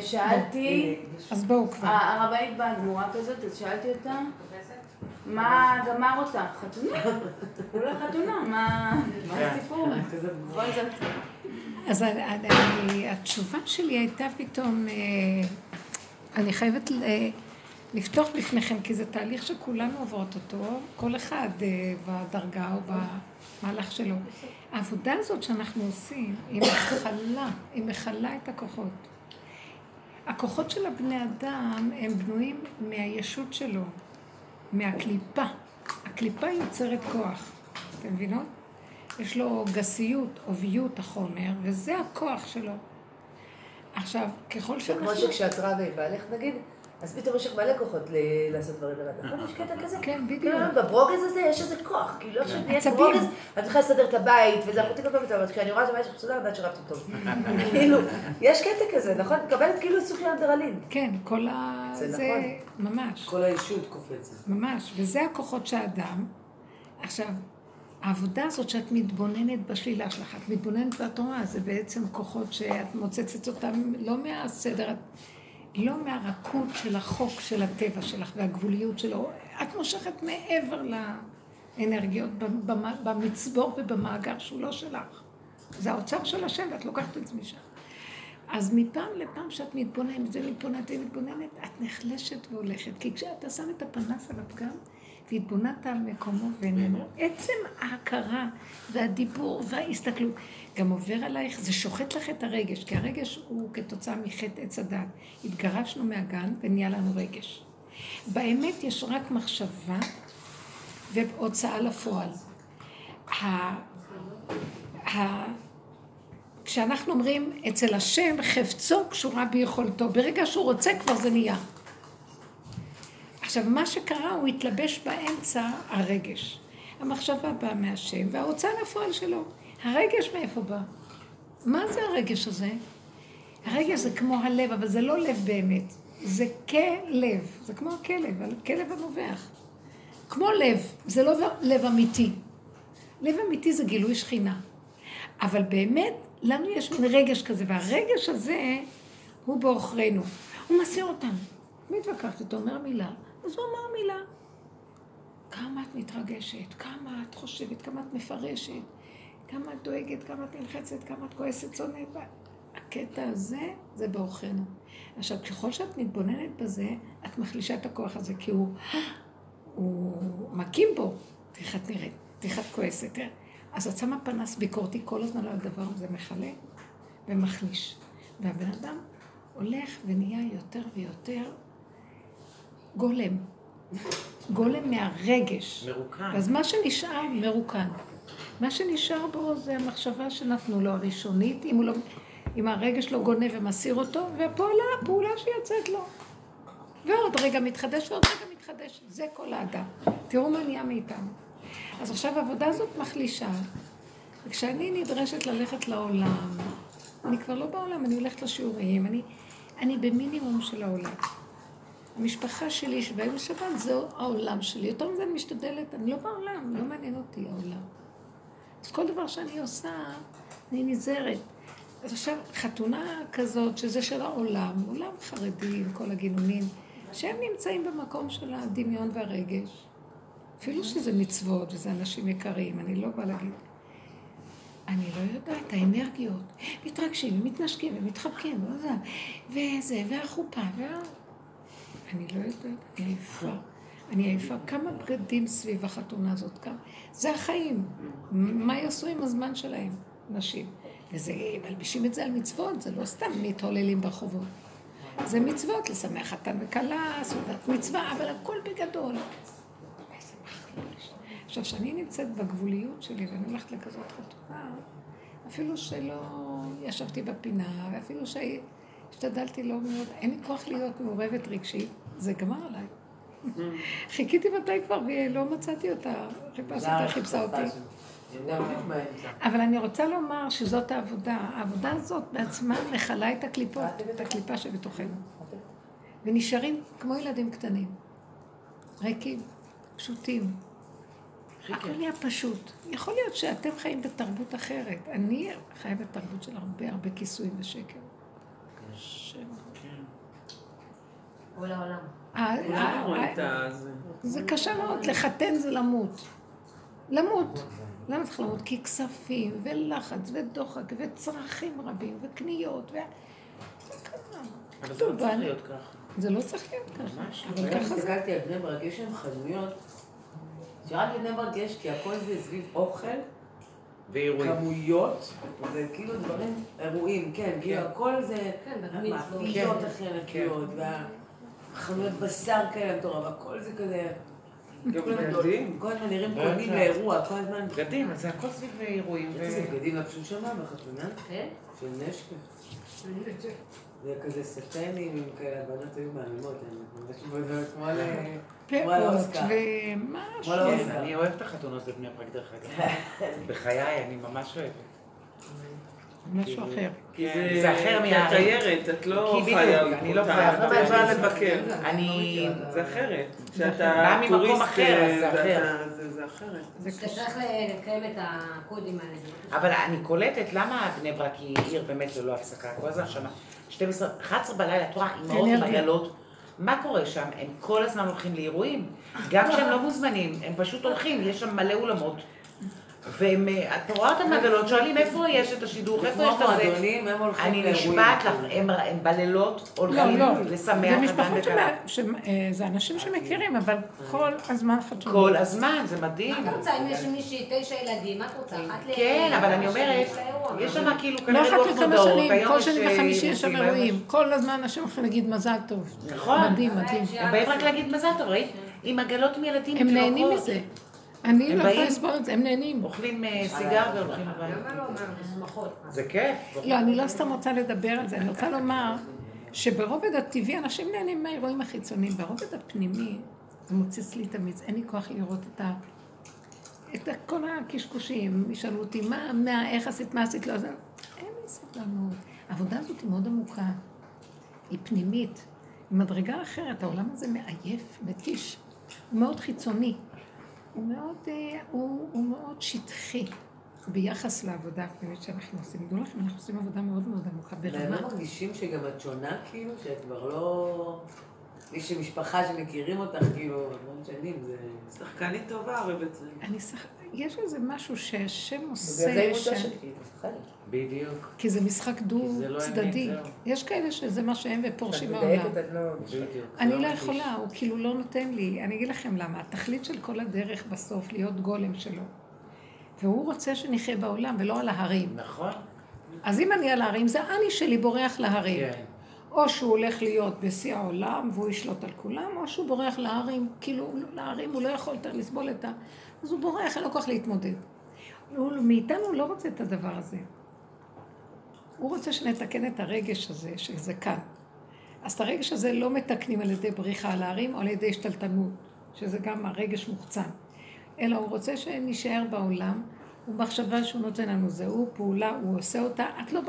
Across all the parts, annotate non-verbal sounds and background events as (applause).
שאלתי, אז בואו כבר. הרבנית באה גמורה כזאת, אז שאלתי אותה, מה גמר אותך? חתונה? כולה חתונה, מה הסיפור? בואי זה... אז אני, התשובה שלי הייתה פתאום, אה, אני חייבת לפתוח בפניכם, כי זה תהליך שכולנו עוברות אותו, כל אחד אה, בדרגה או במהלך שלו. העבודה הזאת שאנחנו עושים, היא מכלה, היא מכלה את הכוחות. הכוחות של הבני אדם הם בנויים מהישות שלו, מהקליפה. הקליפה יוצרת כוח, אתם מבינות? יש לו גסיות, עוביות החומר, וזה הכוח שלו. עכשיו, ככל שאנחנו... כמו שכשאת רבה עם בעלך נגיד, אז פתאום יש לך מלא כוחות לעשות דברים לבד. נכון? יש קטע כזה? כן, בדיוק. בברוגז הזה יש איזה כוח. כאילו, לא שנהיית ברוגז, את צריכה לסדר את הבית, וזה אחותי כל פעם טוב. כשאני רואה את הבית שלך מסודר, אני יודעת שרבתי טוב. (laughs) כאילו, יש קטע כזה, נכון? מקבלת כאילו סוג של אנדרלין. כן, כל ה... זה נכון. ממש. כל האישות קופצת. ממש, וזה הכוחות שהאדם. עכשיו, העבודה הזאת שאת מתבוננת בשלילה שלך, את מתבוננת בתורה, זה בעצם כוחות שאת מוצצת אותם לא מהסדר, את לא מהרכות של החוק של הטבע שלך והגבוליות שלו, את מושכת מעבר לאנרגיות במצבור ובמאגר שהוא לא שלך. זה האוצר של השם ואת לוקחת את זה משם. אז מפעם לפעם שאת מתבוננת ומתבוננת ומתבוננת, את נחלשת והולכת. כי כשאתה שם את הפנס על הפגם, והתבוננת על מקומו ואיננו, עצם ההכרה והדיבור וההסתכלות, גם עובר עלייך, זה שוחט לך את הרגש, כי הרגש הוא כתוצאה מחטא עץ הדת. התגרשנו מהגן ונהיה לנו רגש. באמת יש רק מחשבה והוצאה לפועל. ה... ה... כשאנחנו אומרים אצל השם חפצו קשורה ביכולתו, ברגע שהוא רוצה כבר זה נהיה. עכשיו, מה שקרה, הוא התלבש באמצע הרגש. המחשבה באה מהשם, וההוצאה לפועל שלו. הרגש מאיפה בא? מה זה הרגש הזה? הרגש זה כמו הלב, אבל זה לא לב באמת. זה כלב, זה כמו הכלב, כלב הנובח. כמו לב, זה לא לב אמיתי. לב אמיתי זה גילוי שכינה. אבל באמת, לנו יש מין רגש כזה, והרגש הזה הוא בעוכרינו. הוא מסיר אותנו. מתווכחת איתו, אומר מילה, אז הוא אמר מילה. כמה את מתרגשת, כמה את חושבת, כמה את מפרשת, כמה את דואגת, כמה את נלחצת, כמה את כועסת, שונאת. הקטע הזה, זה בעוכרינו. עכשיו, ככל שאת מתבוננת בזה, את מחלישה את הכוח הזה, כי הוא, הוא מקים בו. תראה את נראית, תראה את כועסת. אז את שמה פנס ביקורתי כל הזמן על הדבר הזה, מכלה ומחליש. והבן אדם הולך ונהיה יותר ויותר גולם. גולם מהרגש. מרוקן. אז מה שנשאר, מרוקן. מה שנשאר בו זה המחשבה שנתנו לו הראשונית, אם, לא, אם הרגש לא גונב ומסיר אותו, והפעולה, הפעולה שיוצאת לו. ועוד רגע מתחדש ועוד רגע מתחדש. זה כל האדם. תראו מה נהיה מאיתנו. אז עכשיו העבודה הזאת מחלישה. וכשאני נדרשת ללכת לעולם, אני כבר לא בעולם, אני הולכת לשיעורים, אני, אני במינימום של העולם. המשפחה שלי שבאים לשבת, זהו העולם שלי. יותר מזה אני משתדלת, אני לא בעולם, לא מעניין אותי העולם. אז כל דבר שאני עושה, אני נזהרת. אז עכשיו, חתונה כזאת, שזה של העולם, עולם חרדי עם כל הגינונים, שהם נמצאים במקום של הדמיון והרגש. אפילו שזה מצוות וזה אנשים יקרים, אני לא באה להגיד. אני לא יודעת, האנרגיות, מתרגשים ומתנשקים ומתחבקים, וזה, והחופה, וה... אני לא יודעת, אני עייפה. אני עייפה. כמה בגדים סביב החתונה הזאת? כמה? זה החיים. מה יעשו עם הזמן שלהם, נשים? וזה, מלבישים את זה על מצוות, זה לא סתם מתהוללים ברחובות. זה מצוות, לשמח חתן וכלה, סעודת מצווה, אבל הכל בגדול. איזה מחליש. עכשיו, כשאני נמצאת בגבוליות שלי ואני הולכת לכזאת חתונה, אפילו שלא ישבתי בפינה, ואפילו שהשתדלתי לא מאוד, אין לי כוח להיות מעורבת רגשית, זה גמר עליי. חיכיתי מתי כבר ולא מצאתי אותה, חיפשתי אותה, חיפשה אותי. אבל אני רוצה לומר שזאת העבודה. העבודה הזאת בעצמה מכלה את הקליפות, את הקליפה שבתוכנו. ונשארים כמו ילדים קטנים, ריקים, פשוטים. הכל נהיה פשוט. יכול להיות שאתם חיים בתרבות אחרת. אני חיה בתרבות של הרבה הרבה כיסויים ושקר. כל העולם. זה קשה מאוד, לחתן זה למות. למות. למה צריך למות? כי כספים, ולחץ, ודוחק, וצרכים רבים, וקניות, ו... אבל זה לא צריך להיות ככה. זה לא צריך להיות ככה. ממש. אבל ככה זה... הסתכלתי על בני ברק, יש שם חנויות, שרק בבני ברק יש, כי הכל זה סביב אוכל, ואירועים. כמויות, זה כאילו דברים, אירועים, כן, כאילו הכל זה כן, בת מצוות. המאפיות הכי ענקיות, והחנויות בשר כאלה מטורף, הכל זה כזה, כל הזמן נראים. קונים לאירוע, כל הזמן. בגדים, אז זה הכל סביב אירועים. איזה בגדים לבשו שם בחתונה? כן? של נשקה. זה כזה סטנים עם כאלה, הבנות היו מהממות, כמו ל... כמו פאות, לאוסקר. ומשהו. כמו לאוסקר. כן, אני אוהב את החתונות בבני ברק דרך אגב. (laughs) בחיי, אני ממש אוהבת. משהו אחר. כי כן, זה אחר כי את לא כי בדיוק, חיה אני לא חיה את אותה. באה לבקר. אני... זה אחרת. בא כשאתה ממקום טוריסט, אחר, אז זה אחר. אחרת. זה אתה קשה. צריך לקיים את הקודים האלה. אבל אני קולטת למה בני ברק היא עיר באמת ללא הפסקה. כל הזמן שמה 12, 11 בלילה, את רואה, אימהות עם. עגלות. מה קורה שם? הם כל הזמן הולכים לאירועים. גם כשהם לא מוזמנים, הם פשוט הולכים, יש שם מלא אולמות. והם, אה, את רואה אותם עגלות, שואלים איפה יש את השידוך, איפה יש את זה. מועדונים, הם הולכים אני. נשבעת לך, הם הם בלילות לא, הולכים לא, לשמח זה אדם משפחות וכלה. אה, זה אנשים שמכירים, אבל כל הזמן חתומים. כל הזמן, זה מדהים. מה את רוצה אם יש מישהי תשע ילדים? מה את רוצה? אחת ל... כן, אבל אני אומרת, יש אירוע. יש שם כאילו לא כנראה אחת לוח לכמה מודעות, כל שני אה, וחמישי יש שם אירועים. כל הזמן אנשים הולכים להגיד מזל טוב. נכון. מדהים, מדהים. הם באים רק להגיד מזל טוב, ראית? עם עגלות עם ילדים, הם נהנים. מזה. אני לא יכולה לסבול את זה, הם נהנים. אוכלים אה, סיגר והולכים הביתה. למה לא? זה כיף. לא, אני לא סתם רוצה לדבר על זה, אני רוצה לומר שברובד הטבעי אנשים נהנים מהאירועים החיצוניים, ברובד הפנימי זה מוצץ לי את המיץ, אין לי כוח לראות את ה... את כל הקשקושים, ישאלו אותי, מה, מה, איך עשית, מה עשית, לא, זה... אין לי סבלנות. העבודה הזאת היא מאוד עמוקה, היא פנימית, היא מדרגה אחרת, העולם הזה מעייף, מתיש, הוא מאוד חיצוני, הוא מאוד, אה, הוא, הוא מאוד שטחי. ביחס לעבודה הפנימית שאנחנו עושים. דעו לכם, אנחנו עושים עבודה מאוד מאוד עמוקה והם ברמה. לא מרגישים שגם את שונה, כאילו, שאת כבר לא... יש משפחה שמכירים אותך, כאילו, המון שנים, זה... שחקנית טובה בבית אני שח... יש איזה משהו שהשם בגלל עושה, זה היא ש... מודה שלי, סליחה. בדיוק. כי זה משחק לא דו-צדדי. זהו. יש כאלה שזה מה שהם ופורשים לא... בדיוק. אני לא. יכולה, הוא כאילו לא נותן לי. אני אגיד לכם למה. התכלית של כל הדרך בסוף להיות גולם שלו. והוא רוצה שנחיה בעולם ולא על ההרים. נכון? אז אם אני על ההרים, זה אני שלי בורח להרים. כן. או שהוא הולך להיות בשיא העולם והוא ישלוט על כולם, או שהוא בורח להרים, כאילו להרים הוא לא יכול יותר לסבול את ה... אז הוא בורח, אין לו כוח להתמודד. הוא מאיתנו לא רוצה את הדבר הזה. הוא רוצה שנתקן את הרגש הזה, שזה כאן. אז את הרגש הזה לא מתקנים על ידי בריחה על ההרים או על ידי השתלטנות, שזה גם הרגש מוחצן. אלא הוא רוצה שנישאר בעולם, ומחשבה שהוא נותן לנו זה, הוא פעולה, הוא עושה אותה, את לא...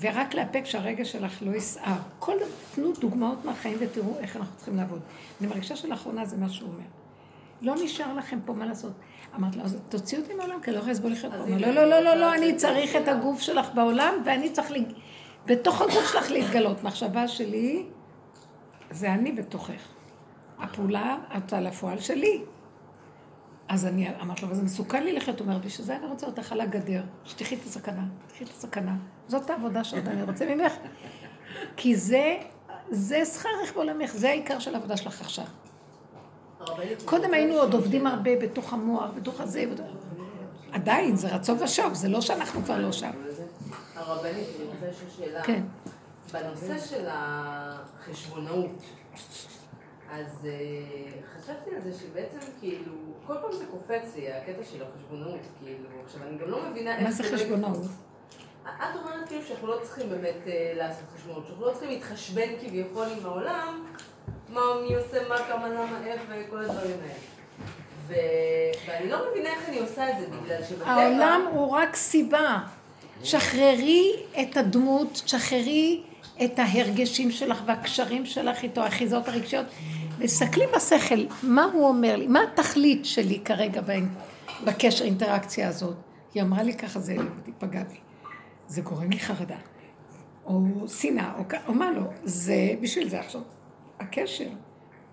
ורק לאפק שהרגש שלך לא יסער. כל תנו דוגמאות מהחיים ותראו איך אנחנו צריכים לעבוד. אני מרגישה שלאחרונה זה מה שהוא אומר. לא נשאר לכם פה מה לעשות. אמרתי לו, אז תוציאו אותי מהעולם, כי אני לא יכולה לסבול לחיות פה. הוא לא, לא, לא, לא, לא, אני צריך את הגוף שלך בעולם, ואני צריך, בתוך הגוף שלך להתגלות. מחשבה שלי, זה אני בתוכך. הפעולה, ההוצאה לפועל שלי. אז אני אמרתי לו, אבל זה מסוכן לי לחיות, הוא אומר, בשביל זה אני רוצה אותך על הגדר, שתחי את הסכנה, תחי את הסכנה. זאת העבודה שעוד אני רוצה ממך. כי זה, זה שכרך בעולמך, זה העיקר של העבודה שלך עכשיו. קודם היינו עוד עובדים הרבה בתוך המוח, בתוך הזה, עדיין, זה רצון ושוב, זה לא שאנחנו כבר לא שם. הרבנית, אני רוצה לשאול שאלה. כן. בנושא של החשבונאות, אז אה, חשבתי על זה שבעצם כאילו, כל פעם זה קופץ לי, הקטע של החשבונאות, כאילו, עכשיו אני גם לא מבינה איך מה זה חשבונאות? את אומרת כאילו שאנחנו לא צריכים באמת אה, לעשות חשבונות, שאנחנו לא צריכים להתחשבן כביכול עם העולם, מה, מי עושה מה, כמה, למה, איך וכל הדברים האלה. ו... ואני לא מבינה איך אני עושה את זה, בגלל שבטבע... העולם הוא רק סיבה. שחררי את הדמות, שחררי את ההרגשים שלך והקשרים שלך איתו, האחיזות הרגשיות, וסתכלי בשכל, מה הוא אומר לי, מה התכלית שלי כרגע בקשר, אינטראקציה הזאת. היא אמרה לי ככה, זה פגע בי. זה גורם לי חרדה. או שנאה, או, או מה לא. זה, בשביל זה עכשיו, הקשר.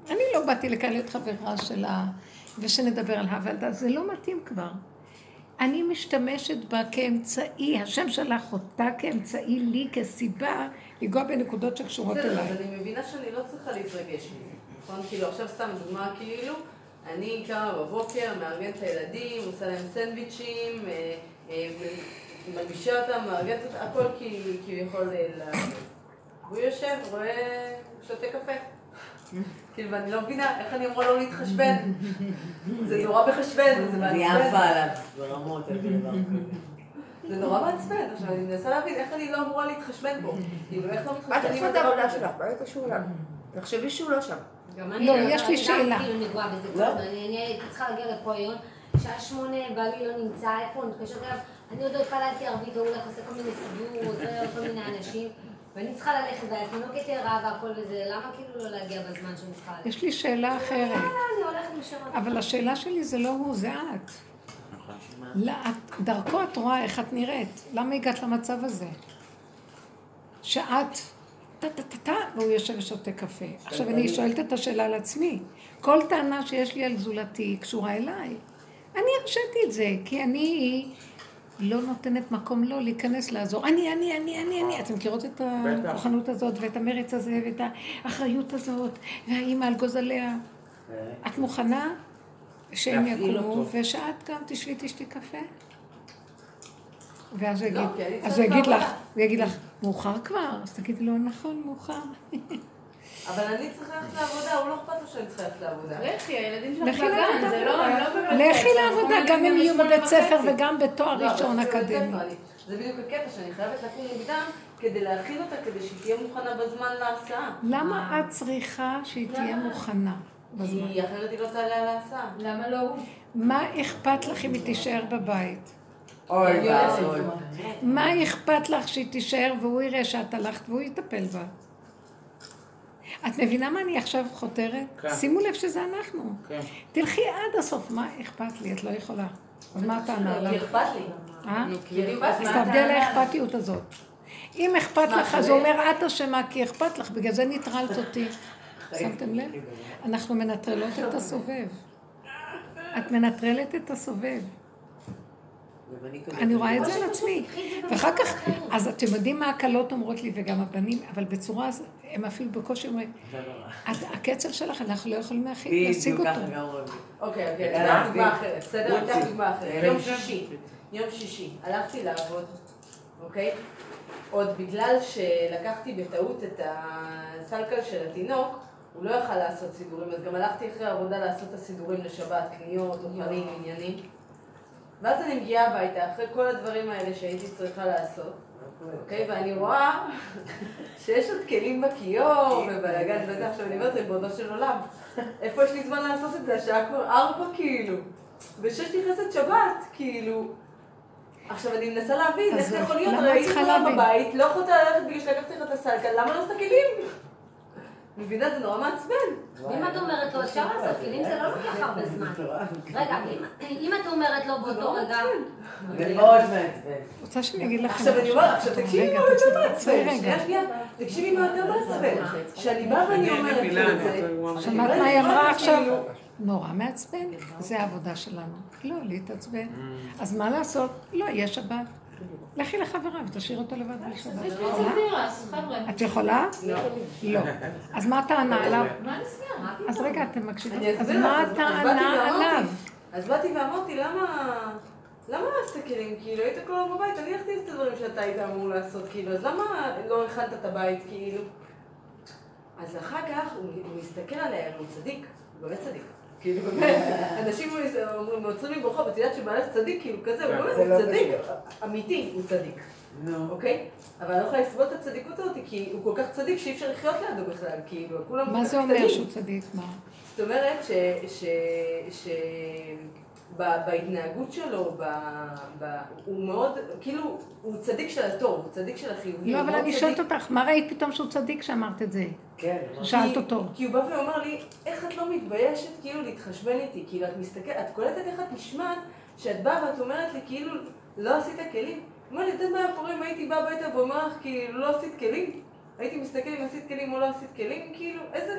אני לא באתי לכאן להיות חברה שלה, ושנדבר על הוועדה, זה לא מתאים כבר. אני משתמשת בה כאמצעי, השם שלח אותה כאמצעי לי, כסיבה, לנגוע בנקודות שקשורות בסדר, אליי. אז אני מבינה שאני לא צריכה להתרגש מזה. נכון? כאילו, עכשיו סתם דוגמה כאילו, אני קמה בבוקר, מארגנת את הילדים, עושה להם סנדוויצ'ים, אה, אה, מלבישה אותם, מארגנת אותם, הכל כי- כביכול אה, לעשות. והוא יושב, רואה, שותה קפה. כאילו, ואני לא מבינה איך אני אמורה לא להתחשבן. זה נורא מחשבן, זה אני מעצבן. עפה עליו ברמות, איזה דבר. זה נורא מעצבן. עכשיו, אני מנסה להבין איך אני לא אמורה להתחשבן בו. כאילו, איך לא את מתחשבנים עושה את בדבר העבודה? שלך, מה זה קשור אליו? תחשבי שהוא לא שם. גם אני, לא, אבל יש לי אני שאלה. כאילו לא? אני אני הייתי צריכה להגיע לפה היום, שעה שמונה, בעלי לא נמצא, איפה הוא מתקשר אליו, אני עוד לא התפללתי ערבית, הוא הולך עושה כל מיני סידור, הוא עוזר לכל מיני אנשים, ואני צריכה ללכת, והתינוקת ערה והכל וזה, למה כאילו לא להגיע בזמן שאני צריכה ללכת? יש לי שאלה אחרת, אה, אני הולכת משם. אבל השאלה שלי זה לא הוא, זה את. לא, את- דרכו את רואה איך את נראית. למה הגעת למצב הזה? שאת, טה-טה-טה-טה, והוא יושב ושותה קפה. עכשיו אני שואלת את השאלה על עצמי. כל טענה שיש לי על זולתי קשורה אליי. אני הרשיתי את זה, כי אני לא נותנת מקום לו להיכנס לעזור. אני, אני, אני, אני, אני. אתם מכירות את הכוחנות הזאת, ואת המרץ הזה, ואת האחריות הזאת, והאימא על גוזליה. את מוכנה שהם יקומו. ושאת גם תשבי תשתי קפה? ואז הוא לא, יגיד, לך. הוא יגיד לך, מאוחר כבר? אז תגידי לו, נכון, מאוחר. (laughs) אבל אני צריכה ללכת לעבודה, הוא לא אכפת לו שאני צריכה ללכת לעבודה. לכי, הילדים שלך בגן. זה לא לא לכי לעבודה, גם אם יהיו בבית ספר. וגם בתואר לא, ראשון אקדמי. זה בדיוק הקטע, שאני חייבת לקום מוקדם כדי להכין אותה, כדי שהיא תהיה מוכנה בזמן להסעה. למה את צריכה שהיא תהיה מוכנה בזמן? כי אחרת היא לא תעלה על ההסעה. למה לא הוא? מה אכפת לך אם היא תישאר בבית? אוי ואבוי. מה אכפת לך שהיא תישאר והוא יראה שאת הלכת והוא יטפל בה? את מבינה מה אני עכשיו חותרת? כן. שימו לב שזה אנחנו. כן. תלכי עד הסוף, מה אכפת לי? את לא יכולה. אז מה הטענה כי עליו? אכפת לי. אה? כי לי. אז תעבדי על האכפתיות הזאת. אם אכפת לך, אז זה- הוא אומר, את אשמה כי אכפת לך, בגלל זה ניטרלת אותי. שמתם לב? אנחנו מנטרלות את הסובב. את מנטרלת את הסובב. אני רואה את זה על עצמי. ואחר כך, אז אתם יודעים מה הקלות אומרות לי, וגם הבנים, אבל בצורה, הם אפילו בקושי אומרים, "את- הקצב שלך, אנחנו לא יכולים להשיג בדיוק אותו. ככה גם רואים. אוקיי, אוקיי, יאללה, אני אתן דוגמה עזבי. אחרת, בסדר? אתן דוגמה אחרת. יום שישי, יום שישי, הלכתי לעבוד, אוקיי? עוד בגלל שלקחתי בטעות את הסלקל של התינוק, הוא לא יכל לעשות סידורים, אז גם הלכתי אחרי העבודה לעשות את הסידורים לשבת, קניות, אוכלים, עניינים. ואז אני מגיעה הביתה, אחרי כל הדברים האלה שהייתי צריכה לעשות, אוקיי? ואני רואה שיש עוד כלים בכיור ובלאגן וזה, עכשיו אני אומרת, ריבונו של עולם, איפה יש לי זמן לעשות את זה? השעה כבר ארבע כאילו, ושש נכנסת שבת, כאילו. עכשיו אני מנסה להבין, איך זה יכול להיות, כולה להבין? בבית, לא יכולת ללכת בגלל שלקחתי לך את הסלקה, למה לא עשת כלים? מבינה, זה נורא מעצבן. ואם את אומרת לו, אפשר לעשות כלים, זה לא לוקח הרבה זמן. רגע, אם- אם את אומרת לו באותו רגע, זה מאוד מעצבן. רוצה שאני אגיד לכם עכשיו אני אומרת, עכשיו תקשיבי מה יותר מעצבן. שנייה שנייה, תקשיבי מה יותר מעצבן, שאני באה ואני אני אומרת את זה. שמעת מה היא אמרה עכשיו? כאילו, נורא מעצבן, זה העבודה שלנו. לא, להתעצבן. אז מה לעשות? לא, יהיה שבת. לכי לחברה ותשאיר אותו לבד בלי שבת. יש לי? תירס, חבר'ה. את יכולה? לא. אז מה הטענה עליו? מה נסגר? אז רגע, אתם מקשיבים? אז מה הטענה עליו? אז באתי ואמרתי, למה... למה לא עשית כלים? כאילו, היית כל היום בבית, אני הלכתי לעשות את הדברים שאתה היית אמור לעשות, כאילו, אז למה לא הכנת את הבית, כאילו? אז אחר כך הוא, הוא מסתכל עליה, הוא צדיק, הוא באמת צדיק. כאילו, באמת, אנשים אומרים, עוצרים לי ברחוב, את יודעת שבעלך צדיק, כאילו, כזה, הוא באמת, זה לא צדיק. אמיתי, הוא צדיק, נו. אוקיי? אבל אני לא יכולה לסבול את הצדיקות הזאת, כי הוא כל כך צדיק שאי אפשר לחיות לידו בכלל, כאילו, כולם כל מה זה אומר. שהוא צדיק? מה? זאת אומרת ש... ש... ש... ב- בהתנהגות שלו, ב... ב... הוא מאוד, כאילו, הוא צדיק של הטוב, הוא צדיק של החיובי. לא, אבל אני. שואלת אותך, מה ראית פתאום שהוא צדיק שאמרת את זה? כן. שאלת כי- אותו. כי הוא בא ואומר לי, איך את לא מתביישת כאילו להתחשבן איתי? כאילו, את מסתכלת, את קולטת איך את נשמעת, שאת באה ואת אומרת לי, כאילו, לא עשית כלים. אמר לי, את יודעת מה היה קורה אם הייתי באה הביתה ואומר לך, כאילו, לא עשית כלים? הייתי מסתכל אם עשית כלים או לא עשית כלים, כאילו, איזה...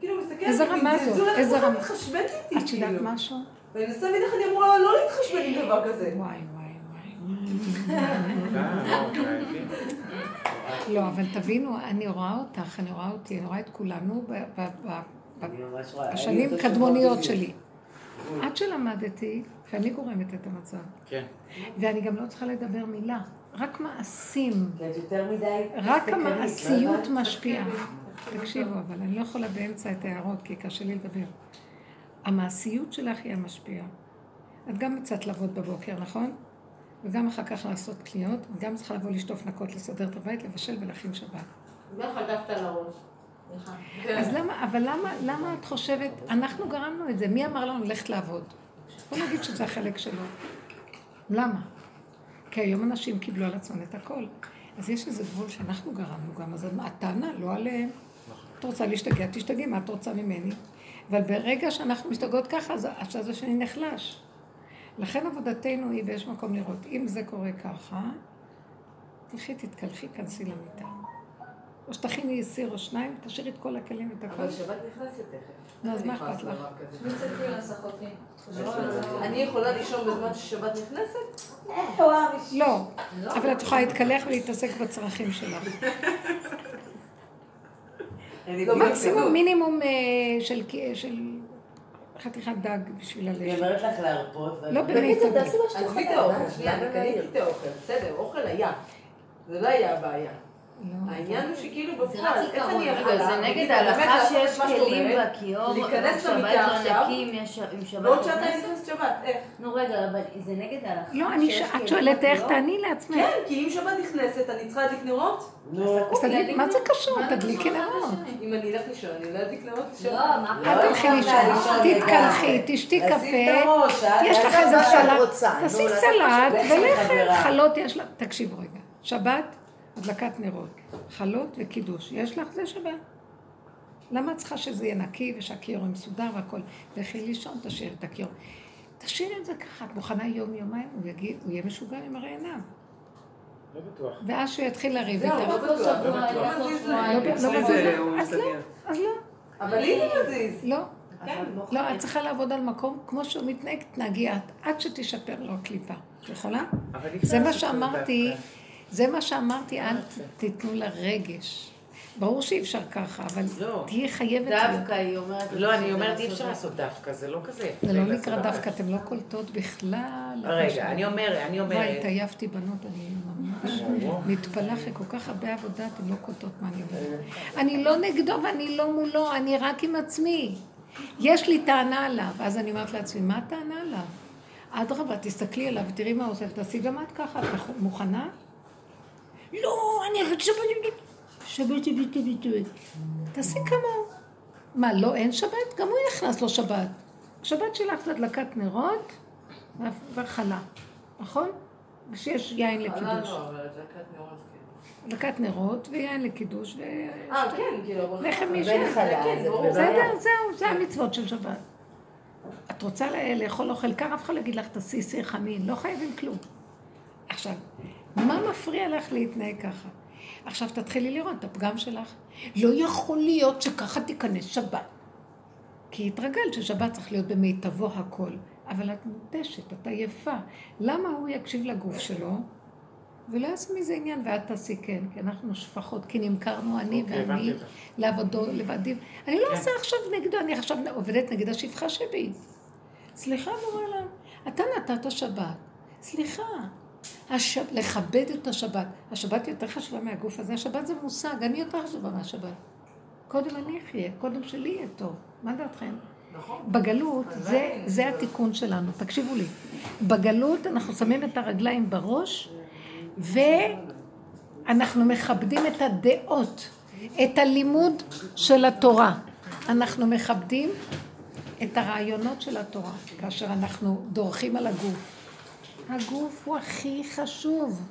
כאילו, מסתכל איזה רמה? איך איזה רמה? מתחשבנת איתי, את יודעת כאילו. משהו? ואני מנסה להבין איך אני אמורה לא להתחשבן עם דבר כזה. וואי, וואי, וואי. לא, אבל תבינו, אני רואה אותך, אני רואה אותי, אני רואה את כולנו. בשנים קדמוניות שלי. עד שלמדתי, שאני גורמת את המצב. כן. ואני גם לא צריכה לדבר מילה, רק מעשים. מדי... רק לא המעשיות? משפיעה. תקשיבו, אבל אני לא יכולה באמצע את ההערות, כי קשה לי לדבר. המעשיות שלך היא המשפיעה. את גם יצאת לעבוד בבוקר, נכון? וגם אחר כך לעשות קניות, וגם צריכה לבוא לשטוף נקות, לסדר את הבית, לבשל ולהכין שבת. לא חטפת על הראש. אז למה, אבל למה, למה את חושבת, אנחנו גרמנו את זה, מי אמר לנו ללכת לעבוד? בוא נגיד שזה החלק שלו. למה? כי היום אנשים קיבלו על עצמם את הכל. אז יש איזה גבול שאנחנו גרמנו גם, אז הטענה לא עליהם. את רוצה להשתגע, תשתגעי, מה את רוצה ממני? אבל ברגע שאנחנו משתגעות ככה, אז הצד השני נחלש. לכן עבודתנו היא, ויש מקום לראות, אם זה קורה ככה, תלכי, תתקלחי, כנסי למיטה. או שתכיני סיר או שניים, תשאירי את כל הכלים ואת הכל. אבל שבת נכנסת תכף. נו, אז מה אכפת לך? כזה. אני יכולה לישון בזמן ששבת נכנסת? לא, אבל את יכולה להתקלח ולהתעסק בצרכים שלך. לא מקסימום מינימום אה, של חתיכת דג בשביל היא הלב. אומרת לך להרפות. לא באמת. תעשי מה שאת עזבי את. האוכל, שנייה, אני קניתי את האוכל, בסדר, אוכל היה. זה לא היה הבעיה. לא. העניין הוא שכאילו זה בפועל, איך. אני רגע, יכולה, זה נגד נגיד, ההלכה את שיש כלים בכיור, להיכנס למיטה לא עכשיו, ועוד שעתיים נכנסת? נכנסת שבת, איך? נו רגע, אבל זה נגד ההלכה? לא, אני ש- שיש את כלים שואלת איך? תעני לעצמך. כן, כי אם שבת נכנסת, אני צריכה להדליק נרות? נו, אז תגידי, מה זה קשור? תדליקי נרות. אם אני אלך לישון, אני לא אדליק נרות לא. מה לא, אל תלכי לא, לישון, לא, לא, תתקלחי, לא, תשתי קפה, אל- יש לך איזה סלט, תעשי לעשות סלט ולכת. חלות יש לך, תקשיבו רגע, שבת, הדלקת נרות, חלות וקידוש, יש לך זה שבת. למה את צריכה שזה יהיה נקי ושהכיור יהיה מסודר והכל? לכי לישון, תשאירי את הכיור. תשאירי את זה ככה, את מוכנה יום יומיים, הוא יגיד, הוא יהיה משוגע עם הרי עיניו. לא בטוח. ואז שהוא יתחיל לריב זהו, איתך. לא בטוח. שבוע, לא להם. לא, לא? הוא אז לא. אז לא. אבל לי זה מזיז. לא. כן. לא, את צריכה לעבוד על מקום כמו שהוא מתנהג, תנהגי את, עד שתשפר לו הקליפה. את יכולה? זה מה שאמרתי. זה מה שאמרתי, אל תיתנו לה רגש. ברור שאי אפשר ככה, אבל לא. תהיי חייבת. דווקא היא אומרת... לא, אני אומרת, אי אפשר לעשות דווקא, זה לא כזה יפה. זה לא נקרא דווקא. אתם לא קולטות בכלל. רגע, אני אומרת, אני וואי, אומרת, התעייפתי בנות, אני ממש. מתפלאה אחרי כל כך הרבה עבודה, אתם לא קולטות מה אני אומרת. אני לא נגדו ואני לא מולו, אני רק עם עצמי. יש לי טענה עליו, אז אני אומרת לעצמי, מה הטענה עליו? אדרבה, תסתכלי עליו, תראי מה הוא עושה, ותעשי גם את ככה, את מוכנה? לא, אני רק שבת, שבת, שבת, שבת. תעשי כמוהו. מה, לא אין שבת? גם הוא נכנס לו שבת. שבת שלך זה הדלקת נרות והכלה, נכון? ושיש יין לקידוש. לא, אבל הדלקת נרות כן. הדלקת נרות ויין לקידוש ו... אה, כן, כאילו. לחם מישהו. בסדר, זהו, זה המצוות של שבת. את רוצה לאכול אוכל קר, אף אחד לא יגיד לך, תעשי סיר חמין, לא חייבים כלום. עכשיו, מה מפריע לך להתנהג ככה? עכשיו תתחילי לראות את הפגם שלך. לא יכול להיות שככה תיכנס שבת. כי התרגלת ששבת צריך להיות במיטבו הכל. אבל את מותשת, את עייפה. למה הוא יקשיב לגוף שלו? ולא יעשו מזה עניין, ואת תעשי כן, כי אנחנו שפחות, כי נמכרנו אני אוקיי, ואני. לעבודו לבדים. אני לא עושה עכשיו נגדו, אני עכשיו עובדת נגד השפחה שבי. סליחה, מורה לה, אתה נתת שבת. סליחה. הש... לכבד את השבת. השבת יותר חשובה מהגוף הזה, השבת זה מושג, אני יותר חשובה מהשבת. קודם אני אחיה, קודם שלי יהיה טוב. מה דעתכם? נכון. בגלות, זה, זה התיקון שלנו, תקשיבו לי. בגלות אנחנו שמים את הרגליים בראש, ואנחנו מכבדים את הדעות, את הלימוד של התורה. אנחנו מכבדים את הרעיונות של התורה, כאשר אנחנו דורכים על הגוף. הגוף הוא הכי חשוב.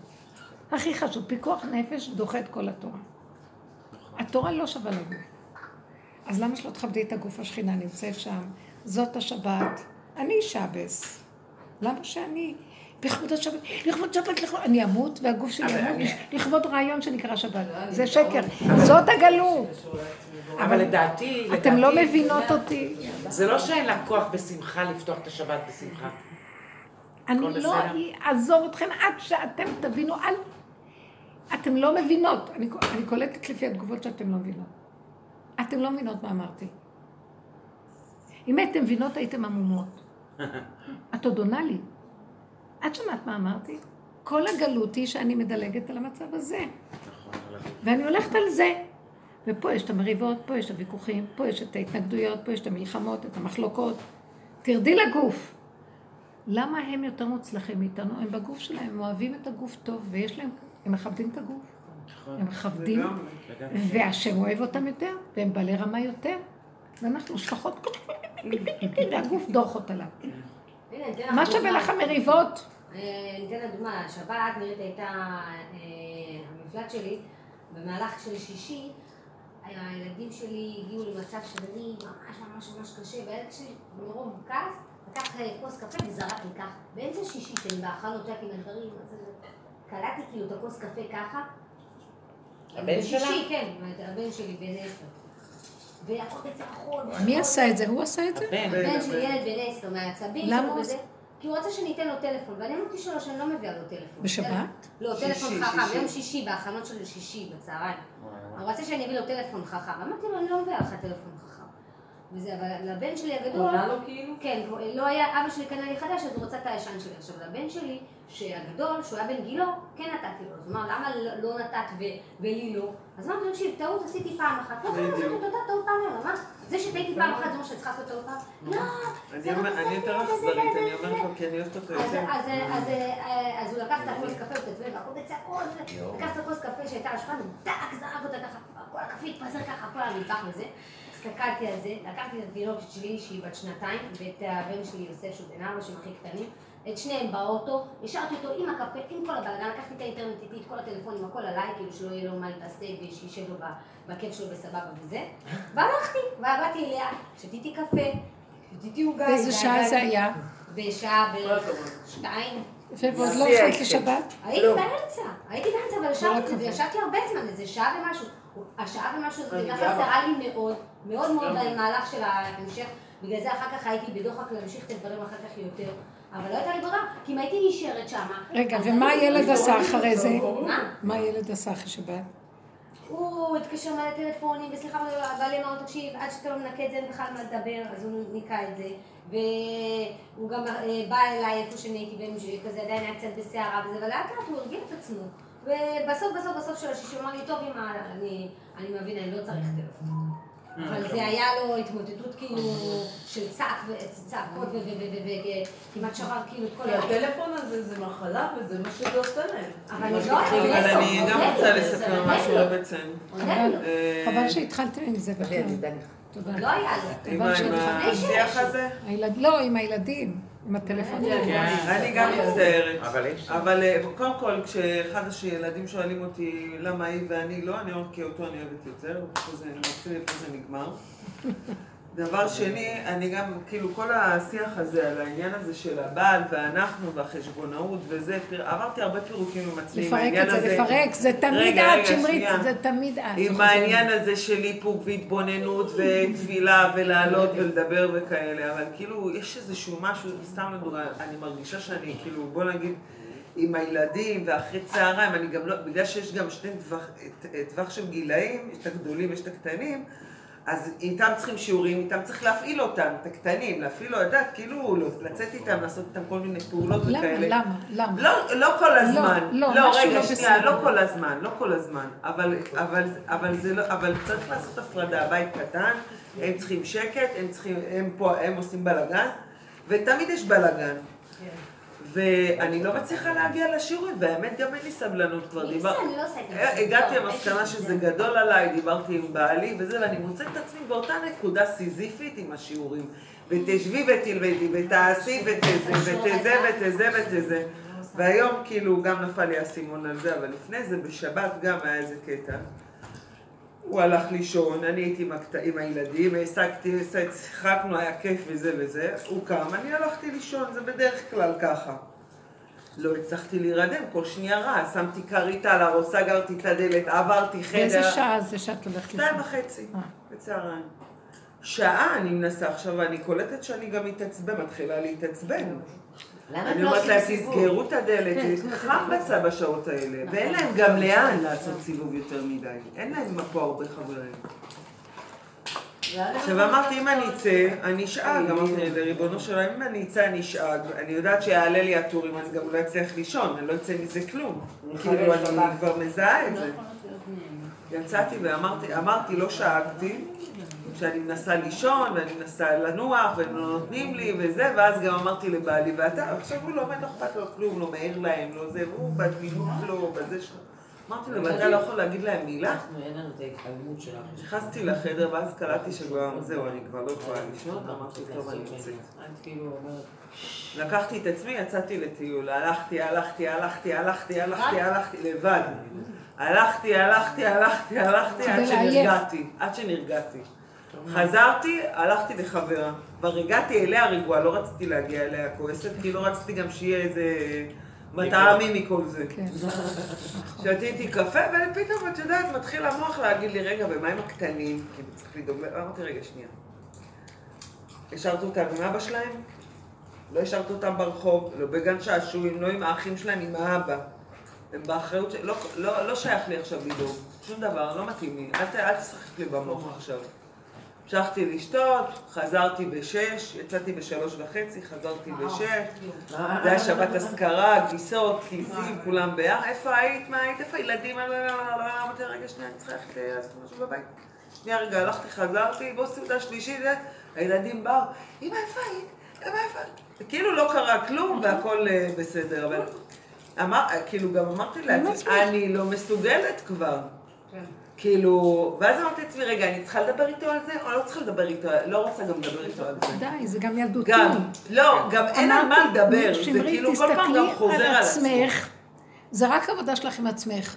הכי חשוב. פיקוח נפש דוחה את כל התורה. התורה לא שווה לגוף. אז למה שלא תכבדי את הגוף השכינה נמצאת שם? זאת השבת. אני שבס. למה שאני לכבוד השבת, לכבוד שבת, לכבוד... אני אמות והגוף שלי ימות, לכבוד רעיון שנקרא שבת. אני זה לא שקר. זאת הגלות. אבל לדעתי, אתם לא מבינות אותי. זה לא שאין לה כוח בשמחה לפתוח את השבת בשמחה. אני לא. אעזור אתכם עד שאתם תבינו, אל... אתם לא מבינות. אני, אני קולטת לפי התגובות שאתם לא מבינות. אתם לא מבינות מה אמרתי. אם הייתם מבינות, הייתם עמומות. (laughs) את עוד עונה לי. את שמעת מה אמרתי? כל הגלות היא שאני מדלגת על המצב הזה. ואני הולכת על זה. ופה יש את המריבות, פה יש את הוויכוחים, פה יש את ההתנגדויות, פה יש את המלחמות, את המחלוקות. תרדי לגוף. למה הם יותר מוצלחים מאיתנו? הם בגוף שלהם, הם אוהבים את הגוף טוב, ויש להם, הם מכבדים את הגוף. נכון. הם מכבדים, והשם אוהב אותם יותר, והם בעלי רמה יותר. ואנחנו שפחות, והגוף דוחות עליו. לך מה שווה דוגמה. לך המריבות? אה, אני אתן לך דוגמה, שבת נירית הייתה אה, המפלט שלי, במהלך של שישי, הילדים שלי הגיעו למצב של אני ממש ממש ממש קשה, והילד שלי מרוב כעס לקח אה, כוס קפה וזרק לי ככה. באמצע שישי, כשאני בהכנות שלה עם הדברים, אז, קלטתי כאילו את הכוס קפה ככה. הבן שלה? בשישי, כן, הבן שלי בן עשר. והכל בצרחות. מי עשה את זה? הוא עשה את זה? הבן. שלי ילד בן עשר, מהעצבים למה שלו הוא וזה. כי הוא רצה שאני אתן לו טלפון, ואני אמרתי שלו שאני לא מביאה לו טלפון. בשבת? לא, טלפון חכם. יום שישי, בהכנות של שישי, בצהריים. הוא רצה שאני אביא לו טלפון חכם. אמרתי לו, אני לא מביאה לך טלפון חכם. וזה, אבל לבן שלי הגדול... עונה לו כאילו? כן, לא היה, אבא שלי קנה לי חדש, אז הוא רצה את הישן שלי. עכשיו, לבן שלי, שהגדול, שהוא היה בן גילו, כן נתתי לו. אז הוא אמר, למה לא- לא נתת ו- ולי לא? אז אמרתי לו, תקשיב, טעות עשיתי פעם אחת. לא חייב לעשות את אותה טעות פעם אחת. מה? זה שטעיתי פעם אחת, זה מה שאני צריכה לעשות טעות פעם? לא, אני זה לא אני יותר אכזרית, אני אומרת לו, כי אני אוהבת אותו אז- יותר. אז- אז- אז הוא לקח את הכוס קפה, הוא התעצבן, והכל בצעקות, לקח את הכוס קפה שהייתה על השולחן, הוא דק, זרק אותה ככה, כל הקפה התפזר ככה, כל המטבח וזה. הסתכלתי על זה, לקחתי את התינוקת שלי שהיא בת שנתיים, ואת הבן שלי יוסף שהוא בן ארבע שהם הכי קטנים, את שניהם באוטו, השארתי אותו עם הקפה, עם כל הבלגן, לקחתי את האינטרנט איתי, את כל הטלפונים, הכל עליי, כאילו שלא יהיה לו מה להתעסק ושישב לו ב- בכיף שלו בסבבה וזה, והלכתי, ובאתי אליה, שתיתי קפה, שתיתי עוגה, באיזה שעה זה היה? בשעה בערך שתיים. ועוד לא ההקשר. לשבת? הייתי לא. באמצע, הייתי באמצע, אבל ישבתי, הרבה זמן, איזה שעה ומשהו. השעה ומשהו הייתה גם. חסרה לי מאוד, מאוד מאוד במהלך של ההמשך, בגלל זה אחר כך הייתי בדוחק להמשיך את הדברים אחר כך יותר, אבל לא הייתה לי ברירה, כי אם הייתי נשארת שמה... רגע, ומה הילד עשה אחרי זה? מה? מה הילד עשה אחרי שבת? הוא התקשר מלא טלפונים, וסליחה, אבל אמר, תקשיב, עד שאתה לא מנקה את זה אין בכלל מה לדבר, אז הוא ניקה את זה. והוא גם אה, בא אליי איפה שאני הייתי בן כזה, עדיין היה קצת בסערה וזה, אבל לאט לאט הוא הרגיל את עצמו. ובסוף, בסוף, בסוף של השישי הוא אמר לי, טוב, אמא, אני, אני מבין, אני לא צריך טלפון. אבל זה היה לו התמוטטות כאילו של צעק וצעקות וכמעט שבר כאילו את כל כי ה... הטלפון הזה זה מחלה וזה מה שזה עושה להם. אבל אני לא אני גם רוצה לספר משהו. עודד לו. אה, חבל שהתחלתם עם זה בכלל. לא היה לו. עם. השיח הזה? לא, עם הילדים, עם הטלפון. אני גם מצטערת. אבל אה, קודם כל, כשאחד הילדים שואלים אותי למה היא ואני לא, אני אומרת כי אותו אני אוהבת יותר, פה זה מתחיל, פה זה נגמר. דבר שני, אני גם, כאילו, כל השיח הזה על העניין הזה של הבעל ואנחנו והחשבונאות וזה, עברתי הרבה פירוקים עם עצמי עם לפרק העניין את זה, הזה. לפרק, זה תמיד את, שמרית. זה תמיד את. עם העניין הזה של איפוק והתבוננות ותפילה ולעלות ולדבר וכאלה, אבל כאילו יש איזשהו משהו, סתם לדוגמה, אני מרגישה שאני כאילו, בוא נגיד, עם הילדים ואחרי צהריים, אני גם לא, בגלל שיש גם שני טווח, טווח של גילאים, יש את הגדולים, יש את הקטנים, אז איתם צריכים שיעורים, איתם צריך להפעיל אותם, את הקטנים, להפעיל לו, יודעת, כאילו, לצאת איתם, לעשות איתם כל מיני פעולות למה, וכאלה. למה, למה? לא, לא כל הזמן. לא, לא, משהו רגע, לא שנייה, בסדר. לא כל הזמן, לא כל הזמן. אבל, אבל, אבל, זה לא, אבל צריך לעשות הפרדה. בית קטן, הם צריכים שקט, הם צריכים, הם פה, הם עושים בלאגן, ותמיד יש בלאגן. ואני לא מצליחה להגיע לשיעורים, והאמת גם אין לי סבלנות כבר. דיבר-? אני לא עושה את זה. אה, הגעתי טוב, למסקנה שזה. גדול עליי, דיברתי עם בעלי וזה, ואני מוצאת את עצמי באותה נקודה סיזיפית עם השיעורים. ותשבי ותלמדי, ותעשי ותזה, ותזה ותזה ותזה. והיום כאילו גם נפל לי האסימון על זה, אבל לפני זה בשבת גם היה איזה קטע. הוא הלך לישון, אני הייתי עם, הקט... עם הילדים, העסקתי, שיחקנו, היה כיף וזה וזה, הוא קם, אני הלכתי לישון, זה בדרך כלל ככה. לא הצלחתי להירדם, כל שנייה רע, שמתי כרית על הראש, סגרתי את הדלת, עברתי חדר. באיזה שעה זה שאת הולכת שתיים לזה? וחצי, אה. בצהריים. שעה אני מנסה עכשיו, ואני קולטת שאני גם מתעצבן, מתחילה להתעצבן. למה אני לא אומרת להם? תסגרו את הדלת, חם בצד בשעות האלה, ואין להם גם לאן לעשות סיבוב יותר מדי. אין להם פה הרבה חברים. עכשיו אמרתי, אם אני אצא, אני אשאג, אמרתי לריבונו של עולם, אם אני אצא, אני אשאג, אני יודעת שיעלה לי הטור, אם אני גם לא אצליח לישון, אני לא אצא מזה כלום. כאילו, אני כבר מזהה את זה. יצאתי ואמרתי, אמרתי, לא שאגתי, שאני מנסה לישון, ואני מנסה לנוח, והם לא נותנים לי, וזה, ואז גם אמרתי לבעלי, ואתה, עכשיו הוא לא עומד, לא אכפת לו כלום, לא מעיר להם, לא זה, והוא בדמינות שלו, בזה שלו. אמרתי לו, ואתה לא יכול להגיד להם מילה? אנחנו, אין לנו את ההתחממות שלך. נכנסתי לחדר, ואז קלטתי שכבר, זהו, אני כבר לא יכולה לישון, אמרתי, טוב, אני יוצאת. את כאילו אומרת, לקחתי את עצמי, יצאתי לטיול, הלכתי, הלכתי, הלכתי, הלכתי, הלכתי, הלכתי, לבד. הלכתי, הלכתי, הלכתי, הלכתי, עד. שנרגעתי, עד שנרגעתי. חזרתי, הלכתי לחברה. כבר הגעתי אליה רגועה, לא רציתי להגיע אליה כועסת, כי לא רציתי גם שיהיה איזה מטעמי מכל זה. כן. שתיתי קפה, ופתאום, את יודעת, מתחיל המוח להגיד לי, רגע, ומה עם הקטנים? כאילו, צריך לדאוג, להם." אמרתי, רגע, שנייה. השארת אותם עם אבא שלהם? לא השארת אותם ברחוב, לא בגן שעשועים, לא עם האחים שלהם, עם האבא. הם באחריות. לא, לא, לא שייך לי עכשיו לדאוג, שום דבר, לא מתאים לי. אל תשחק לי במוח עכשיו. המשכתי לשתות, חזרתי בשש, יצאתי בשלוש וחצי, חזרתי בשש. זה היה שבת אזכרה, גיסות, כיסים, כולם ביחד. איפה היית? מה היית? איפה הילדים? לא, לא, לא, אמרתי, רגע, שנייה, אני צריכה ללכת אה, לעשות משהו בבית. שנייה, רגע, הלכתי, חזרתי, בוא סעודה שלישית, הילדים באו, אמא, איפה היית? אמא, איפה היית? כאילו לא קרה כלום והכל אה, בסדר, אבל... אמר, כאילו, גם אמרתי לעצמי, אני לא מסוגלת כבר. כאילו, ואז אמרתי לעצמי, רגע, אני צריכה לדבר איתו על זה, או לא צריכה לדבר איתו, לא רוצה גם לדבר איתו על זה. די, זה גם ילדותי. גם, לא, גם אין על מה לדבר, זה שמרית, כאילו כל פעם גם חוזר על. עצמך, זה רק עבודה שלך עם עצמך.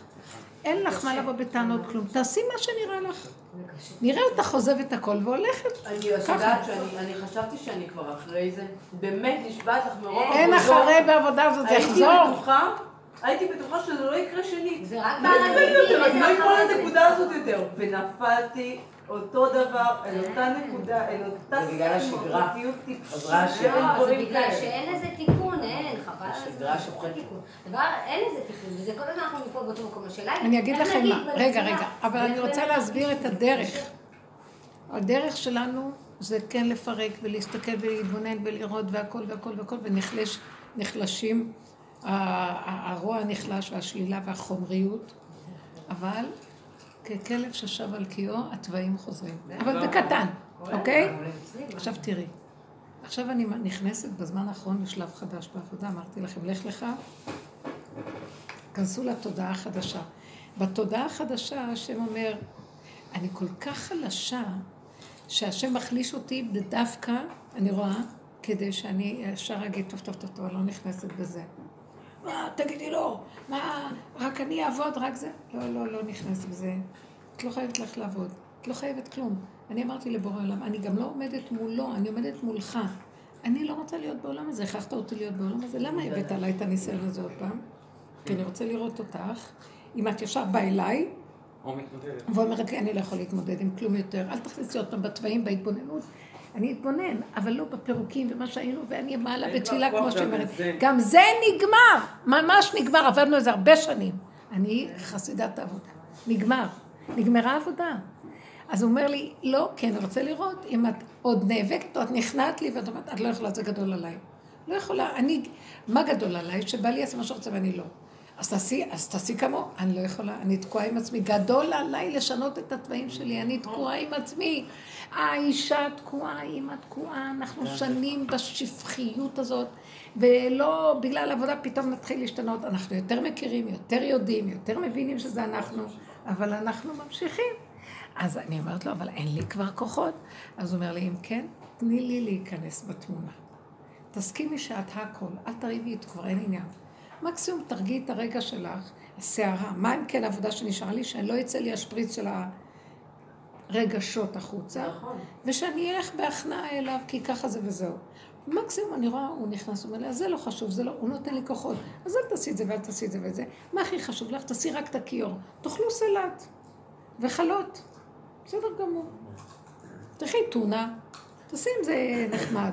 אין לך מה לבוא בטענות כלום. תעשי מה שנראה לך. נראה אותך עוזבת הכל והולכת. אני יודעת שאני אני חשבתי שאני כבר אחרי זה. באמת, נשבעת לך מרוב אין עבודות. אחרי בעבודה הזאת, זה הייתי יחזור. בטוחה, הייתי בטוחה שזה לא יקרה שנית. זה רק לא יקרה לי יותר, בעל אני לא איזה לנקודה הזאת יותר. ונפלתי אותו דבר, אל אותה נקודה, אל אותה זה בגלל השגרה. סמכותיות טיפשית. חזרה השגרה. לא, זה בגלל. שאין לזה תיקון, אין, חבל על השגרה. אין תיקון. דבר, אין לזה תיקון, וזה כל הזמן אנחנו נפול באותו מקום. השאלה היא, אני אגיד לכם מה, רגע, רגע, אבל אני רוצה להסביר את הדרך. הדרך שלנו זה כן לפרק ולהסתכל ולהתבונן ולראות והכל והכל והכל, ונחלשים, הרוע נחלש והשלילה והחומריות, אבל ככלב ששב על קיאו, התוואים חוזרים. אבל בקטן, אוקיי? עכשיו תראי. עכשיו אני נכנסת בזמן האחרון לשלב חדש בעבודה, אמרתי לכם, לך לך, כנסו לתודעה החדשה. בתודעה החדשה השם אומר, אני כל כך חלשה, שהשם מחליש אותי דווקא, אני רואה, כדי שאני ישר אגיד, טוב, טוב, טוב, טוב, אני לא נכנסת בזה. מה, תגידי לא, מה, רק אני אעבוד, רק זה? לא, לא, לא נכנסת בזה. את לא חייבת לך לעבוד, את לא חייבת כלום. אני אמרתי לבורא עולם, אני גם לא עומדת מולו, אני עומדת מולך. אני לא רוצה להיות בעולם הזה, הכרחת אותי להיות בעולם הזה, למה הבאת עליי את הניסיון הזה עוד פעם? כי אני רוצה לראות אותך, אם את ישר באה אליי. ואומרת לי, אני לא יכול להתמודד עם כלום יותר, אל תכניסי אותם בתוואים, בהתבוננות. אני אתבונן, אבל לא בפירוקים ומה שהיינו, ואני מעלה בתפילה, כמו שהיא גם זה נגמר, ממש נגמר, עבדנו על זה הרבה שנים. אני חסידת העבודה. נגמר, נגמרה העבודה. אז הוא אומר לי, לא, כן, אני רוצה לראות אם את עוד נאבקת או את נכנעת לי ואת אומרת, את לא יכולה, זה גדול עליי. לא יכולה, אני, מה גדול עליי? שבא לי לעשות מה שרוצה ואני לא. אז תעשי, אז תעשי כמוהו, אני לא יכולה, אני תקועה עם עצמי. גדול עליי לשנות את התוואים שלי, אני תקועה עם עצמי. האישה תקועה, אימא תקועה, אנחנו שנים בשפחיות הזאת, ולא בגלל עבודה פתאום נתחיל להשתנות. אנחנו יותר מכירים, יותר יודעים, יותר מבינים שזה אנחנו, אבל אנחנו ממשיכים. אז אני אומרת לו, אבל אין לי כבר כוחות. אז הוא אומר לי, אם כן, תני לי להיכנס בתמונה. תסכימי שאת הכל, אל תריבי כבר אין עניין. מקסימום תרגיעי את הרגע שלך, הסערה. מה אם כן העבודה שנשארה לי? שאני לא יצא לי השפריץ של הרגשות החוצה, נכון. ושאני אלך בהכנעה אליו, כי ככה זה וזהו. מקסימום אני רואה, הוא נכנס, הוא אומר לי, אז זה לא חשוב, זה לא, הוא נותן לי כוחות. אז אל תעשי את זה ואל תעשי את זה ואת זה. מה הכי חשוב לך? תעשי רק את הכיור. תאכלו סלט וחלות. בסדר גמור. תלכי טונה, תעשי עם זה נחמד.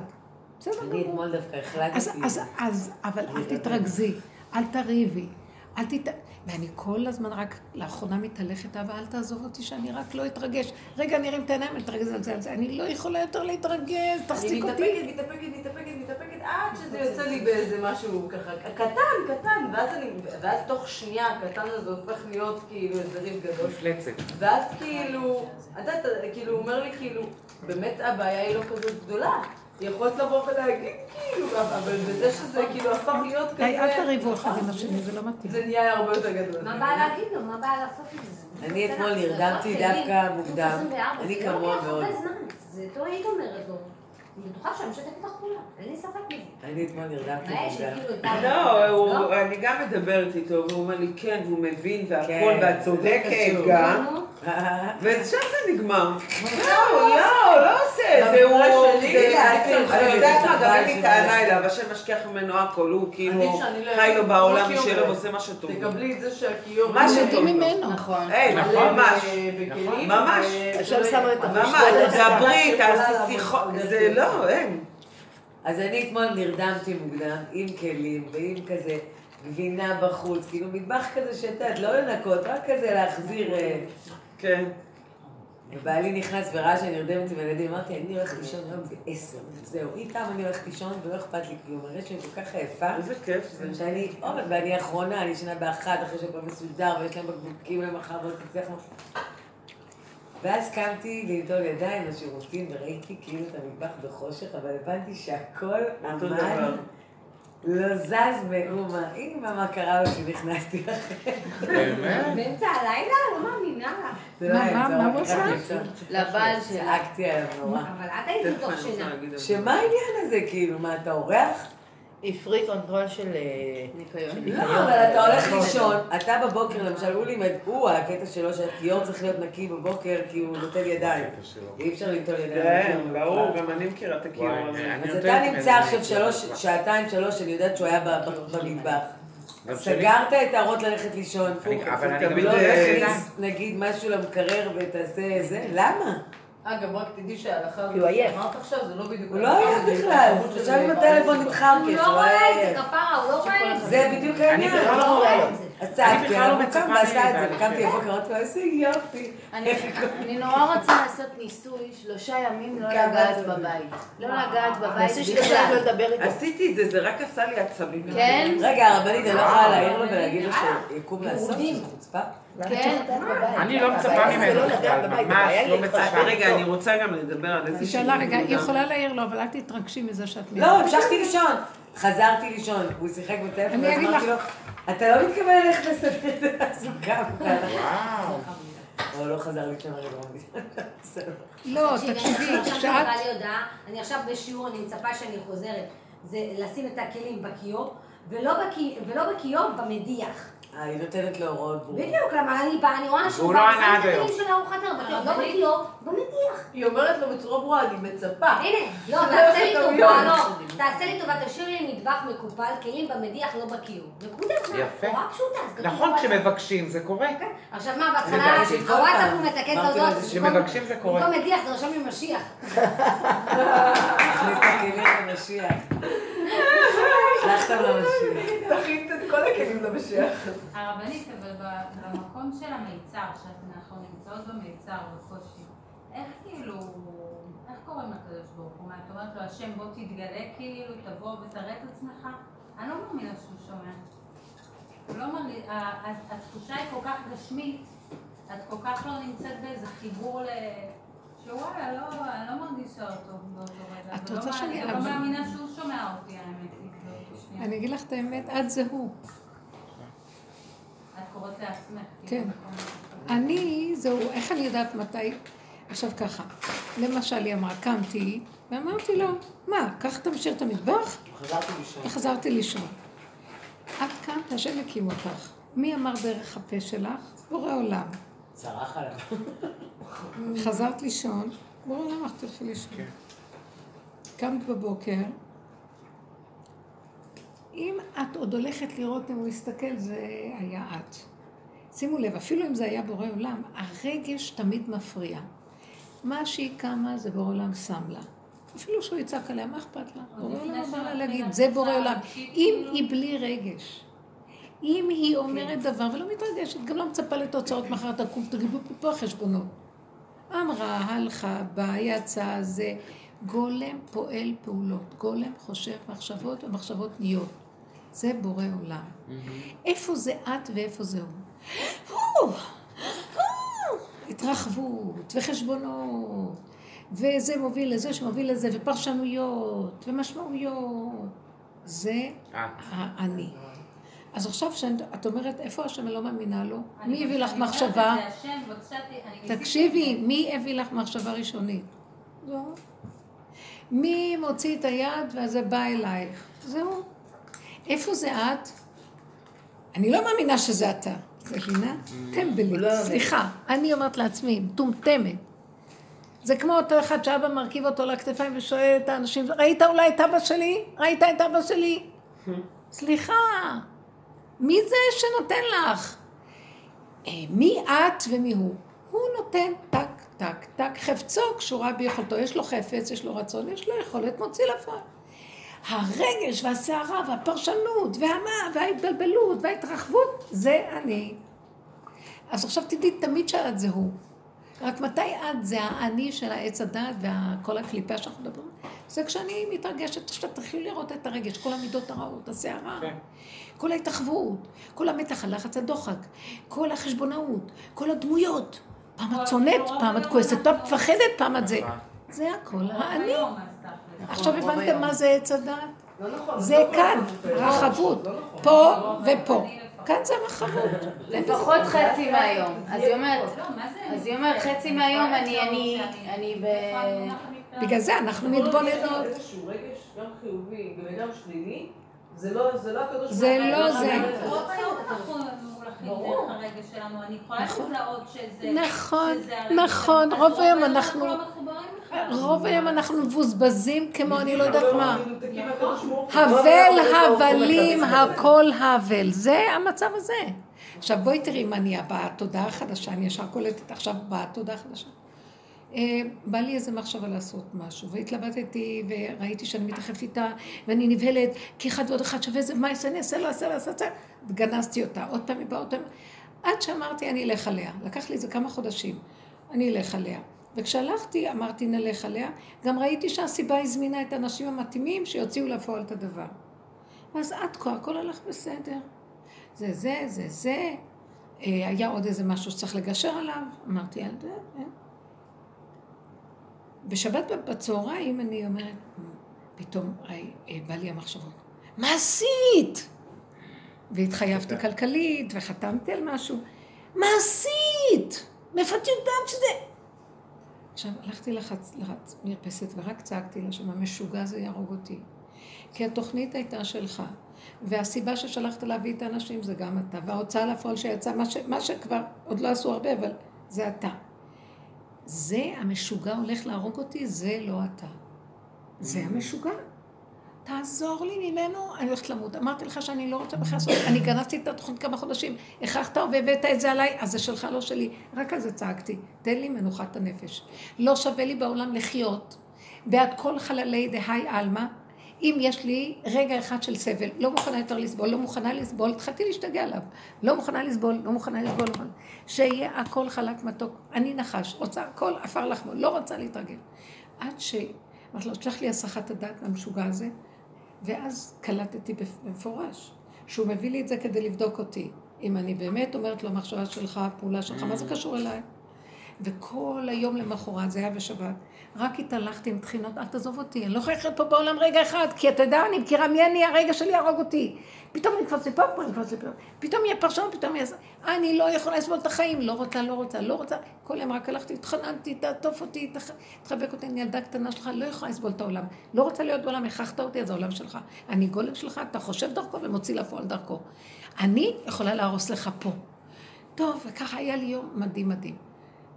בסדר אני גמור. אתמול דווקא החלטתי. אז, אז, אז, אבל אל תתרכזי, אל תריבי, אל תת... ואני כל הזמן רק לאחרונה מתהלכת, אבל אל תעזוב אותי שאני רק לא אתרגש. רגע, אני ארים את העיניים, אני אתרגז על זה, על זה. אני לא יכולה יותר להתרגז, אני תחזיק אותי. מתאפקת, מתאפקת, מתאפקת, מתאפקת, עד שזה יוצא לי באיזה משהו ככה, קטן, קטן, ואז אני, ואז תוך שנייה הקטן הזה הופך להיות כאילו איזה ריב גדול. מפלצת. ואז כאילו, את יודעת, כאילו, הוא אומר לי כאילו, באמת הבעיה היא לא כזאת גדולה. יכולת לבוא ולהגיד כאילו, אבל בזה שזה כאילו הפך להיות כזה, אל תריבו אחד עם השני, זה לא מתאים. זה נהיה הרבה יותר גדול. מה בא להגיד לו? מה בא לעשות עם זה? אני אתמול נרדמתי לא. דווקא מוקדם. 24, אני זה כמוה מאוד. זה לא היית אומרת לו. אני בטוחה שאני משתפת אותך כולה. אין לי ספק בזה. אני אתמול נרדמתי? מוקדם. כאילו, לא, הוא- לא? אני גם מדברת איתו, והוא אומר לי, כן, והוא מבין והכל, כן, ואת צודקת. גם. ושם זה נגמר. לא, לא, לא עושה, זה הוא, במקרה שלי, זה, זה אני יודעת מה, גם אין לי טענה. אליו, השם משכיח ממנו הכל, הוא כאילו לא- חי לו בעולם משלו. ועושה מה שטוב. תקבלי את זה שהכיור... מה שטוב. ממנו. נכון. היי, מלא ממש. בכלים, ממש. עכשיו שמו את ממש. דברי, תעשי שיחות, זה לא, אין. אז אני אתמול נרדמתי מוקדם, עם כלים ועם כזה גבינה בחוץ, כאילו מטבח כזה שאת יודעת, לא לנקות, רק כזה להחזיר. אה, כן. ובעלי נכנס וראה שאני נרדמת עם הילדים, אמרתי, אני הולכת לישון היום בעשר, זהו, איתם אני הולכת לישון ולא אכפת לי כלום, הרי שאני כל כך עייפה, איזה כיף זה. שאני, עוד ואני האחרונה, אני ישנה באחת, אחרי שהכל מסודר, ויש להם בקבוקים למחר, ועוד תצליח ואז קמתי לנטול ידיים לשירותים, וראיתי כאילו את המטבח בחושך, אבל הבנתי שהכל עמד. לא זז מאומה. אימא, מה קרה לו שנכנסתי לכם? באמת? באמצע הלילה? לא מאמינה לך. זה לא מה, היה מה, מה הוא? לישון. לבעל שלה. צעקתי עליו נורא. אבל את היית בתוך שינה. שמה העניין הזה, כאילו? מה, אתה אורח? היא freak control של אה, ניקיון. לא, אבל אתה הולך לישון, אתה בבוקר, למשל, הוא לימד, הוא, הקטע שלו, שהכיור צריך להיות נקי בבוקר, כי הוא נוטל ידיים. אי אפשר לנטול ידיים. כן, ברור, גם אני מכירה את הכיור הזה. אז אתה נמצא עכשיו שלוש. שעתיים, שלוש, אני יודעת שהוא היה במטבח. סגרת את הארות ללכת לישון. אני- אבל אני גם תמיד, לא אה. תכניס, נגיד, משהו למקרר ותעשה זה, למה? אגב, רק תדעי שההלכה כי הוא עייף. אמרת עכשיו, זה לא בדיוק... הוא לא היה בכלל, הוא ישב עם הטלפון איתך, הוא לא רואה את זה, כפרה, הוא לא רואה את זה. זה בדיוק העניין. אני בכלל לא רואה את זה. אז אני צעקתי בכלל עליו, לא הוא קם ועשה את זה, וקמתי. בבוקר, אמרתי לו, איזה יופי. אני נורא רוצה לעשות ניסוי, שלושה ימים לא לגעת זה? בבית. לא לגעת בבית בכלל. עשיתי את זה, זה רק עשה לי עצבים. כן? רגע, הרבנית, אני לא יכולה להעיר לו ולהגיד לו שיקום לעשות, שזה חוצפה? כן? אני לא מצפה ממנו לא בכלל, ממש לא. מצפה. רגע, אני רוצה גם לדבר על איזה שאלה רגע, היא יכולה להעיר לו, אבל אל תתרגשי מזה שאת לא, המשכתי לישון. חזרתי לישון, הוא שיחק בטלפון, אני אז אגיד אמרתי לו, אתה לא מתכוון ללכת לסדר את זה, (laughs) אז הוא קם. וואו. אבל לא חזר לישון הרגע. בסדר. לא, תקשיבי, תקשיבי, אני עכשיו לי בשיעור, אני מצפה שאני חוזרת, זה לשים את הכלים בכיור, ולא בכיור, במדיח. היא נותנת לו הוראות ברורות. בדיוק, למה אני באה, אני רואה שהוא לא בא, שם את. הכלים של ארוחת ערב, לא בכיור, במדיח. היא אומרת לו בצורה ברורה, אני מצפה. הנה, לא, תעשה לי טובה, לא, תעשה לי טובה, תשאיר לי מטבח מקופל, כלים במדיח, לא בכיור. נקודה, יפה. נורא פשוטה. נכון. כשמבקשים זה קורה. כן. עכשיו מה, בהתחלה, הוואטסאפ פעם. הוא מתקן במקום- כשמבקשים זה קורה. במקום מדיח זה רשום לי משיח. (laughs) הכניס את הכלים למשיח. (laughs) תכין את כל הכלים למשיח. הרבנית, אבל במקום של המיצר, שאנחנו נמצאות במיצר בקושי, איך כאילו, איך קוראים לקדוש ברוך הוא? מה, את אומרת לו, השם בוא תתגלה כאילו, תבוא ותראה את עצמך? אני לא מאמינה שהוא שומע. לא מרגיש, התחושה היא כל כך גשמית, את כל כך לא נמצאת באיזה חיבור ל... שוואלה, לא, אני לא מרגישה אותו באותו רגע. את רוצה שאני אני לא? מאמינה שהוא שומע אותי, האמת. אני אגיד לך את האמת, את זה הוא. את קוראת לעצמך. כן. כאילו, במקום- אני, זהו, איך אני יודעת מתי... עכשיו ככה, למשל היא אמרה, קמתי, ואמרתי לו, מה, קח תמשיך את המטבח? חזרתי לישון. וחזרתי לישון. את קמת, השם הקים אותך. מי אמר דרך הפה שלך? בורא עולם. צרח עליו. חזרת לישון, בורא עולם לך תלכי לישון. קמת בבוקר, אם את עוד הולכת לראות אם הוא יסתכל, זה היה את. שימו לב, אפילו אם זה היה בורא עולם, הרגש תמיד מפריע. מה שהיא קמה זה בורא עולם שם לה. אפילו שהוא יצעק עליה, מה אכפת לה? בורא עולם אמר לה להגיד, זה בורא עולם. אם היא בלי רגש, אם היא אומרת דבר ולא מתרגשת, גם לא מצפה לתוצאות מחר תקום, תגידו פה חשבונות. אמרה, הלכה, באה, יצאה, זה. גולם פועל פעולות. גולם חושב מחשבות ומחשבות נהיות. זה בורא עולם. איפה זה את ואיפה זה הוא? התרחבות וחשבונות, וזה מוביל לזה שמוביל לזה, ופרשנויות ומשמעויות. זה האני. אז עכשיו שאת אומרת, איפה השם לא מאמינה לו? מי הביא לך מחשבה? תקשיבי, מי הביא לך מחשבה ראשונית? לא. מי מוציא את היד וזה בא אלייך? זהו. איפה זה את? אני לא מאמינה שזה אתה. מבינה? טמבלית, לא סליחה. אני אומרת לעצמי, מטומטמת. זה כמו אותו אחד שאבא מרכיב אותו לכתפיים ושואל את האנשים, ראית אולי את אבא שלי? ראית את אבא שלי? סליחה, מי זה שנותן לך? אה, מי את ומי הוא? הוא נותן טק, טק, טק. חפצו קשורה ביכולתו. יש לו חפץ, יש לו רצון, יש לו יכולת, מוציא לפועל. הרגש והסערה והפרשנות והמה וההתבלבלות וההתרחבות, זה אני. אז עכשיו תדעי תמיד שאת זה הוא. רק מתי את זה האני של העץ הדעת וכל הקליפה שאנחנו מדברים? זה כשאני מתרגשת, עכשיו תתחילו לראות את הרגש, כל המידות הרעות, הסערה, כן. כל ההתאכבות, כל המתח, הלחץ, הדוחק, כל החשבונאות, כל הדמויות. פעם את צונאת, פעם את כועסת, פעם את מפחדת, פעם את זה. נכון. זה הכל האני. עכשיו הבנתם מה זה עץ הדעת? לא נכון, זה לא כאן, רחבות, פה ופה. כאן זה רחבות. לפחות חצי מהיום. אז היא אומרת, אז היא אומרת, חצי מהיום אני ב... בגלל זה אנחנו מתבוננות. איזשהו רגש, גם חיובי וגם שלילי, זה לא זה. לא הקדוש זה לא זה. נכון, נכון, רוב היום אנחנו, רוב היום אנחנו מבוזבזים כמו אני לא יודעת מה. הבל הבלים הכל הבל, זה המצב הזה. עכשיו בואי תראי מה נהיה בתודעה החדשה, אני ישר קולטת עכשיו בתודעה החדשה. אה, בא לי איזה מחשבה לעשות משהו, והתלבטתי, וראיתי שאני מתרחבת איתה, ואני נבהלת, כי אחד ועוד אחד שווה זה, מה אני אעשה לו, אעשה לו, אעשה לו, גנזתי אותה, עוד פעם היא באה, עוד פעם, עד שאמרתי, אני אלך עליה. לקח לי איזה כמה חודשים, אני אלך עליה. וכשהלכתי, אמרתי, נלך עליה, גם ראיתי שהסיבה הזמינה את האנשים המתאימים שיוציאו לפועל את הדבר. ואז עד כה, הכל הלך בסדר. זה זה, זה זה. אה, היה עוד איזה משהו שצריך לגשר עליו, אמרתי, על זה, כן. בשבת בצהריים אני אומרת, פתאום אה, בא לי המחשבות, מה עשית? והתחייבתי כלכלית, וחתמתי על משהו. מה עשית? מאיפה את יודעת שזה... עכשיו, הלכתי לחץ, לחץ מרפסת ורק צעקתי לה המשוגע הזה יהרוג אותי. כי התוכנית הייתה שלך, והסיבה ששלחת להביא את האנשים זה גם אתה, וההוצאה לפועל שיצא, מה, ש, מה שכבר עוד לא עשו הרבה, אבל זה אתה. זה המשוגע הולך להרוג אותי, זה לא אתה. זה המשוגע. תעזור לי ממנו, אני הולכת למות. אמרתי לך שאני לא רוצה בכלל לעשות, אני גנבתי את התוכנית כמה חודשים, הכרחת והבאת את זה עליי, אז זה שלך, לא שלי. רק על זה צעקתי, תן לי מנוחת הנפש. לא שווה לי בעולם לחיות בעד כל חללי דהי עלמא, אם יש לי רגע אחד של סבל, לא מוכנה יותר לסבול, לא מוכנה לסבול, התחלתי להשתגע עליו. לא מוכנה לסבול, לא מוכנה לסבול, לא שיהיה הכל חלק מתוק. אני נחש, רוצה הכל עפר לחמו, לא רוצה להתרגל. עד ש... אמרתי לו, תשלח לי הסחת הדעת מהמשוגע הזה, ואז קלטתי במפורש, שהוא מביא לי את זה כדי לבדוק אותי. אם אני באמת אומרת לו, מחשבה שלך, פעולה שלך, מה זה קשור אליי? וכל היום למחרת, זה היה בשבת, רק התהלכתי עם תחינות, אל תעזוב אותי, אני לא יכולה ללכת פה בעולם רגע אחד, כי אתה יודע, אני מכירה מי אני, הרגע שלי יהרוג אותי. פתאום אני קפוץ לפה, פה אני קפוץ לפה, פתאום יהיה פרשנות, פתאום יהיה... אני לא יכולה לסבול את החיים, לא רוצה, לא רוצה, לא רוצה. כל יום רק הלכתי, התחננתי, תעטוף אותי, תחבק אותי, אני ילדה קטנה שלך, לא יכולה לסבול את העולם. לא רוצה להיות בעולם, הכרחת אותי, אז העולם שלך. אני גולם שלך, אתה חושב דרכו ומוציא לפועל דרכו. אני יכולה להרוס לך פה. טוב, וככה היה לי יום מדהים מדהים.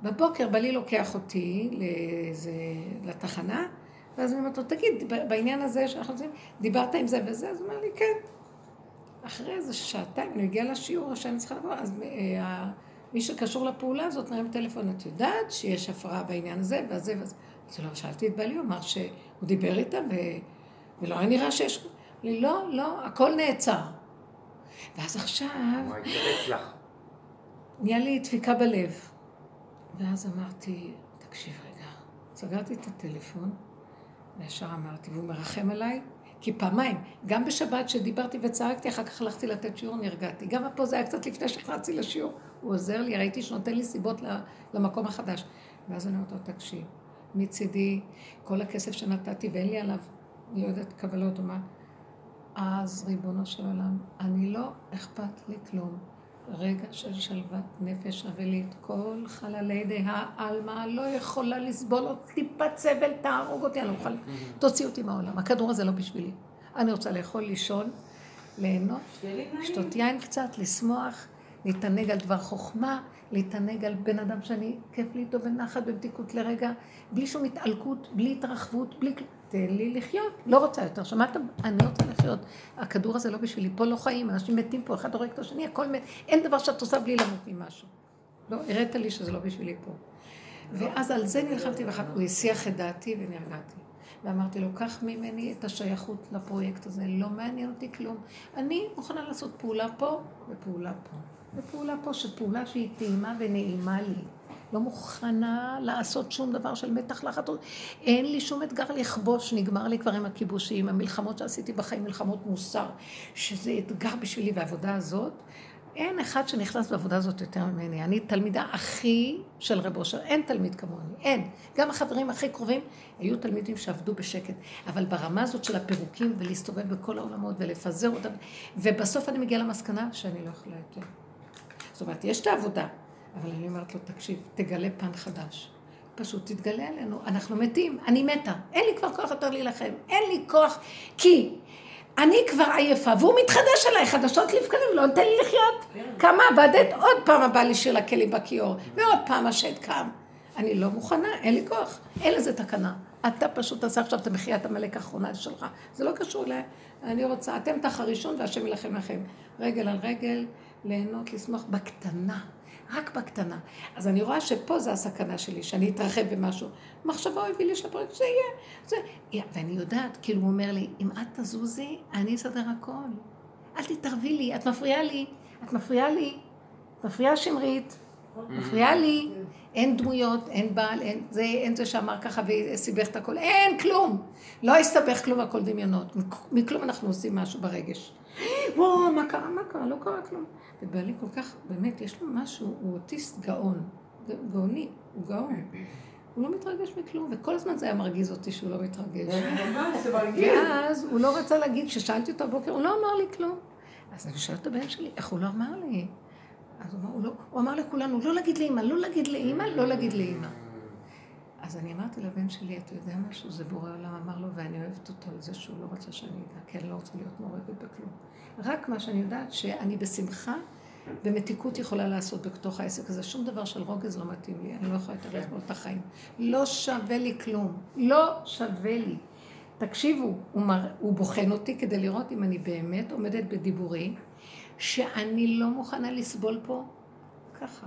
בבוקר בלי לוקח אותי לאיזה, לתחנה, ואז אני אומרת לו, תגיד, בעניין הזה שאנחנו עושים, דיברת עם זה וזה? אז הוא אומר לי, כן. אחרי איזה שעתיים, אני מגיעה לשיעור שאני צריכה לבוא, אז אה, מי שקשור לפעולה הזאת מרים טלפון, את יודעת שיש הפרעה בעניין הזה, והזה וזה. אז לא, שאלתי את בעלי, הוא אמר שהוא דיבר איתה, ו... ולא היה נראה שיש... לי, לא, לא, הכל נעצר. ואז עכשיו... נהיה לי דפיקה בלב. ואז אמרתי, תקשיב רגע. סגרתי את הטלפון, וישר אמרתי, והוא מרחם עליי, כי פעמיים, גם בשבת שדיברתי וצעקתי, אחר כך הלכתי לתת שיעור, נרגעתי. גם פה זה היה קצת לפני שנכנסתי לשיעור. הוא עוזר לי, ראיתי שנותן לי סיבות למקום החדש. ואז אני אומרת לו, תקשיב, מצידי, כל הכסף שנתתי, ואין לי עליו, לא יודעת, קבלות או מה, אז ריבונו של עולם, אני לא אכפת לי כלום. רגע של שלוות נפש את כל חללי דעה עלמא, לא יכולה לסבול עוד טיפת סבל, תהרוג אותי, אני לא יכולה, תוציא אותי מהעולם. הכדור הזה לא בשבילי. אני רוצה לאכול, לישון, ליהנות, לשתות יין קצת, לשמוח, להתענג על דבר חוכמה, להתענג על בן אדם שאני, כיף לי איתו בנחת, במתיקות לרגע, בלי שום התעלקות, בלי התרחבות, בלי... תן לי לחיות, לא רוצה יותר. שמעת? אני רוצה לחיות. הכדור הזה לא בשבילי, פה לא חיים, אנשים מתים פה, אחד הורג את השני, הכל מת. אין דבר שאת עושה בלי למות ממשהו. לא, הראת לי שזה לא בשבילי פה. ואז על זה נלחמתי ואחר כך הוא הסיח את דעתי ונרגעתי. ואמרתי לו, קח ממני את השייכות לפרויקט הזה, לא מעניין אותי כלום. אני מוכנה לעשות פעולה פה ופעולה פה. ופעולה פה, שפעולה שהיא טעימה ונעימה לי. לא מוכנה לעשות שום דבר של מתח לחץ. אין לי שום אתגר לכבוש, נגמר לי כבר עם הכיבושים, המלחמות שעשיתי בחיים, מלחמות מוסר, שזה אתגר בשבילי, והעבודה הזאת, אין אחד שנכנס בעבודה הזאת יותר ממני. אני תלמידה הכי של רב אושר, אין תלמיד כמוני, אין. גם החברים הכי קרובים היו תלמידים שעבדו בשקט. אבל ברמה הזאת של הפירוקים ולהסתובב בכל העולמות ולפזר אותם, ובסוף אני מגיעה למסקנה שאני לא יכולה יותר. זאת אומרת, יש את העבודה, אבל אני אומרת לו, תקשיב, תגלה פן חדש. פשוט תתגלה עלינו, אנחנו מתים, אני מתה, אין לי כבר כוח יותר להילחם, אין לי כוח, כי אני כבר עייפה, והוא מתחדש עליי חדשות לבקרים, לא נותן לי לחיות. כמה עבדת, עוד פעם הבא לי שיר לכלים בכיור, ועוד פעם השד קם. אני לא מוכנה, אין לי כוח, אין לזה תקנה. אתה פשוט תעשה עכשיו את המחיית עמלק האחרונה שלך. זה לא קשור ל... אני רוצה, אתם תח הראשון והשם ילחם לכם. רגל על רגל, ליהנות, לשמוח בקטנה. רק בקטנה. אז אני רואה שפה זה הסכנה שלי, שאני אתרחב במשהו. מחשבה הביא לי שהפרויקט זה יהיה. זה... ואני יודעת, כאילו הוא אומר לי, אם את תזוזי, אני אסדר הכל. אל תתערבי לי, את מפריעה לי, את מפריעה לי, את מפריעה שמרית, מפריעה לי. אין דמויות, אין בעל, אין זה, אין זה שאמר ככה וסיבך את הכל, אין כלום. לא הסתבך כלום, הכל דמיונות. מכלום אנחנו עושים משהו ברגש. וואו, מה קרה, מה קרה? לא קרה כלום. ובעלי כל כך, באמת, יש לו משהו, הוא אוטיסט גאון, גאוני, הוא גאון. הוא לא מתרגש מכלום, וכל הזמן זה היה מרגיז אותי שהוא לא מתרגש. (laughs) ואז הוא לא רצה להגיד, כששאלתי אותו הבוקר, הוא לא אמר לי כלום. אז אני שואלת את הבן שלי, איך הוא לא אמר לי? אז הוא אמר, הוא, לא, הוא אמר לכולנו, לא להגיד לאימא, לא להגיד לאימא, לא להגיד לאימא. אז אני אמרתי לבן שלי, אתה יודע משהו? זה בורא עולם אמר לו, ואני אוהבת אותו על זה שהוא לא רצה שאני אדע, כי אני לא רוצה להיות מעורבת בכלום. רק מה שאני יודעת, שאני בשמחה ומתיקות יכולה לעשות בתוך העסק הזה. שום דבר של רוגז לא מתאים לי, אני לא יכולה להתערב בו את החיים. לא שווה לי כלום. לא שווה לי. תקשיבו, הוא, מר... הוא בוחן אותי כדי לראות אם אני באמת עומדת בדיבורי, שאני לא מוכנה לסבול פה ככה.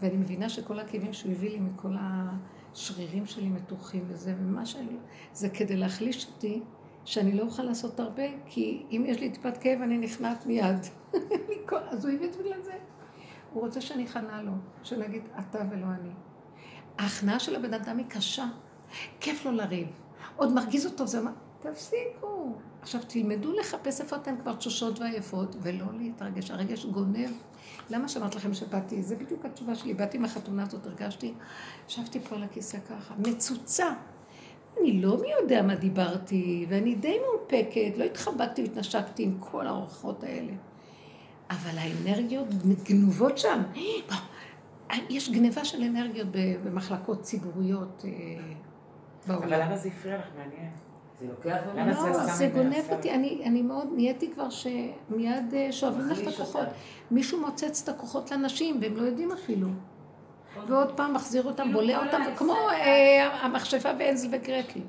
ואני מבינה שכל הכאבים שהוא הביא לי מכל השרירים שלי מתוחים וזה, ומה שאני... לא- זה כדי להחליש אותי, שאני לא אוכל לעשות הרבה, כי אם יש לי טיפת כאב אני נכנעת מיד. (laughs) אז הוא הביא את בגלל זה. הוא רוצה שאני אכנע לו, שנגיד אתה ולא אני. ההכנעה של הבן אדם היא קשה. כיף לו לריב. עוד מרגיז אותו, זה מה... תפסיקו. עכשיו תלמדו לחפש איפה אתן כבר תשושות ועייפות, ולא להתרגש. הרגש גונב. למה שאמרת לכם שבאתי? זה בדיוק התשובה שלי. באתי מהחתונה הזאת, הרגשתי, ישבתי פה על הכיסא ככה, מצוצה. אני לא מי יודע מה דיברתי, ואני די מאופקת, לא התחבקתי והתנשקתי עם כל האורחות האלה. אבל האנרגיות גנובות שם. יש גניבה של אנרגיות במחלקות ציבוריות אה, בעולם. אבל למה זה הפריע לך? מעניין. זה לוקח לא, זה גונב אותי, אני, אני מאוד, נהייתי כבר שמיד אה, שואבים לך את הכוחות. מישהו מוצץ את הכוחות לנשים, והם לא יודעים אפילו. ועוד פעם מחזיר אותם, בולע אותם, כמו אה, המכשפה באנזל וגרטל.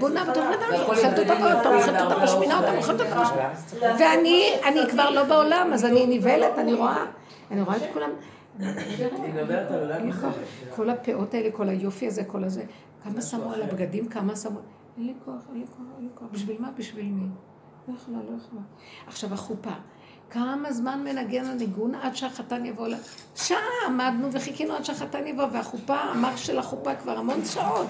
בונה בן אדם, אוכלת אותה פעם, אוכלת אותה, משמינה אותה, אוכלת אותה, משמינה. ואני, אני כבר לא בעולם, אז אני נבהלת, אני רואה, אני רואה את כולם. (coughs) כל הפאות האלה, כל היופי הזה, כל הזה, כמה שמו על הבגדים, כמה שמו... אין לי כוח, אין לי כוח, אין לי כוח. בשביל מה? בשביל מי? לא יכולה, לא יכולה. עכשיו, החופה. כמה זמן מנגן הניגון עד שהחתן יבוא ל... שעה עמדנו וחיכינו עד שהחתן יבוא, והחופה, המח של החופה כבר המון שעות.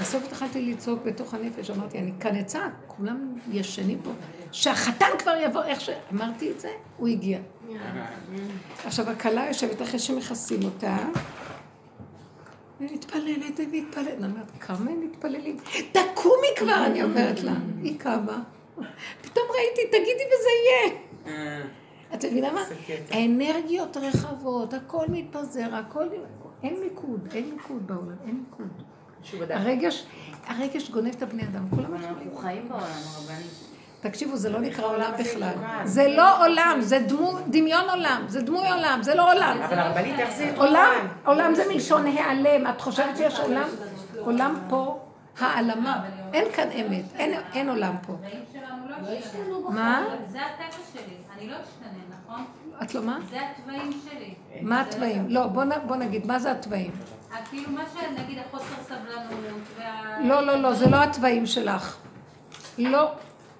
בסוף התחלתי לצעוק בתוך הנפש, אמרתי, אני כאן אצעק, כולם ישנים פה. שהחתן כבר יבוא, איך ש... אמרתי את זה, הוא הגיע. עכשיו, הכלה יושבת אחרי שמכסים אותה, אני מתפללת, אני מתפללת. אני אומרת, כמה הם מתפללים? תקומי כבר, אני אומרת לה. היא קמה. פתאום ראיתי, תגידי וזה יהיה. את מבינה מה? האנרגיות רחבות, הכל מתפזר, הכל... אין מיקוד, אין מיקוד בעולם, אין מיקוד. הרגש, הרגש גונב את הבני אדם, כולם אנחנו חיים בעולם, הרבנית. תקשיבו, זה לא נקרא עולם בכלל. זה לא עולם, זה דמו, דמיון עולם, זה דמוי עולם, זה לא עולם. אבל הרבנית, איך זה עולם, עולם זה מלשון העלם. את חושבת שיש עולם? עולם פה, העלמה. אין כאן אמת, אין- אין עולם פה. החיים שלנו לא השתנו. מה? זה הטבע שלי, אני לא אשתנה, נכון? את לא מה? זה התוואים שלי. מה התוואים? לא, בוא נגיד, מה זה התוואים? אה, כאילו מה שנגיד החוסר סבלנות וה... לא, לא, לא, זה לא התוואים שלך. לא.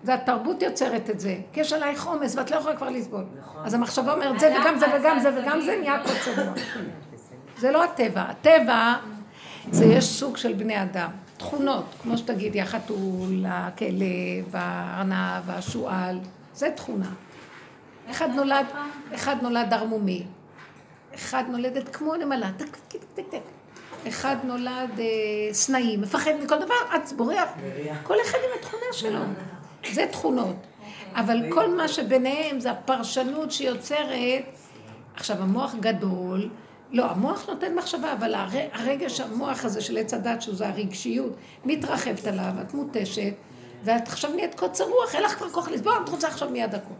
זה התרבות יוצרת את זה. כי יש עלייך עומס ואת לא יכולה כבר לסבול. אז המחשבה אומרת זה וגם זה וגם זה וגם זה נהיה צבוע. (coughs) זה לא הטבע. הטבע זה יש סוג של בני אדם. תכונות, כמו שתגידי, החתול, הכלב, הארנב, השועל, זה תכונה. אחד נולד, אחד נולד ערמומי, אחד נולדת כמו נמלה, טק, טק, טק, טק. אחד נולד אה, סנאי, מפחד מכל דבר, אץ בורח. כל אחד עם התכונה שלו. זה תכונות. אבל כל מה שביניהם זה הפרשנות שיוצרת, עכשיו המוח גדול, לא, המוח נותן מחשבה, אבל הר- הרגש, המוח הזה של עץ הדת, שזה הרגשיות, מתרחבת עליו, את מותשת, ואת עכשיו נהיית קוצר רוח, אין לך כבר כוח לסבול, את רוצה עכשיו מיד הכול.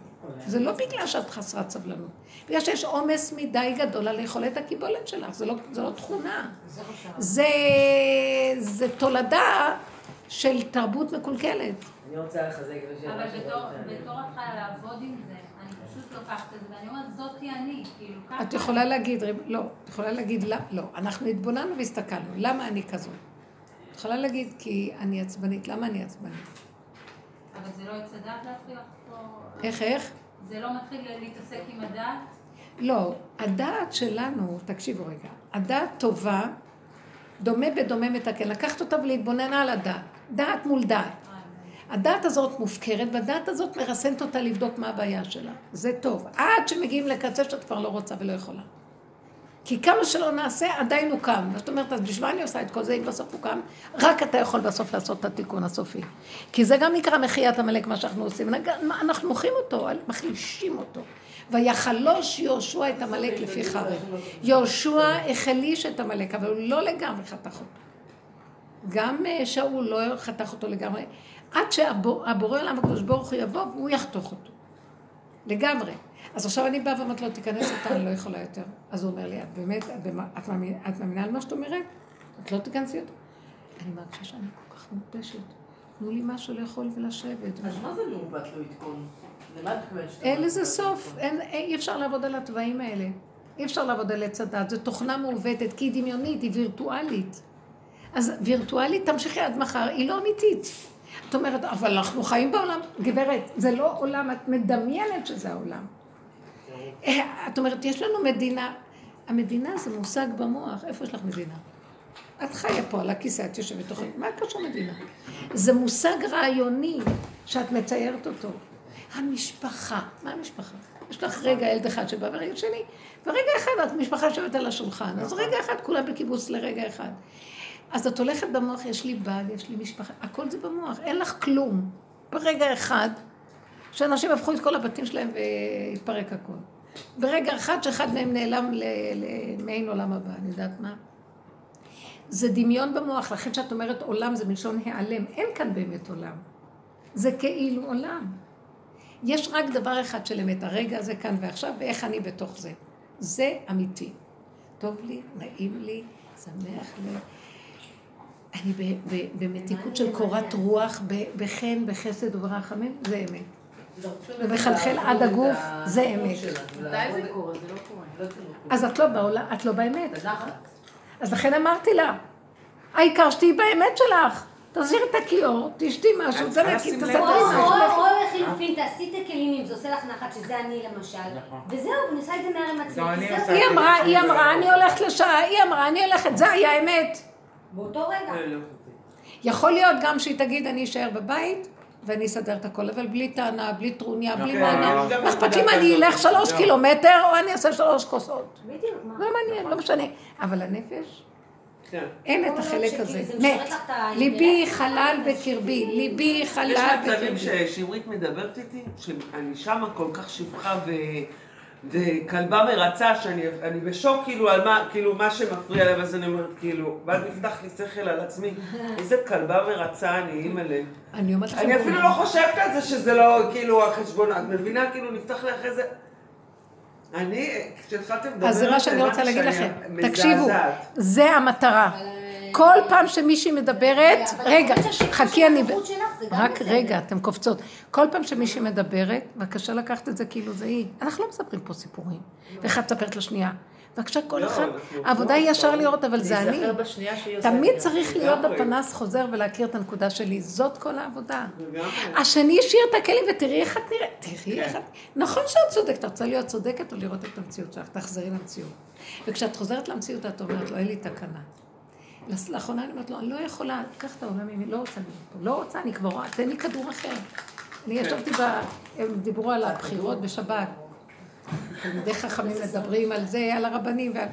זה לא בגלל שאת חסרת סבלנות, בגלל שיש עומס מדי גדול על יכולת הקיבולת שלך, זה לא, זה לא תכונה. זה, זה תולדה של תרבות מקולקלת. אני רוצה לחזק את השאלה אבל בתור התחלה לעבוד עם זה, אני פשוט לוקחת את זה ואני אומרת, זאתי אני, כאילו ככה. את יכולה להגיד, לא, את יכולה להגיד, לא, לא, אנחנו התבוננו והסתכלנו, למה אני כזאת? את יכולה להגיד, כי אני עצבנית, למה אני עצבנית? אבל זה לא יצא דעת להתחיל לחקור? איך, איך? זה לא מתחיל להתעסק עם הדעת? לא, הדעת שלנו, תקשיבו רגע, הדעת טובה, דומה בדומה מתקן, לקחת אותה ולהתבונן על הדעת, דעת מול דעת. הדעת הזאת מופקרת, והדעת הזאת מרסנת אותה לבדוק מה הבעיה שלה. זה טוב. עד שמגיעים לקצה שאת כבר לא רוצה ולא יכולה. כי כמה שלא נעשה, עדיין הוא קם. זאת אומרת, אז בשביל מה אני עושה את כל זה אם בסוף הוא קם? רק אתה יכול בסוף לעשות את התיקון הסופי. כי זה גם נקרא מחיית עמלק, מה שאנחנו עושים. אנחנו מוחים אותו, מחלישים אותו. ויחלוש יהושע את עמלק לפי חרב. יהושע החליש את עמלק, אבל הוא לא לגמרי חתך אותו. גם אה, שאול לא חתך אותו לגמרי, עד שהבורא עולם הקדוש ברוך הוא יבוא והוא יחתוך אותו. לגמרי. אז עכשיו אני באה ואומרת לו, תיכנס אתה, אני לא יכולה יותר. אז הוא אומר לי, את באמת, את, את, מאמינה, את מאמינה על מה שאת אומרת? את לא תיכנסי אותו? אני מרגישה שאני כל כך מותשת. תנו לי משהו לאכול ולשבת. אז מה זה מעוות לא עדכון? אין לזה לא סוף, אי אפשר לעבוד על התוואים האלה. אי אפשר לעבוד על עץ הדת, זו תוכנה מעוותת, כי היא דמיונית, היא וירטואלית. אז וירטואלית תמשיכי עד מחר, היא לא אמיתית. את אומרת, אבל אנחנו חיים בעולם, גברת, זה לא עולם, את מדמיינת שזה העולם. אה, את אומרת, יש לנו מדינה, המדינה זה מושג במוח, איפה יש לך מדינה? את חיה פה על הכיסא, את יושבת תוכנית, מה קשור מדינה? זה מושג רעיוני שאת מציירת אותו. המשפחה, מה המשפחה? יש לך רגע ילד אחד שבא ורגע שני, ורגע אחד את משפחה יושבת על השולחן, אז רגע אחד כולם בקיבוץ לרגע אחד. אז את הולכת במוח, יש לי בעל, יש לי משפחה, הכל זה במוח, אין לך כלום. ברגע אחד, שאנשים הפכו את כל הבתים שלהם והתפרק הכל. ברגע אחד שאחד מהם נעלם למעין עולם הבא, אני יודעת מה? זה דמיון במוח, לכן שאת אומרת עולם זה מלשון העלם, אין כאן באמת עולם. זה כאילו עולם. יש רק דבר אחד של אמת, הרגע הזה כאן ועכשיו, ואיך אני בתוך זה. זה אמיתי. טוב לי, נעים לי, שמח לי. אני ב- ב- במתיקות של קורת רוח, ב- בחן, בחסד וברחמים, זה אמת. זה מחלחל עד הגוף, זה אמת. זה? זה לא. אז את לא בעולם, את לא באמת. אז לכן אמרתי לה, העיקר שתהיי באמת שלך. תחזירי את הכיור, תשתי משהו, תסתכלי לב. או משהו. או- לחילופין, תעשי את הכלים אם זה עושה לך נחת, שזה אני למשל, וזהו, אני עושה את זה עצמי, אני זהו, עושה היא אמרה, היא אמרה, אני הולכת לשעה, היא אמרה, אני הולכת, זה היה אמת. באותו רגע. יכול להיות גם שהיא תגיד, אני אשאר בבית, ואני אסדר את הכל, אבל בלי טענה, בלי טרוניה, בלי כן, מענה. מה אכפת לי אם אני. אלך שלוש לא. קילומטר, או אני אעשה שלוש כוסות. בדיוק, מה? לא מעניין, לא משנה. אבל הנפש, כן. אין את החלק הזה. מת. לך את האינטרס. ליבי חלל בקרבי, ליבי יש חלל מצבים בקרבי. ששמרית מדברת איתי, שאני שמה כל כך שפחה ו... וכלבה מרצה, שאני אני בשוק כאילו על מה, כאילו מה שמפריע להם, אז אני אומרת כאילו, ואז נפתח לי שכל על עצמי, איזה כלבה מרצה אני, אימא'לה. אני אומרת לכם, אני אפילו לא חושבת על זה שזה לא כאילו החשבון, את מבינה? כאילו נפתח לי אחרי זה... אני, כשהתחלתם לדבר אז זה מה שאני רוצה להגיד לכם. תקשיבו. זה המטרה. כל פעם שמישהי מדברת, רגע, חכי אני... רק. רגע, אתן קופצות. כל פעם שמישהי מדברת, בבקשה לקחת את זה כאילו זה היא. אנחנו לא מספרים פה סיפורים. ואחת מספרת לשנייה. בבקשה, כל לא, אחד, העבודה היא ישר לראות, אבל זה אני. תמיד. צריך להיות. בפנס חוזר ולהכיר את הנקודה שלי. זאת כל העבודה. השני השאיר את הכלים ותראי איך את נראית. תראי איך את... נכון שאת צודקת, את רוצה להיות צודקת או לראות את המציאות שלך, תחזרי למציאות. וכשאת חוזרת למציאות, את אומרת לו, אין לי תקנה. לאחרונה אני אומרת לו, אני לא יכולה, קח את העולם ממני, לא רוצה להיות פה, לא רוצה, אני כבר רואה, תן לי כדור אחר. אני ישבתי ב... הם דיברו על הבחירות בשבת. תלמידי חכמים (laughs) מדברים על זה, על הרבנים ועל...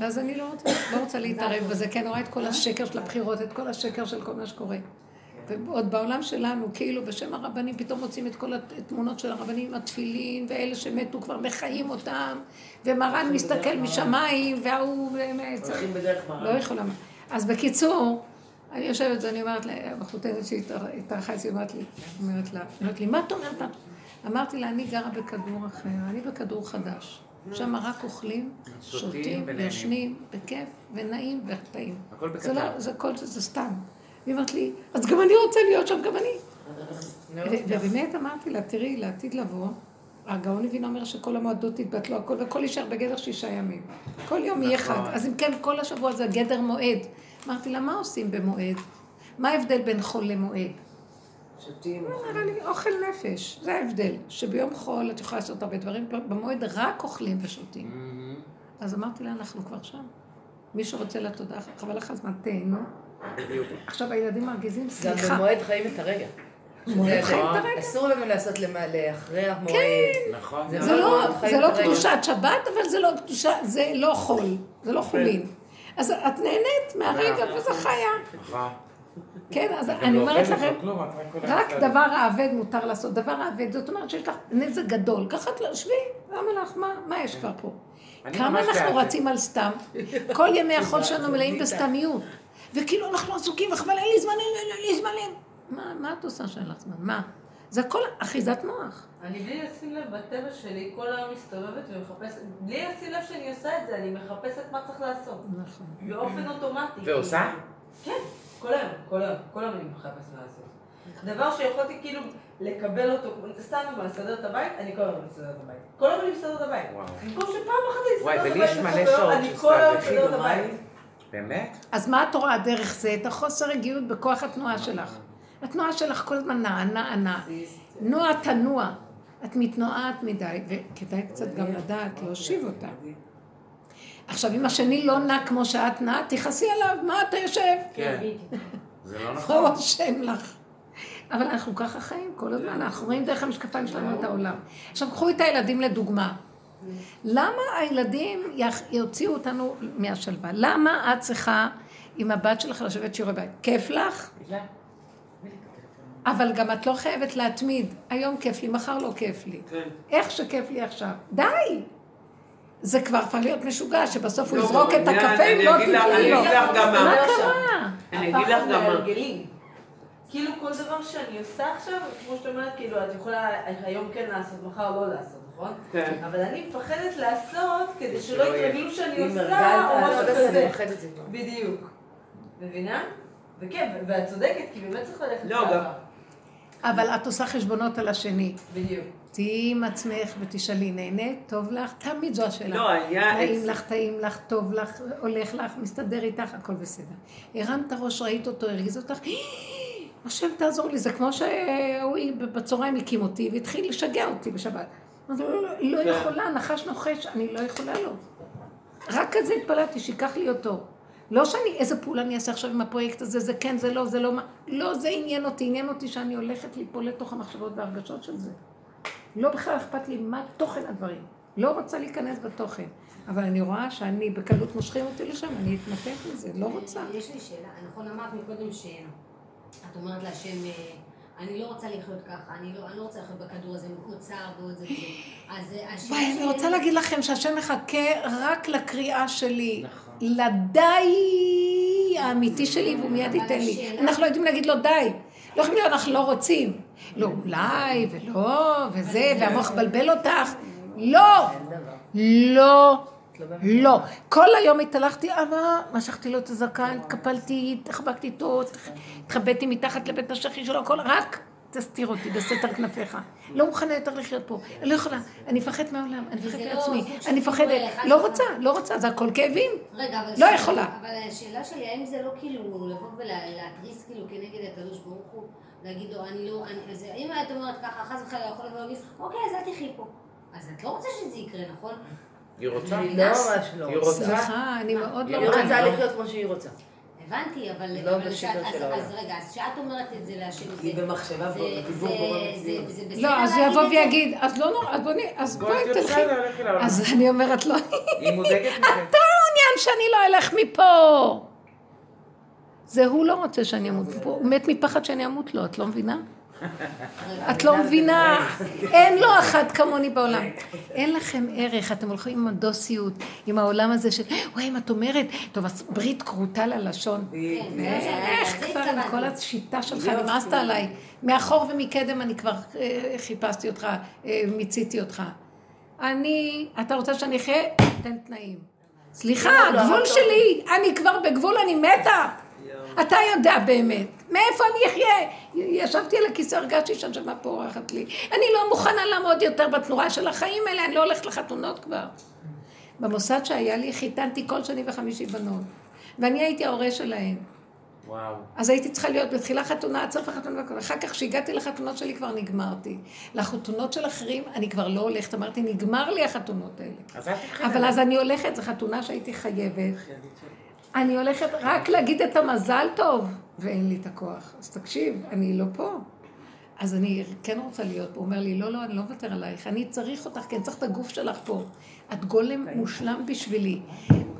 ואז אני לא רוצה, לא רוצה להתערב בזה, כי אני רואה את כל השקר של הבחירות, את כל השקר של כל מה שקורה. ועוד בעולם שלנו, כאילו בשם הרבנים, פתאום מוצאים את כל התמונות של הרבנים עם התפילין, ואלה שמתו כבר מחיים אותם, ומרן מסתכל משמיים, וההוא באמת, הולכים בדרך לא. יכולה. אז בקיצור, אני יושבת ואני אומרת לבחותנת שהתארחה אצלי, אומרת לי, אומרת לה, אומרת לי, מה את אומרת? לה?" אמרתי לה, אני גרה בכדור אחר, אני בכדור חדש. שם רק אוכלים, שותים. יושנים, בכיף, ונעים וטעים. הכל זה בקטן. לא, זה כל זה, סתם. היא אומרת לי, אז גם אני רוצה להיות שם, גם אני. ובאמת אמרתי לה, תראי, לעתיד לבוא, הגאון לוין אומר שכל המועדות יתבטלו הכל, והכל יישאר בגדר שישה ימים. כל יום יהיה נכון. חג. אז אם כן, כל השבוע זה גדר מועד. אמרתי לה, מה עושים במועד? מה ההבדל בין חול למועד? שותים, הוא אמר לי, אוכל נפש, זה ההבדל. שביום חול את יכולה לעשות הרבה דברים, במועד רק אוכלים ושותים. אז אמרתי לה, אנחנו כבר שם. מי שרוצה לתודה, חבל לך הזמן, תהנו. עכשיו הילדים מרגיזים, גם סליחה. במועד חיים את הרגע. מועד חיים את הרגע. אסור לנו לעשות למעלה, אחרי המועד. נכון. זה זה לא, זה לא. קדושת שבת, אבל זה לא קדושה, זה לא חול, זה לא חולין. אז את נהנית מהרגע, וזה חיה. נכון. כן, אז אני לא אומרת לכם, רק דבר האבד מותר לעשות. דבר האבד, זאת אומרת שיש לך נזק גדול. ככה את לא, שבי, למה לך, מה- מה יש כבר פה? כמה אנחנו. רצים על סתם? כל ימי החול (laughs) שלנו מלאים בסתמיות. וכאילו אנחנו עסוקים, וחבל, אין לי זמן, אין לי- אין לי זמן. מה- מה את עושה שאין לך זמן? מה? זה הכל אחיזת מוח. אני בלי לשים לב בטבע שלי, כל היום מסתובבת ומחפשת, בלי לשים לב שאני עושה את זה, אני מחפשת מה צריך לעשות. נכון. באופן אוטומטי. ועושה? כן, כל היום, כל היום, כל היום אני מחפשת מה לעשות. דבר שיכולתי כאילו לקבל אותו, סתם דוגמא, לסדר את הבית, אני כל היום מסדר את הבית. כל היום אני מסדר את הבית. וואו. במקום שפעם אחת אני אסדר את ולי הבית, יש מלא בסוף היום, שעות אני כל היום שסתם מסדר את הבית. באמת? אז מה את רואה דרך זה? את החוסר רגיעות בכוח התנועה שלך. התנועה שלך כל הזמן נעה, נעה, נעה. נוע תנוע. את מתנועת מדי, וכדאי קצת גם לדעת להושיב אותה. עכשיו, אם השני לא נע כמו שאת נעה, תכעסי עליו, מה אתה יושב? כן. זה לא נכון. הוא אשם לך? אבל אנחנו ככה חיים כל הזמן, אנחנו רואים דרך המשקפיים שלנו את העולם. עכשיו, קחו את הילדים לדוגמה. למה הילדים יוציאו אותנו מהשלווה? למה את צריכה עם הבת שלך לשבת שיעורי בית? כיף לך? אבל גם את לא חייבת להתמיד. היום כיף לי, מחר לא כיף לי. כן. איך שכיף לי עכשיו. די! זה כבר הפך להיות משוגע, שבסוף הוא לא, יזרוק את הקפה אם לא אני לו. אגיד לך גם מה. מה קרה? אני אגיד לך גם מה. כאילו כל דבר שאני עושה עכשיו, כמו שאת אומרת, כאילו את יכולה היום כן לעשות, מחר לא לעשות, נכון? כן. אבל אני מפחדת לעשות כדי שלא. יתרגלו שאני עושה, או משהו לא, זה כזה. בדיוק. מבינה? וכן, ואת צודקת, כי באמת צריך ללכת לא, ככה. אבל את עושה חשבונות על השני. בדיוק. תהיי עם עצמך ותשאלי, נהנית? טוב לך? תמיד זו השאלה. לא, היה... טעים לך, טעים לך, טוב לך, הולך לך, מסתדר איתך, הכל בסדר. הרמת ראש, ראית אותו, הרגיז אותך, השם תעזור לי, זה כמו שהוא בצהריים הקים אותי והתחיל לשגע אותי בשבת. לא, לא כן. יכולה, נחש נוחש, אני לא יכולה לו. רק כזה התפללתי, שייקח לי אותו. לא שאני, איזה פעולה אני אעשה עכשיו עם הפרויקט הזה, זה כן, זה לא, זה לא מה. לא, זה עניין אותי, עניין אותי שאני הולכת ליפול לתוך המחשבות והרגשות של זה. לא בכלל אכפת לי מה תוכן הדברים. לא רוצה להיכנס בתוכן. אבל אני רואה שאני בקלות מושכים אותי לשם, אני אתנתק מזה, לא רוצה. יש לי שאלה, נכון אמרת מקודם שאת אומרת להשם, אה, אני לא רוצה לחיות ככה, אני לא, אני לא רוצה לחיות בכדור הזה, עוד צער ועוד זה וזה. אז אה, השאלה וואי, אני שלי- רוצה להגיד לכם שהשם מחכה רק לקריאה שלי. נכון. לדי האמיתי שלי, והוא מיד ייתן לי. אנחנו לא יודעים להגיד לו די. לא יכולים להיות, אנחנו לא רוצים. לא אולי, ולא, וזה, והמוח מבלבל אותך. לא! לא! לא. כל היום התהלכתי, אבא, משכתי לו את הזקן, התקפלתי, התחבקתי איתו, התחבאתי מתחת לבית השחי שלו, הכל, רק תסתיר אותי בסתר כנפיך. לא מוכנה יותר לחיות פה. אני לא יכולה, אני מפחדת מהעולם, אני מפחדת לא מעצמי, אני מפחדת, לא. רוצה, לא רוצה, זה הכל כאבים. רגע, אבל... לא יכולה. אבל השאלה שלי, האם זה לא כאילו לבוא ולהתריס כאילו כנגד הקדוש ברוך הוא, להגיד לו, אני לא... אני- אז אם את אומרת ככה, חס וחלילה יכול לבוא ולהגיד, אוקיי, אז אל תחי פה. אז את לא רוצה שזה יקרה, נכון? היא רוצה? היא לא ממש לא היא רוצה. סליחה, אני מאוד לא היא רוצה. רוצה לחיות כמו שהיא רוצה. הבנתי, אבל... לא אבל בשיטות שאת- של אז- העולם. אז רגע, אז כשאת אומרת את זה להשם, היא זה- במחשבה, זה- בדיבור זה- קורה זה- בסדר לא, אז הוא יבוא? ויגיד, אז לא נורא, אז בואי, אז בואי תלכי. אז אני אומרת לו, היא מודאגת מזה. (laughs) אתה מעוניין שאני לא אלך מפה. זה הוא לא רוצה שאני אמות פה, הוא מת מפחד שאני אמות לו, את לא מבינה? (laughs) את לא מבינה, אין לו אחת כמוני בעולם. אין לכם ערך, אתם הולכים עם הדוסיות, עם העולם הזה של, וואי, אם את אומרת, טוב, אז ברית כרותה ללשון. איך כבר עם. כל השיטה שלך, נמאסת עליי. מאחור ומקדם אני כבר אה, חיפשתי אותך, אה, מיציתי אותך. אני, אתה רוצה שאני אחיה? תן תנאים. סליחה, לא, לא, הגבול לא. שלי, אני כבר בגבול, אני מתה. אתה יודע באמת, מאיפה אני אחיה? ישבתי על הכיסא, הרגשתי שהנשמה פורחת לי. אני לא מוכנה לעמוד יותר בתנועה של החיים האלה, אני לא הולכת לחתונות כבר. במוסד שהיה לי, חיתנתי כל שני וחמישי בנות. ואני הייתי ההורה שלהן. וואו. אז הייתי צריכה להיות בתחילה חתונה, עד סוף החתונה. אחר כך, כשהגעתי לחתונות שלי, כבר נגמרתי. לחתונות של אחרים, אני כבר לא הולכת. אמרתי, נגמר לי החתונות האלה. אז אבל אז אני הולכת, זו חתונה שהייתי חייבת. אני הולכת רק להגיד את המזל טוב, ואין לי את הכוח. אז תקשיב, אני לא פה. אז אני כן רוצה להיות פה. הוא אומר לי, לא, לא, אני לא מוותר עלייך, אני צריך אותך, כי אני צריך את הגוף שלך פה. את גולם מושלם בשבילי.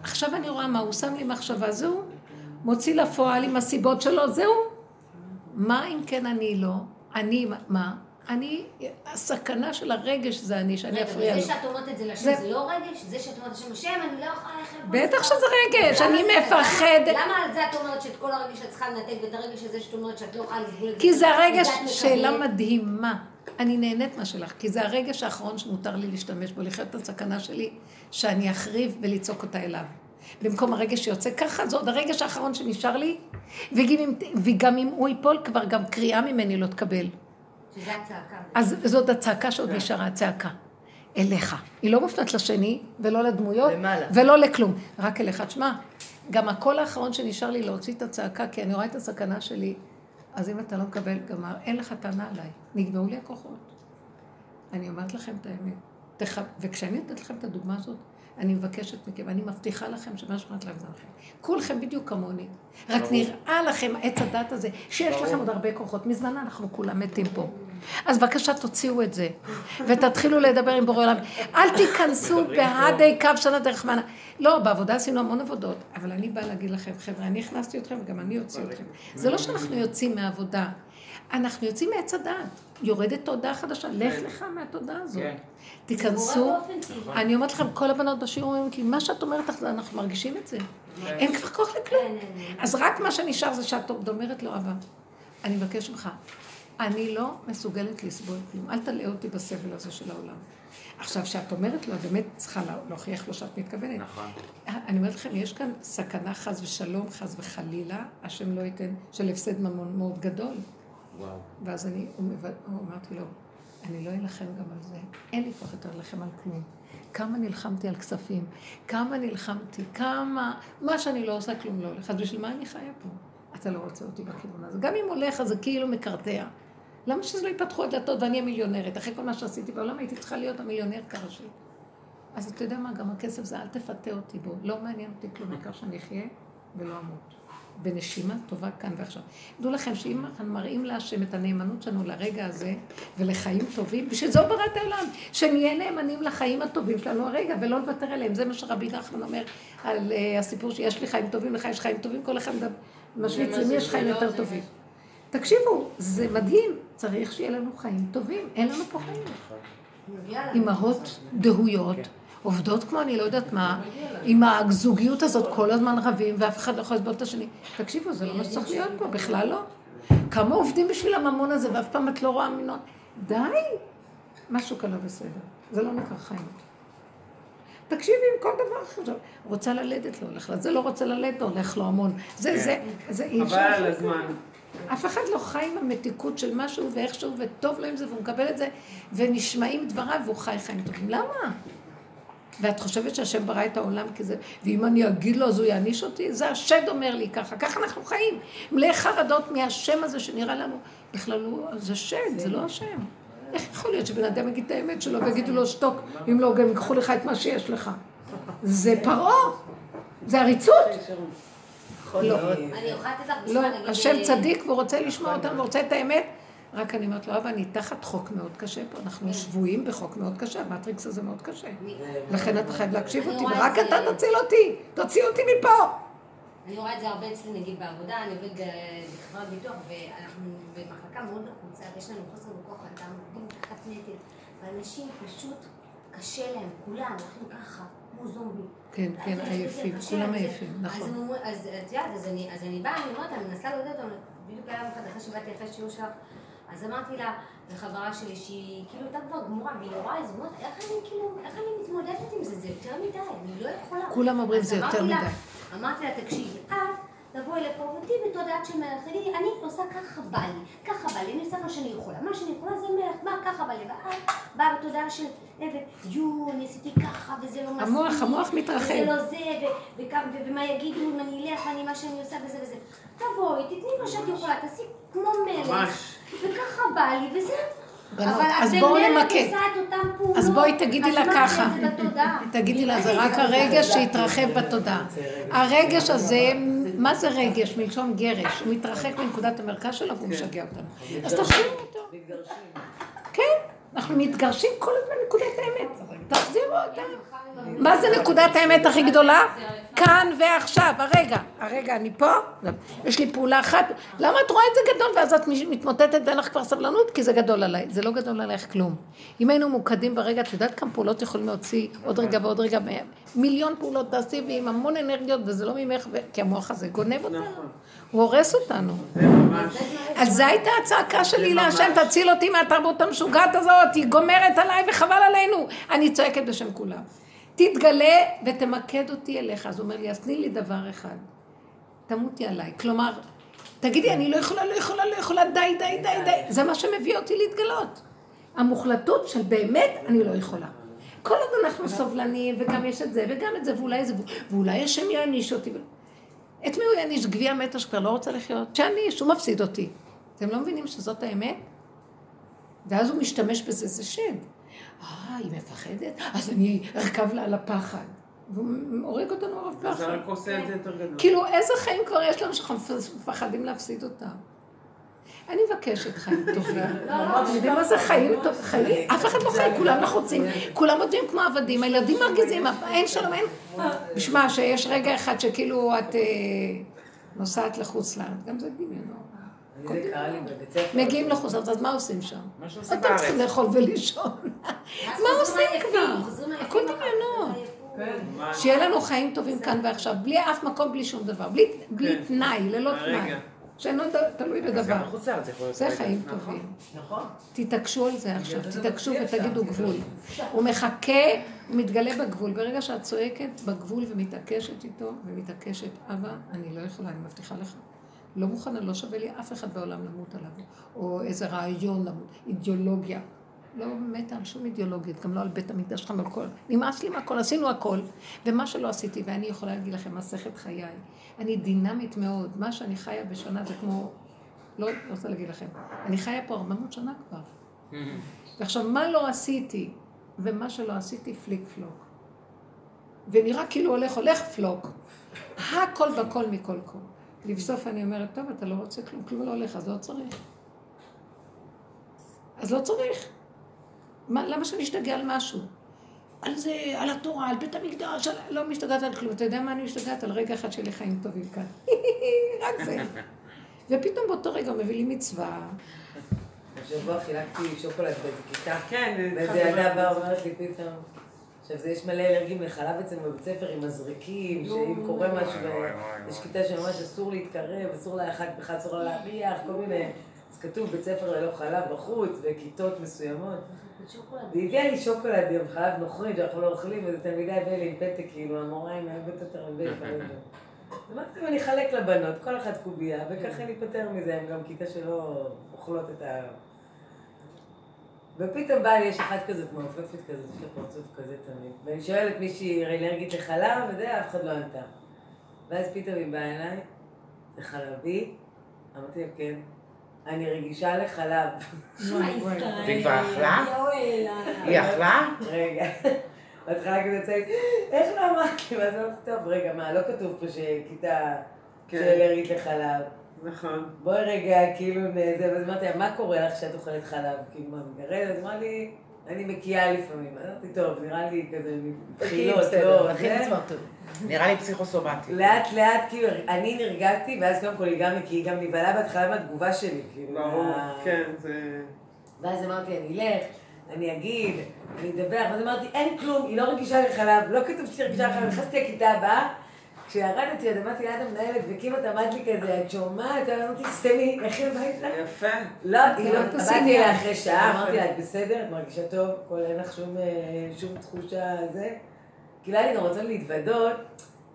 עכשיו אני רואה מה, הוא שם לי מחשבה, זהו, מוציא לפועל עם הסיבות שלו, זהו. מה אם כן אני לא? אני, מה? אני, הסכנה של הרגש זה אני, שאני אפריע לו. וזה שאת אומרת את זה לשם, זה- זה לא רגש? זה שאת אומרת לשם, השם, אני לא יכולה ללכת... בטח לבחור." שזה רגש, אני זה? מפחדת. למה- על זה את אומרת שאת כל הרגש את צריכה לנתק, ואת הרגש הזה שאת אומרת שאת לא יכולה לסבול את זה? כי זה הרגש? שאלה מדהימה. אני נהנית מהשלך, כי זה הרגש האחרון שמותר לי להשתמש בו, לחיות את הסכנה שלי, שאני אחריב ולצעוק אותה אליו. במקום הרגש שיוצא ככה, זה עוד הרגש האחרון שנשאר לי, וגם אם, וגם אם הוא ייפול, כבר גם קריאה ממני לא תקבל. שזה הצעקה. אז זאת הצעקה שעוד נשארה, הצעקה. אליך. היא לא מופנית לשני, ולא לדמויות, למעלה. ולא לכלום. רק אליך. תשמע, גם הקול האחרון שנשאר לי להוציא את הצעקה, כי אני רואה את הסכנה שלי, אז אם אתה לא מקבל, גמר, אין לך טענה עליי. נגמרו לי הכוחות. אני אומרת לכם את האמת. תח... וכשאני נותנת לכם את הדוגמה הזאת, אני מבקשת מכם, אני מבטיחה לכם שמה שאומרת להם זה לכם. כולכם בדיוק כמוני. רק נראה לכם עץ הדת הזה, שיש לכם עוד הרבה כוחות. מזמן אנחנו כולם מתים פה. אז בבקשה תוציאו את זה, ותתחילו לדבר עם בורא עולם. אל תיכנסו בהדי קו שנה דרך מנה. לא, בעבודה עשינו המון עבודות, אבל אני באה להגיד לכם, חבר'ה, אני הכנסתי אתכם וגם אני אוציא אתכם. זה לא שאנחנו יוצאים מהעבודה, אנחנו יוצאים מעץ הדת. יורדת תודעה חדשה, לך לך מהתודעה הזאת. כן. תיכנסו. אני אומרת לכם, כל הבנות בשיעור אומרים לי, מה שאת אומרת אנחנו מרגישים את זה. אין כבר כוח לכלום. כן, כן, כן. אז רק מה שנשאר זה שאת אומרת לו, אבא, אני מבקש ממך, אני לא מסוגלת לסבול כלום. אל תלאה אותי בסבל הזה של העולם. עכשיו, כשאת אומרת לו, את באמת צריכה להוכיח לו שאת מתכוונת. נכון. אני אומרת לכם, יש כאן סכנה חס ושלום, חס וחלילה, השם לא ייתן, של הפסד ממון מאוד גדול. וואו. ואז אני אמרתי לו, אני לא אלחם גם על זה. אין לי כוח יותר להילחם על כלום. כמה נלחמתי על כספים, כמה נלחמתי, כמה... מה שאני לא עושה, כלום לא הולך. אז בשביל מה אני חיה פה? אתה לא רוצה אותי בכיוון הזה. גם אם הולך, אז זה כאילו מקרטע. למה שזה לא יפתחו הדלתות ואני המיליונרת? אחרי כל מה שעשיתי בעולם הייתי צריכה להיות המיליונר כראשי. אז אתה יודע מה, גם הכסף זה, אל תפתה אותי בו. לא מעניין אותי כלום, העיקר שאני אחיה ולא אמות. בנשימה טובה כאן ועכשיו. דעו לכם שאם אנחנו מראים להשם את הנאמנות שלנו לרגע הזה ולחיים טובים, בשביל זה הוא ברא את העולם, שנהיה נאמנים לחיים הטובים שלנו הרגע ולא נוותר עליהם. זה מה שרבי נחמן אומר על uh, הסיפור שיש לי חיים טובים, לך יש חיים טובים, כל אחד משוויץ למי יש חיים יותר טובים. תקשיבו, זה מדהים, צריך שיהיה לנו חיים טובים, אין לנו פה חיים. אימהות דהויות. עובדות כמו אני לא יודעת מה, עם הזוגיות הזאת כל הזמן רבים ואף אחד לא יכול לסבול את השני. תקשיבו, זה לא מה שצריך להיות פה, בכלל לא. כמה עובדים בשביל הממון הזה ואף פעם את לא רואה מינות. די! משהו כאן לא בסדר. זה לא נקרא חיים. תקשיבי עם כל דבר עכשיו. רוצה ללדת, לא הולך לה. זה לא רוצה ללדת, לא הולך לו המון. זה, כן. זה, זה אי אפשר. חבל על הזמן. אף אחד לא חי עם המתיקות של משהו ואיכשהו, וטוב לו עם זה, והוא מקבל את זה, ונשמעים דבריו, והוא חי חיים טובים. למה? ואת חושבת שהשם ברא את העולם כזה, ואם אני אגיד לו אז הוא יעניש אותי? זה השד אומר לי ככה, ככה אנחנו חיים. מלא חרדות מהשם הזה שנראה לנו, בכלל הוא, זה שד, זה לא השם. איך יכול להיות שבן אדם יגיד את האמת שלו ויגידו לו שתוק, אם לא גם ייקחו לך את מה שיש לך? זה פרעה, זה עריצות. לא, לא, השם צדיק והוא רוצה לשמוע אותנו, ורוצה את האמת. רק אני אומרת לו, אבא, אני תחת חוק מאוד קשה פה, אנחנו שבויים בחוק מאוד קשה, המטריקס הזה מאוד קשה. לכן אתה חייב להקשיב אותי, ורק אתה תציל אותי, תוציא אותי מפה. אני רואה את זה הרבה אצלי, נגיד בעבודה, אני עובדת בחברת ביטוח, ואנחנו במחלקה מאוד לחוצה, ויש לנו חוסר בכוח אדם, עובדים תחת נטל, ואנשים פשוט קשה להם, כולם הולכים ככה, כמו זומבים. כן, כן, עייפים, כולם עייפים, נכון. אז את יודעת, אז אני באה, אני אומרת, אני מנסה לעודד אותם, בדיוק היה אחד אחרי שבאתי אחרי שיעור שלך. אז אמרתי לה, לחברה שלי שהיא כאילו הייתה כבר גמורה, והיא נורא הזמות, איך אני כאילו, איך אני מתמודדת עם זה? זה יותר מדי, אני לא יכולה. כולם אומרים זה יותר מדי. אמרתי לה, תקשיבי, את תבואי לפה ותהיי בתודעת של מלך, תגידי, אני עושה ככה בא לי, ככה בא לי, אני עושה מה שאני יכולה, מה שאני יכולה זה מלך, מה ככה בא לי, ואת באה בתודעה של עבד, יו, אני עשיתי ככה, וזה לא מספיק. המוח, המוח מתרחב. וזה לא זה, ומה יגידו אם אני אלך, אני מה שאני עושה וזה וזה. תבואי, תתני מה שאת יכולה, תעשי כמו מלך, וככה בא לי, וזהו. אז בואו נמקד. אז בואי תגידי לה ככה. תגידי לה, זה רק הרגש שהתרחב בתודעה. הרגש הזה, מה זה רגש? מלשון גרש. הוא מתרחק מנקודת המרכז שלו והוא משגע אותנו. אז תחזירו אותו. כן, אנחנו מתגרשים כל הזמן נקודת האמת. תחזירו אותה. מה זה נקודת האמת הכי גדולה? כאן ועכשיו, הרגע. הרגע, אני פה, יש לי פעולה אחת. למה את רואה את זה גדול ואז את מתמוטטת ואין לך כבר סבלנות? כי זה גדול עליי. זה לא גדול עלייך כלום. אם היינו ממוקדים ברגע, את יודעת כמה פעולות יכולים להוציא עוד רגע ועוד רגע? מיליון פעולות תעשי ועם המון אנרגיות, וזה לא ממך, כי המוח הזה גונב אותנו. הוא הורס אותנו. אז זו הייתה הצעקה שלי להשם, תציל אותי מהתרבות המשוגעת הזאת, היא גומרת עליי וחבל עלינו. אני צועקת בשם כולם. תתגלה ותמקד אותי אליך. אז הוא אומר לי, אז תני לי דבר אחד, תמותי עליי. כלומר, תגידי, אני לא יכולה, לא יכולה, לא יכולה, די, די, די, די. זה מה שמביא אותי להתגלות. המוחלטות של באמת, אני לא יכולה. כל עוד אנחנו סובלניים, וגם יש את זה, וגם את זה, ואולי זה, ואולי השם יעניש אותי. את מי הוא יעניש? גביע מתה שכבר לא רוצה לחיות? שיעניש, הוא מפסיד אותי. אתם לא מבינים שזאת האמת? ואז הוא משתמש בזה, זה שד. אה, היא מפחדת? אז אני ארכב לה על הפחד. והוא הורג אותנו הרב פחד. זה רק עושה את זה יותר גדול. כאילו, איזה חיים כבר יש לנו שאנחנו מפחדים להפסיד אותם? אני מבקשת חיים (laughs) טובים. אתם יודעים מה זה חיים טובים? חיים? אף אחד לא חי, כולם לחוצים, כולם עובדים כמו עבדים, הילדים מרגיזים, אין שלום, אין... בשמע, שיש רגע אחד שכאילו את נוסעת לחוץ לארץ, גם זה דמיונות. מגיעים לחוץ לארץ, אז מה עושים שם? אתם צריכים לאכול ולישון. מה עושים כבר? הכל דמיונות. שיהיה לנו חיים טובים כאן ועכשיו, בלי אף מקום, בלי שום דבר, בלי תנאי, ללא תנאי. שאינו תלוי בדבר. זה. חיים נכון. טובים. נכון. תתעקשו על זה עכשיו, תתעקשו ותגידו. גבול. הוא מחכה, הוא מתגלה בגבול. ברגע שאת צועקת בגבול ומתעקשת איתו, ומתעקשת, אבא, אני לא יכולה, אני מבטיחה לך. לא מוכנה, לא שווה לי אף אחד בעולם למות עליו. או איזה רעיון למות, אידיאולוגיה. לא מתה על שום אידיאולוגית, גם לא על בית המקדש שלך, על הכל. נמאס לי מהכל, עשינו הכל. ומה שלא עשיתי, ואני יכולה להגיד לכם, מסכת חיי. אני דינמית מאוד. מה שאני חיה בשנה זה כמו... לא לא רוצה להגיד לכם. אני חיה פה 400 שנה כבר. ועכשיו, מה לא עשיתי, ומה שלא עשיתי, פליק פלוק. ונראה כאילו הולך, הולך פלוק. הכל בכל מכל כל. לבסוף אני אומרת, טוב, אתה לא רוצה כלום, כלום לא הולך, אז לא צריך. אז לא צריך. מה, למה שאני אשתגע על משהו? על זה, על התורה, על בית המקדש, על... לא משתגעת על כלום. אתה יודע מה אני משתגעת? על רגע אחד שיהיה לי חיים טובים כאן. (laughs) רק זה. ופתאום באותו רגע הוא מביא לי מצווה. השבוע חילקתי שוקולד באיזה כיתה. כן, ואיזה ילדה באה ואומרת לי פתאום, עכשיו זה יש מלא אלרגים לחלב אצלנו בבית ספר עם מזריקים, שאם קורה משהו, יש כיתה שממש אסור להתקרב, אסור לה אחת בכלל אסור לה להריח, כל מיני, אז כתוב בית ספר ללא חלב בחוץ, וכיתות מסוימות. והיא הביאה לי שוקולד עם חלב נוכרי שאנחנו לא אוכלים, ואיזה תלמידה הביאה לי עם פתק, כאילו, המורה היא מאהבת יותר מבית חלב. (laughs) אמרתי להם, אני אחלק לבנות, כל אחת קובייה, וככה ניפטר מזה, הם גם כיתה שלא אוכלות את ה... ופתאום באה לי, יש אחת כזאת מעופפת כזאת, יש לה פרצוף כזה תמיד. ואני שואלת מישהי אלרגית לחלב, וזה, אף אחד לא ענתה. ואז פתאום היא באה אליי, זה חלבי? אמרתי לה, כן. אני רגישה לחלב. (laughs) והיא כבר אכלה? היא אכלה? רגע. (laughs) בהתחלה כזה צועק, איך לא אמרת לי? ואז אמרתי, טוב, רגע, מה, לא כתוב פה שכיתה כן. שאלרגית לחלב. נכון. בואי רגע, כאילו, זה, ואז אמרתי לה, מה קורה לך כשאת אוכלת חלב? כאילו, מה, מגרד? אז אמרה לי, אני מקיאה לפעמים. אז אמרתי, טוב, נראה לי כזה, בחילות, לא, מכין זה. נראה לי פסיכוסומטי. לאט לאט, כאילו, אני נרגעתי, ואז קודם כל היא גם, כי היא גם נבהלה בהתחלה מהתגובה שלי, כאילו. ברור, כן, זה... ואז אמרתי, אני אלך, אני אגיד, אני אדבר, ואז אמרתי, אין כלום, היא לא רגישה לחלב, לא כתוב שהיא רגישה לחלב, נכנסתי לכיתה הבאה, כשירדתי, אז עמדתי ליד המנהלת, וכמעט עמד לי כזה, את שומעת? אמרתי, סתמי, לכי הביתה. יפה. לא, היא לא, באתי. אליה אחרי שעה, אמרתי לה, את בסדר? את מרגישה טוב? כל אין לך שום, אה, שום תחושה זה? כאילו היה לי גם רצון להתוודות,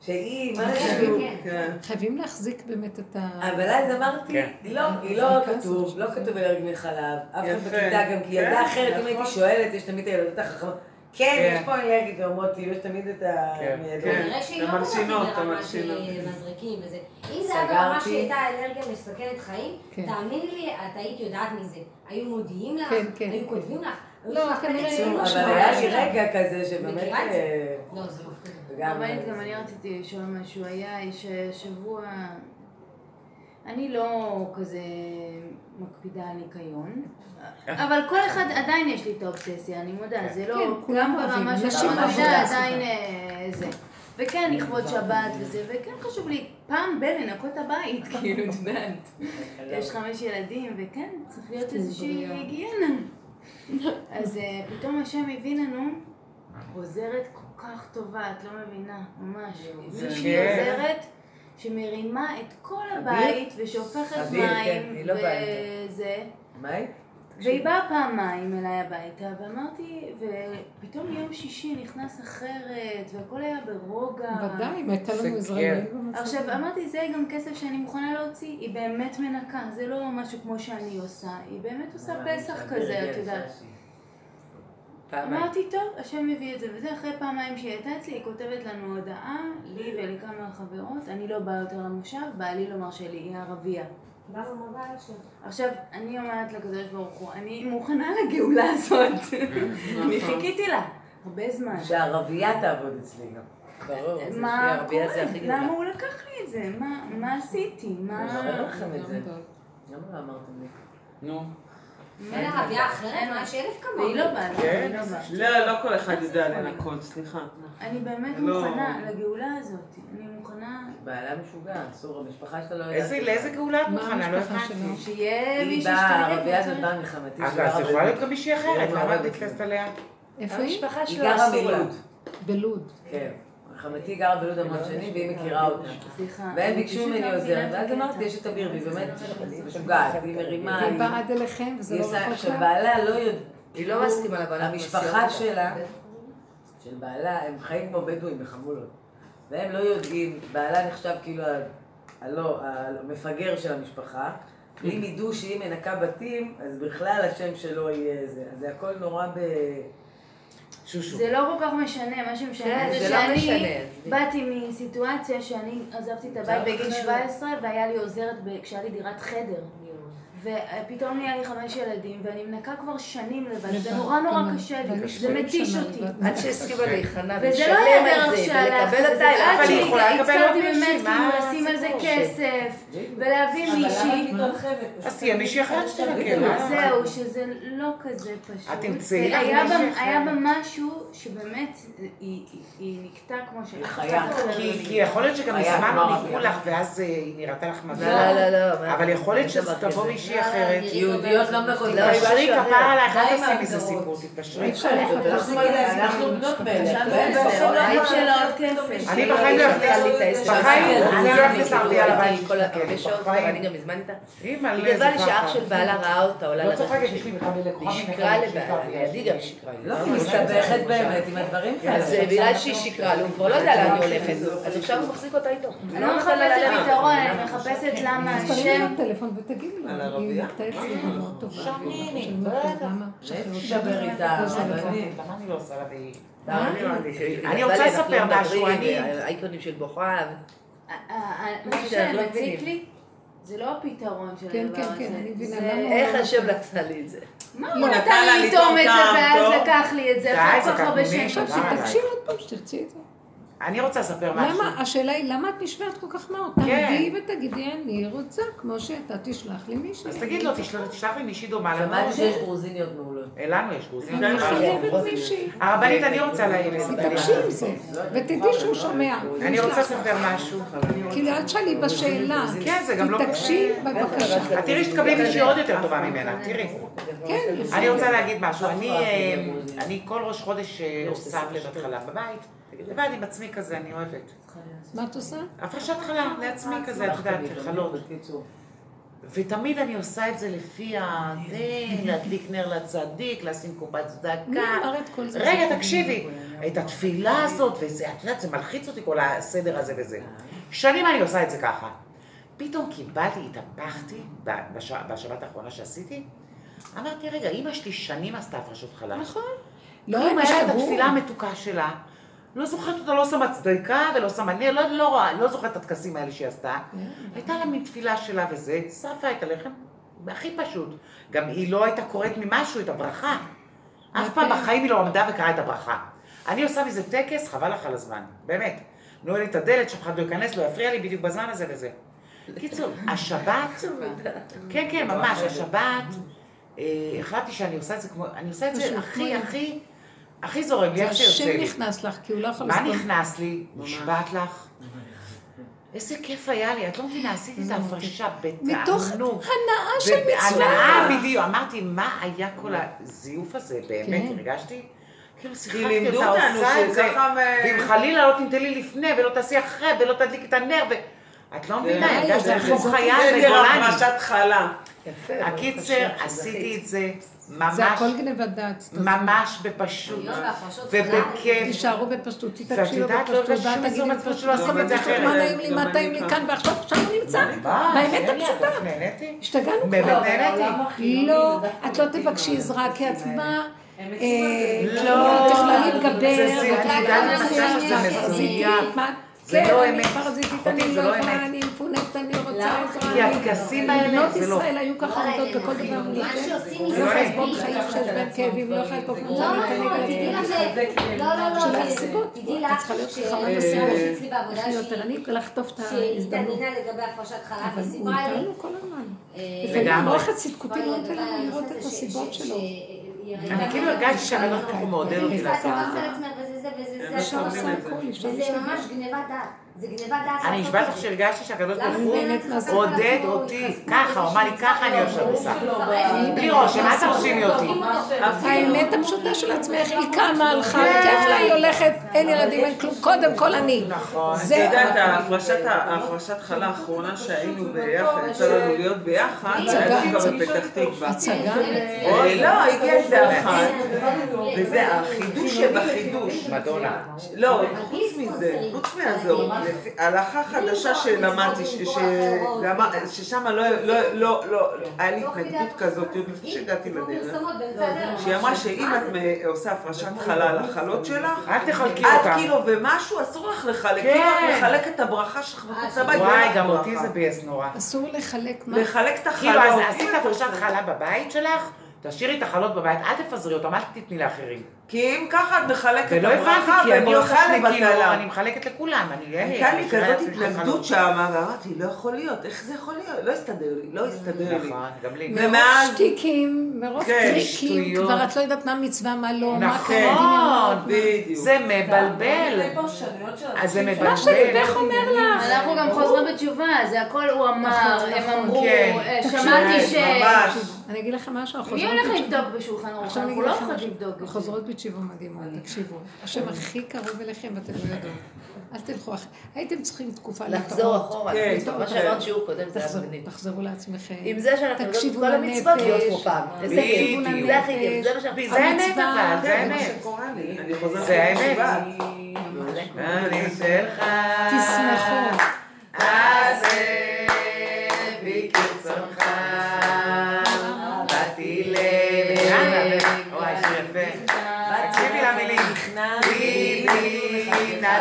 שהיא, מה זה כאילו... כן. חייבים להחזיק באמת את ה... אבל אז אמרתי, כן. לא, היא לא כתוב, לא כתוב אלרגיה מחלב, אף אחד. בכיתה גם, כי ילדה כן, אחרת, אם נכון. הייתי שואלת, יש תמיד את הילדות החכמות, כן, כן. יש פה אלרגיה, ואומרות, כאילו, יש תמיד את ה... כן. כן. לא המלשינות, המלשינות. של מזריקים וזה. (laughs) אם זה היה ברמה. שהייתה אלרגיה מסכנת חיים, כן. תאמיני לי, את היית יודעת מזה. היו מודיעים לך, כן, כן. היו כותבים לך. לא, כנראה לא אבל. היה לי רגע כזה שבאמת... אה, לא, זה מפחיד. רבנית, גם אני רציתי לשאול משהו. היה שבוע... אני לא כזה מקפידה על ניקיון, אבל כל אחד, עדיין יש לי את האובססיה, אני מודה, זה לא, כן, כולם אוהבים, ברמה של נשים מקפידה אוהבות. עדיין אה, זה. וכן, לכבוד שבת וזה, וכן חשוב לי פעם ב- לנקות הבית, (laughs) כאילו, את יודעת. יש חמש ילדים, וכן, צריך להיות איזושהי היגיינה. אז אה, פתאום השם הביא לנו עוזרת כל כך טובה, את לא מבינה, ממש. מישהי כן. עוזרת שמרימה את כל הבית כן, מים היא לא באה וזה. מה היא? והיא באה פעמיים אליי הביתה, ואמרתי, ופתאום יום שישי נכנס אחרת, והכל היה ברוגע. ודאי, אם הייתה לנו עזרה כן. עכשיו, אמרתי, זה גם כסף שאני מוכנה להוציא, היא באמת מנקה, זה לא משהו כמו שאני עושה, היא באמת עושה פסח כזה, את יודעת. אמרתי, טוב, השם מביא את זה, וזה אחרי פעמיים שהיא הייתה אצלי, היא כותבת לנו הודעה, לי ולכמה חברות, אני לא באה יותר למושב, בעלי לא מרשה לי, היא ערבייה. עכשיו, אני אומרת לקדוש ברוך הוא, אני מוכנה לגאולה הזאת. (laughs) אני חיכיתי לה, הרבה זמן. שהערבייה תעבוד אצלי גם. ברור, מה קורה? זה הכי גדולה. למה הוא לקח לי את זה? מה- מה עשיתי? מה... את זה. למה לא אמרתם לי? נו. אין ערבייה אחרת? מה, יש אלף כמוהו. והיא לא באה, כן. היא לא באה. לא, לא כל אחד יודע לנקות, סליחה. אני באמת לא. מוכנה לגאולה הזאת. אני מוכנה בעלה משוגע, אסור, המשפחה שלה לא יודעת. איזה- לאיזה גאולה את מוכנה? לא הבנתי. שיהיה היא מישהו באה, שתגיד הערבייה לי, הזאת באה מלחמתי. אז אז יכולה להיות גם מישהי אחרת, למה את. נתפסת עליה? איפה היא? המשפחה היא גרה אסור. בלוד. כן. חמתי גרה בלוד המון שנים והיא מכירה אותה. והם ביקשו ממני לא עוזרת, את ואז. אמרתי, יש את אביר, והיא באמת משוגעת, והיא מרימה, היא- באה עד אליכם, וזה לא רחוק עכשיו לה. בעלה לא יודע, היא לא מסכימה לבעלה. המשפחה שלה, של בעלה, הם חיים כמו בדואים בחמולות. והם לא יודעים, בעלה נחשב כאילו הלא, המפגר של המשפחה. ואם ידעו שהיא מנקה בתים, אז בכלל השם שלו יהיה זה. אז זה הכל נורא ב... שושו. זה לא כל כך משנה, מה שמשנה כן, זה זה לא שאני משנה. באתי מסיטואציה שאני עזבתי את הבית בגיל 17 והיה לי עוזרת כשהיה לי דירת חדר. ופתאום נהיה לי חמש ילדים ואני מנקה כבר שנים לבד, זה נורא נורא קשה לי, זה מתיש אותי. עד שהסכימה להיכנע וזה לא היה ולשלם על דרך זה, ולקבל את זה עד אבל היא יכולה לקבל עוד שהתחלתי מישהי, באמת מה כאילו לשים על זה? כסף, ולהביא מישהי. אז תהיה מישהי אחרת שתנקה, מה? זהו, שזה לא כזה פשוט. את תמצאי לך מישהי אחרת. היה בה משהו שבאמת היא- נקטה כמו ש... כי יכול להיות שגם מזמן כמו לא לך, ואז אה, היא נראתה לך לא, מזל. לא, לא, לא. אבל יכול להיות דבר שתבוא כזה. מישהי אחרת. יהודיות לא. לא, היא תתפשרי כפרה אחר. עלייך, אל תעשי מזה. סיפור, תתפשרי. אי אפשר לפתח. אנחנו עוד כסף. אני בחיים לא אכניס, בחיים אני לא אכניס שעות כבר, בחיים. אני גם. אימא, היא כתבה לי שאח של בעלה ראה אותה עולה לא לרכב צוחקת, שלי. יש לי בכלל לקוחה היא שיקרה אני לבעלה. לידי גם שיקרה. לא, היא מסתבכת באמת עם הדברים כאלה. אז בגלל שהיא שיקרה לו, הוא כבר לא יודע לאן היא הולכת, אז עכשיו הוא מחזיק אותה איתו. אני לא מחפשת פתרון, אני מחפשת למה השם... היא מאוד טובה. שמיני. למה? איתה, לבד. אני- למה אני לא עושה לה והיא... אני רוצה לספר משהו, אני- האייקונים של בוכב. ה- ה- ה- מה לא שמציק מבינים. לי, זה לא הפתרון של כן, הדבר כן, הזה. כן, אני מבינה. למה? איך השם נתן לי את זה? מה הוא נתן לי לטעום את זה ואז? לקח לי את זה כל כך הרבה. שנים. שתקשי עוד פעם שתרצי את זה. אני רוצה לספר משהו. למה, השאלה היא, למה את נשמעת כל כך מאוד? כן. תעמדי ותגידי, אני רוצה, כמו שאתה תשלח לי מישהי. אז תגיד לו, תשלח תשלח לי מישהי דומה שמעתי לנו. שיש גרוזיניות מעולות. לנו יש גרוזים. אני חייבת מישהי. הרבנית, אני רוצה להעיר את זה. תקשי עם זה, ותדעי שהוא שומע. אני רוצה לספר משהו. כאילו, אל תשאלי בשאלה. כן, זה גם לא... תקשי בבקשה. את תראי שתקבלי מישהי עוד יותר טובה ממנה, תראי. כן, אני רוצה להגיד משהו. אני, אה, אני כל ראש חודש אה, עושה חלב בבית. לבד עם עצמי כזה, אני אוהבת. מה את עושה? הפרשת חלב לעצמי כזה, את יודעת. בקיצור. ותמיד אני עושה את זה לפי ה... זה, להדליק נר לצדיק, לשים קופת צדקה. רגע, תקשיבי, את התפילה הזאת, וזה, את יודעת, זה מלחיץ אותי כל הסדר הזה וזה. שנים אני עושה את זה ככה. פתאום קיבלתי, התהפכתי ב- בש- בשבת האחרונה שעשיתי, אמרתי, רגע, אמא שלי שנים עשתה הפרשות חלב. נכון. לא, אם היה את. התפילה המתוקה שלה, לא זוכרת אותה, לא שמה צדקה ולא שמה נר, לא, לא, רואה, לא זוכרת את הטקסים האלה שהיא עשתה. הייתה לה מין תפילה שלה וזה, שרפה את הלחם, הכי פשוט. גם היא לא הייתה קוראת ממשהו את הברכה. אף פעם בחיים היא לא עמדה וקראה את הברכה. אני עושה מזה טקס, חבל לך על הזמן, באמת. נועל את הדלת, שאף אחד לא ייכנס, לא יפריע לי בדיוק בזמן הזה וזה. קיצור, (laughs) השבת, כן, כן, ממש, (laughs) השבת, אה, החלטתי שאני עושה את זה כמו, אני עושה את זה הכי, הכי, הכי זורם לי, זה איך שיוצא השם לי. נכנס לך, כי הוא לא יכול מה לסבול. נכנס לי? נשבעת לך. איזה כיף היה לי, את לא מבינה, עשיתי את ההפרשה מתוך בתענוג. הנאה של הנאה מצווה. בדיוק, אמרתי, מה היה כל הזיוף הזה, באמת, כן. הרגשתי? כאילו כי שיחקתי לימדו אותה, אותנו עושה את זה, ואם חלילה לא תמתני לי לפני, ולא תעשי אחרי, ולא תדליק את הנר, ו... את לא מבינה, די, הרגשתי זה כמו. חייל זה נראה בגולני. הפרשת חלה. הקיצר, עשיתי את זה זה ממש, הכל גנבת דעת. ממש בפשוט, בהפרשות ובכיף. תישארו בפשטות, לו יודעת, לא בפשטות, ואל תגידי בפשטות, לא את זה אחרת. מה נעים לי, מה טעים לי. כאן ועכשיו, שם נמצא. באמת שלי, הפשוטה. את? השתגענו באמת כבר. נהניתי. לא, את לא תבקשי עזרה, כי את מה... אה, לא, את יכולה להתגבר, זה זה, אני יכולה שזה פרזיטית, מזויף. זה כן, לא אמת. אחותי, אני זה לא לא יכולה, אמת. אני מפונקת, אני רוצה? עזרה. כי הטקסים האלה, בנות זה לא. ישראל היו ככה לא, עומדות בכל דבר מה. שעושים לא מזה יכולה לסבול. חיים שיש בהם כאבים, לא יכולה לסבול לא, לא. תדעי לך ש... לא, לא, לא, שלך זה- סיבות. תדעי לך אה, בסיבות. אצלי בעבודה שהיא- ולחטוף את ההזדמנות. שהתעניינה לגבי הפרשת חלב, אבל הוא וסיפרה לי... אה, לגמרי. המוח הצדקותי לא סיפרה נותן לנו לראות את הסיבות שלו. היא אני כאילו הרגשתי ברוך הוא מעודד אותי לעשות את זה. וזה זה וזה וזה להשתגע. ממש גניבת דעת. זה גניבת דעת. אני נשבעת את לך. שהרגשתי שהקדוש ברוך הוא? עודד אותי, ככה, הוא אמר לי ככה אני עכשיו עושה. בלי ראש, אל תרשימי אותי. האמת הפשוטה של עצמך, היא קמה, הלכה, כיף לה, היא הולכת, אין ילדים, אין כלום, קודם כל אני. נכון. את יודעת, ההפרשת חלה האחרונה שהיינו ביחד, יצא לנו להיות ביחד, זה היה דווקא בפתח תקווה. הצגה. אה, לא, הגיע איזה אחת, וזה החידוש שבחידוש. מדונה. לא, חוץ מזה, חוץ לפי- הלכה חדשה שלמדתי, ש- ש- למד- ששם לא, לא, לא, לא, היה לי התנגדות כזאת, עוד לפני שהגעתי לדרך, הדרך. שהיא אמרה שאם את עושה הפרשת חלה לחלות שלך, אל תחלקי עד אותה. קילו ומשהו אסור לך לחלק. כאילו את מחלקת את הברכה שלך מחוץ לבית, וואי, גם. אותי זה ביאס נורא. אסור לחלק מה? לחלק את כאילו, החלות. אז עשית הפרשת חלה בבית שלך? תשאירי את החלות בבית, אל תפזרי אותם, אל תתני לאחרים. כי אם ככה את מחלקת את ולא הבנתי, הברכה, כי ואני אני עושה לי לי כאילו. אני מחלקת לכולם, אני. הייתה לי כזאת התנגדות. שם, ואמרתי, לא יכול להיות, איך זה יכול להיות? לא הסתדר לי, לא הסתדר לי. נכון, גם לי. מרוב ומאז- שטיקים, מרוב כן, טריקים. כבר את לא יודעת מה מצווה, מה לא, מה נכון, קורה, דמיונות. בדיוק. זה מבלבל. אז זה מבלבל. מה שליבך אומר לך. אנחנו גם חוזרים בתשובה, זה הכל הוא אמר, נכון, הם נכון, אמרו, כן. אה, שמעתי ש... אני אגיד לכם משהו, מי החוזרות הולך בתשובה- לבדוק בשולחן ערוך? עכשיו אני אנחנו אגיד לא לכם משהו. לבדוק. החוזרות בתשובה מדהימות, תקשיבו. השם הכי קרוב אליכם ואתם לא יודעות. אל תלכו אחרי. הייתם צריכים תקופה לחזור להתערות. אחורה, כן, מה. שאמרת שיעור קודם, זה היה תחזרו- מגניב. תחזרו לעצמכם. עם זה שאנחנו יודעות את תקשיבו כל המצוות. להיות כמו פעם. בדיוק. זה הכי כיף, זה מה שאנחנו זה האמת המצווה. אבל, זה כן, זה האמת. אני חוזרת. לתשובה. אני. תשמחו. תעשה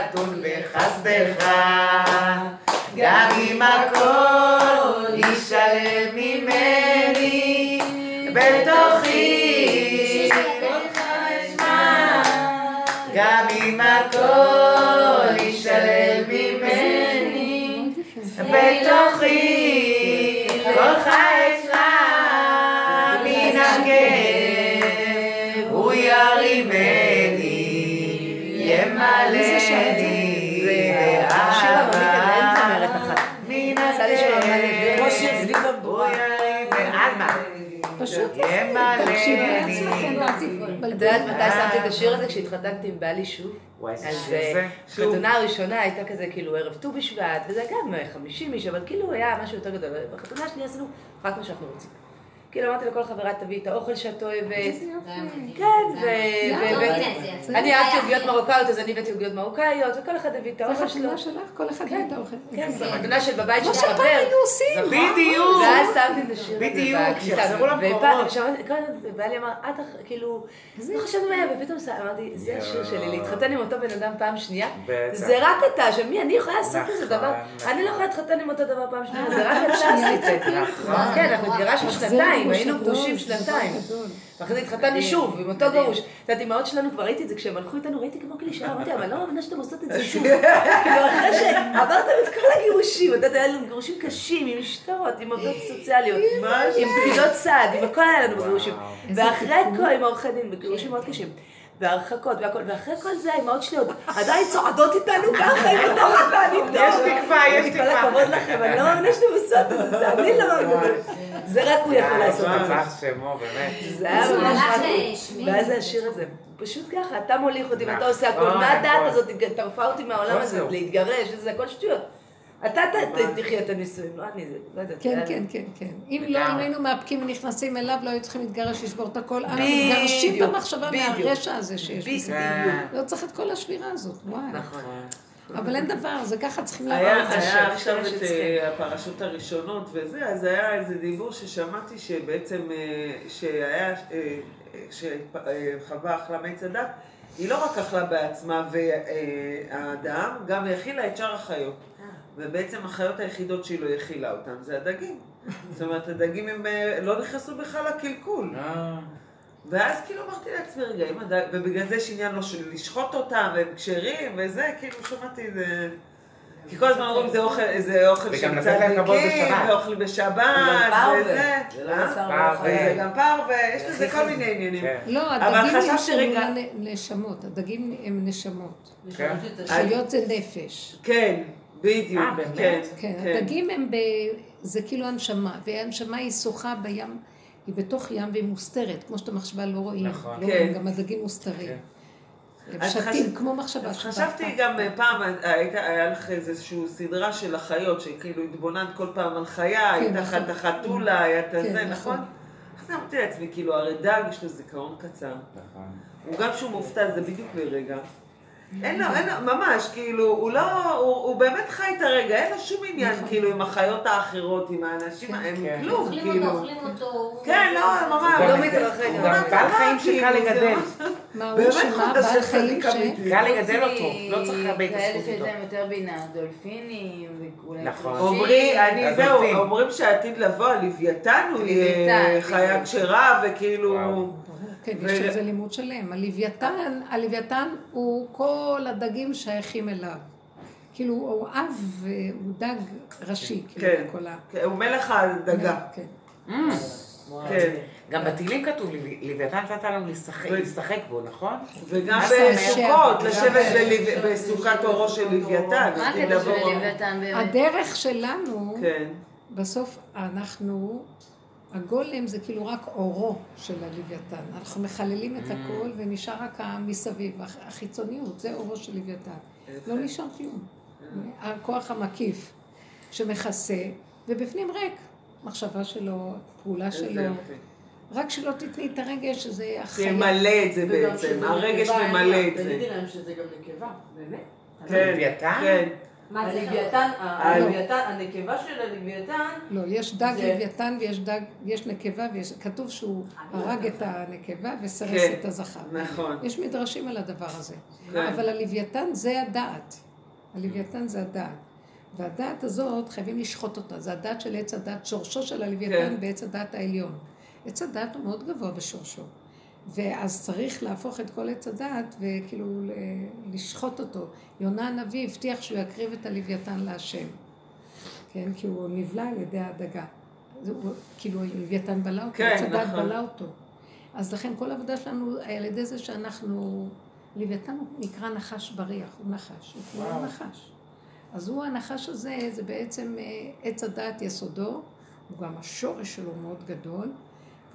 נתון בחסדך. גם אם הכל יישלם ממני, בתוכי. גם אם הכל יישלם ממני, בתוכי את. יודעת מתי שמתי את השיר הזה? כשהתחתנתי עם בעלי שוב. וואי, איזה אז שיר אה, זה. החתונה הראשונה הייתה כזה כאילו ערב ט"ו בשבט, וזה גם אה, 50 איש, אבל כאילו היה משהו יותר גדול. בחתונה השנייה עשינו רק מה שאנחנו רוצים. כאילו אמרתי לכל חברה, תביאי את האוכל שאת אוהבת. כן, ו... ו- ו- אני אהבתי עוגיות מרוקאיות, אז אני הבאתי עוגיות מרוקאיות, וכל אחד הביא את האוכל שלו. בחתונה שלך, כל אחד מביא את האוכל. כן, בחתונה של בבית כמו של שפעם חבר. היינו עושים. בדיוק. ואז שמתי את השיר הזה בדיוק, בכניסה. שיחזרו למקומות. ופעם- שמעתי- כל הזמן בעלי אמר, את כאילו, לא חשבתי מה היה, ופתאום אמרתי, זה השיר שלי, להתחתן עם אותו בן אדם פעם שנייה. זה רק אתה, של מי אני יכולה לעשות כזה נכון, דבר? נכון. אני לא יכולה להתחתן עם אותו דבר פעם שנייה, זה רק אתה עשית את זה. נכון. כן, אנחנו התגרשנו זה שנתיים, היינו גרושים שנתיים. ואחרי זה התחתנו שוב, עם אותו גרוש. את יודעת, אמהות שלנו, כבר ראיתי את זה, כשהם הלכו איתנו, ראיתי כמו קלישאה, אמרתי, אבל לא מאמינה שאתם עושות את זה שוב. (laughs) כאילו, אחרי שעברתם את כל הגירושים, את יודעת, היה לנו גירושים קשים, עם משטרות, עם עובדות (laughs) סוציאליות, עם פקידות סעד, עם הכל היה לנו גירושים. ואחרי כל, עם עורכי דין, וגירושים מאוד קשים. והרחקות והכל, ואחרי כל זה האמהות שלי עוד עדיין צועדות איתנו ככה עם אותו חתן איתו. יש תקווה, יש כל תקווה. הכבוד לכם, אני לא מאמינה שאתם עושות את זה, אני לא מאמינה. זה רק הוא יכול לעשות את זה. יימח שמו, באמת. זה היה ממש משהו. ואז זה השיר הזה. פשוט ככה, אתה מוליך אותי ואתה נכון, עושה הכל. מה הדעת נכון. הזאת טרפה אותי מהעולם הכל הזה. להתגרש, וזה הכל שטויות. אתה תחיה את הנישואים, לא אני, לא יודעת. כן, כן, כן, כן. אם לא, אם. היינו מאפקים ונכנסים אליו, לא היו צריכים להתגרש, לשבור את הכל. מתגרשים במחשבה. מהרשע הזה שיש בזה. בדיוק. לא צריך את כל השבירה הזאת, וואי. נכון. אבל אין דבר, זה ככה צריכים לעבור היה, את זה. היה עכשיו את הפרשות הראשונות וזה, אז היה איזה דיבור ששמעתי שבעצם, אה, שהיה, שחווה אכלה מעץ הדת, היא לא רק אכלה בעצמה והאדם, גם האכילה את שאר החיות. ובעצם החיות היחידות שהיא לא האכילה אותן זה הדגים. (laughs) זאת אומרת, הדגים הם אה, לא נכנסו בכלל לקלקול. אה, ואז כאילו אמרתי לעצמי, רגע, אם הדג... ובגלל זה יש עניין לא של לשחוט אותם, והם כשרים, וזה, כאילו שמעתי את זה... כי כל הזמן אומרים, זה אוכל, זה אוכל של צדיקים, בשבת. ואוכל בשבת, גם. וזה. זה לא אה? פרווה. וזה גם פרווה, יש לזה כל מיני עניינים. כן. לא, אבל הדגים חשבתי נשמו רגע- לנ- נשמות, הדגים הם נשמות. כן. חיות זה נפש. כן, בדיוק, אה, באמת? כן, כן, כן. הדגים הם ב... זה כאילו הנשמה, והנשמה היא שוחה בים, היא בתוך ים והיא מוסתרת, כמו שאתה מחשבה לא רואים. נכון. לא כן. רואים, גם הדגים מוסתרים. הם אז שתים, חש- כמו מחשבה. אז. חשבתי גם אה, פעם, היית- היה לך איזושהי סדרה של החיות, שכאילו התבוננת כל פעם על חיה, היית נכון. את החתולה, היה את כן, זה, נכון. נכון? אז אמרתי לעצמי, כאילו, הרי דג יש לו זיכרון קצר. נכון. הוא גם כשהוא מופתע זה בדיוק לרגע. אין לו, אין לו, ממש, כאילו, הוא לא, הוא, הוא באמת חי את הרגע, אין לו שום עניין, כאילו, עם החיות האחרות, עם האנשים, הם כן. כלום, אוכלים אותו, כאילו. אוכלים אותו. כן, לא, ממש. הוא לא מתרחק. הוא גם בעל חיים שקל לגדל. מה הוא באמת שמה? בעל של חיים ש... קל לגדל אותו, לא צריך הרבה התעסקות שיש איתו. להם יותר בינה, דולפינים, ואולי... נכון. פרשים. אומרי, אני, זהו. אומרים שעתיד לבוא, הלוויתן הוא יהיה חיה. כשרה, וכאילו... כן, ו- יש על זה לימוד שלם. הלוויתן, הלוויתן הוא כל הדגים שייכים אליו. כאילו, הוא אב, הוא דג ראשי, כן. כאילו, כל ה... כן, הוא מלך הדגה. כן. Mm. כן. גם בתהילים כתוב, "לוי- לוויתן נתת לנו לשחק- בו, נכון? וגם בסוכות. לשבת בסוכת אורו של לוויתן. מה הקטע של לוויתן באמת? הדרך שלנו, כן, בסוף אנחנו, הגולם זה כאילו רק אורו של הלוויתן. אנחנו מחללים את הכל ונשאר רק המסביב, הח- החיצוניות, זה אורו של לוויתן. לא נשאר כלום. הכוח המקיף שמכסה, ובפנים ריק. מחשבה שלו, פעולה שלו. רק שלא תתני את הרגש, שזה החיה. תמלא את זה בעצם, הרגש ממלא. את זה. תגידי להם שזה גם נקבה, באמת. כן? כן. מה זה? הלוויתן, לא. הלוויתן, הנקבה של הלוויתן, לא, יש דג זה- לוויתן ויש דג, יש נקבה, ויש, כתוב שהוא הרג את הנקבה וסרס כן, את הזכר. נכון. יש מדרשים על הדבר הזה. כן. אבל הלוויתן זה הדעת. הלוויתן זה הדעת. והדעת הזאת, חייבים לשחוט אותה. זה הדעת של עץ הדעת, שורשו של הלוויתן כן. בעץ הדעת העליון. עץ הדעת הוא מאוד גבוה בשורשו. ואז צריך להפוך את כל עץ הדעת וכאילו לשחוט אותו. יונה הנביא הבטיח שהוא יקריב את הלוויתן להשם. כן, כי הוא נבלע על ידי ההדגה. זה הוא- כאילו הלוויתן בלע אותו, כן, עץ הדעת נכון. בלע אותו. אז לכן כל העבודה שלנו על ידי זה שאנחנו... לוויתן הוא נקרא נחש בריח, הוא נחש, הוא כמו נחש. אז הוא הנחש הזה, זה בעצם אה, עץ הדעת יסודו, הוא גם השורש שלו מאוד גדול,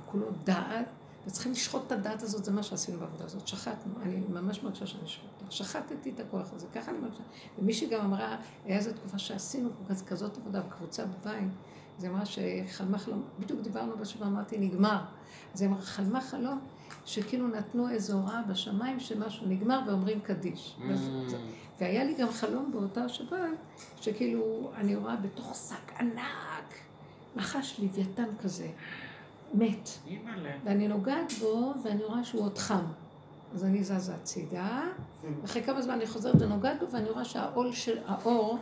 וכולו דעת, וצריכים לשחוט את הדעת הזאת, זה מה שעשינו בעבודה הזאת, שחטנו, אני ממש מרגישה שאני שחטתי, שחטתי את הכוח הזה, ככה אני מרגישה. ומישהי גם אמרה, היה איזו תקופה שעשינו כז- כזאת עבודה בקבוצה בבית, אז היא אמרה שחלמה חלום, בדיוק דיברנו בשבוע, אמרתי, נגמר. אז היא אמרה, חלמה חלום, שכאילו נתנו איזו הוראה בשמיים שמשהו נגמר ואומרים קדיש. וזה- והיה לי גם חלום באותה שבת, שכאילו אני רואה בתוך שק ענק, נחש לוויתן כזה, מת. ואני נוגעת בו, ואני רואה שהוא עוד חם. אז אני זזה הצידה, ואחרי כמה זמן אני חוזרת ונוגעת בו, ואני רואה שהאור של האור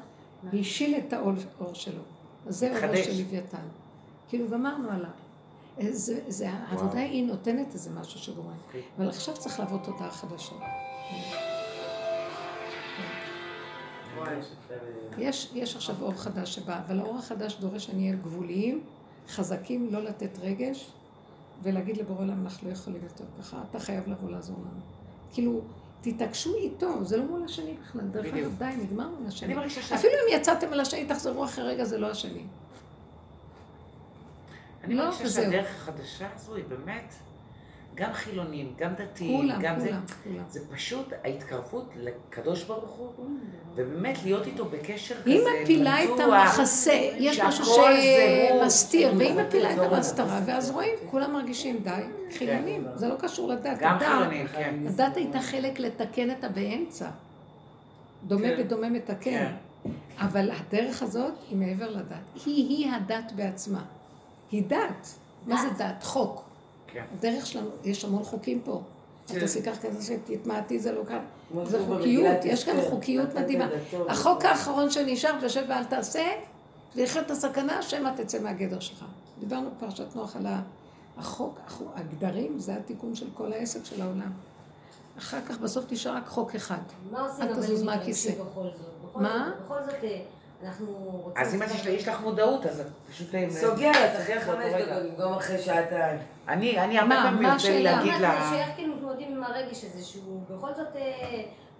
השיל את האור האור שלו. אז זה אורו. של לוויתן. כאילו גמרנו עליו. אה, זה, זה, העבודה היא נותנת איזה משהו שגורם. אוקיי. אבל עכשיו צריך לעבוד תודעה חדשה. יש יפה. יש, יש עכשיו אור חדש שבא, אבל האור החדש דורש שנהיה גבוליים, חזקים, לא לתת רגש, ולהגיד לבורא עולם, אנחנו לא יכולים יותר ככה, אתה חייב לבוא לעזור לנו. כאילו, תתעקשו איתו, זה לא מול השני בכלל. דרך. אגב, די, נגמר מול השני. אפילו אם יצאתם על השני, תחזרו אחרי רגע, זה לא השני. אני לא, מרגישה. שהדרך החדשה הזו היא באמת, גם חילונים, גם דתיים, כולם, גם זה, כולם, כולם. זה פשוט ההתקרבות לקדוש ברוך הוא, ובאמת להיות איתו בקשר כזה, היא מפילה את המחסה, יש משהו. שמסתיר, והיא מפילה את. המסתרה, ואז רואים, כולם מרגישים די, חילונים, זה לא קשור לדת. גם חילונים, כן. הדת הייתה חלק לתקן את הבאמצע. דומה כן. ודומה מתקן. אבל הדרך הזאת היא מעבר לדת. היא-היא הדת בעצמה. היא דת. מה זה דת? חוק. כן. הדרך שלנו, יש המון חוקים פה. אז כן. תעשי כך כזה שתתמעטי, זה לא כאן. זה חוקיות, יש כאן חוקיות מדהימה. החוק האחרון שנשאר, תשב ואל תעשה, ולחיות את הסכנה, שמא תצא מהגדר שלך. דיברנו בפרשת נוח על החוק, החו- הגדרים, זה התיקון של כל העסק של העולם. אחר כך בסוף נשאר רק חוק אחד. מה עושים מהכיסא. מתרגשים בכל זאת? מה? בכל זאת, אה, אנחנו רוצים... אז אם את יש- לך מודעות, אז את פשוט... אה, סוגרת, אחרי חמש. דקות, במקום אחרי שעתיים. אני, אני הרבה מה, פעמים מה יוצא לי השאלה? להגיד מה לה... אתה שאיך כאילו מתמודדים עם הרגש הזה, שהוא בכל זאת אה,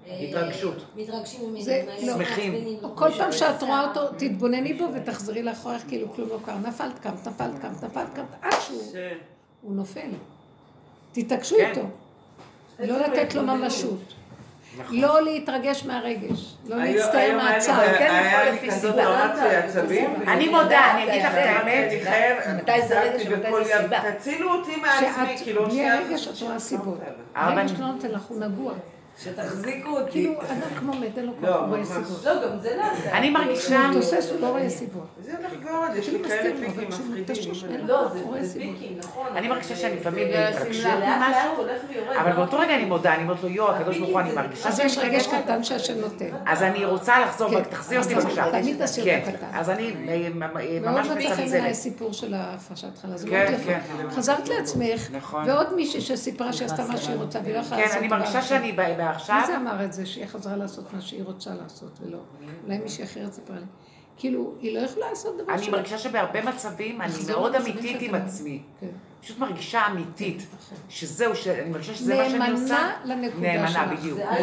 אה, התרגשות. מתרגשים מעצבנים לא. שמחים. כל פעם שאת רואה אותו, תתבונני בו ותחזרי לאחורך כאילו כלום לא קרה. נפלת, קמת, נפלת, קמת, נפלת, קמת, עד שהוא. הוא נופל. תתעקשו כן. איתו. לא לתת לו ממשות. לא להתרגש מהרגש. לא להצטער מהצער. היה לי לפי כזאת סיבה. אני מודה, אני אגיד לך את כן. האמת. אני חייב, מתי זה רגש ומתי זה סיבה. תצילו אותי מעצמי, כאילו, בלי שנייה הרגש אחת את רואה סיבות. הרגש לא נותן לך, הוא נגוע. שתחזיקו אותי. כאילו, אדם כמו מת, אין לו כוח, לא, הוא רואה. סיבות. לא, גם זה נעשה. לא, אני מרגישה... הוא תוסס, הוא לא רואה סיבות. זה הולך ועוד, יש לי כאלה פיקים מפחידים. לא, זה. פיקים, נכון. אני מרגישה שאני לפעמים לאט ממשהו. אבל? באותו רגע אני מודה, אני אומרת לו, יואו, הקדוש ברוך הוא, אני מרגישה אז יש רגש מתרגשת. קטן שהשם נותן. אז אני רוצה לחזור, כן. תחזיר אותי בבקשה. תמיד תעשי כן, אותה קטן. אז אני אה, ממש מאוד מצא חן בעיניי מצלצלת. סיפור של ההפרשת חלה, זה כן, מאוד יפה. כן. חזרת לעצמך, נכון. ועוד מישהי שסיפרה שהיא עשתה מה שהיא רוצה והיא לא יכולה כן, לעשות אני דבר מרגישה. שאני ב- בעכשיו... מי זה אמר את זה, שהיא חזרה לעשות מה שהיא רוצה לעשות ולא? אולי מישהי אחרת סיפרה לי. כאילו, היא לא יכולה לעשות דבר אני. מרגישה שבהרבה מצבים אני מאוד אמיתית עם עצמי. כן. פשוט מרגישה אמיתית. נכון. שזהו, שאני מרגישה שזה מה שאני עושה. נאמנה לנקודה נאמנה, שלך. בדיוק. זה א'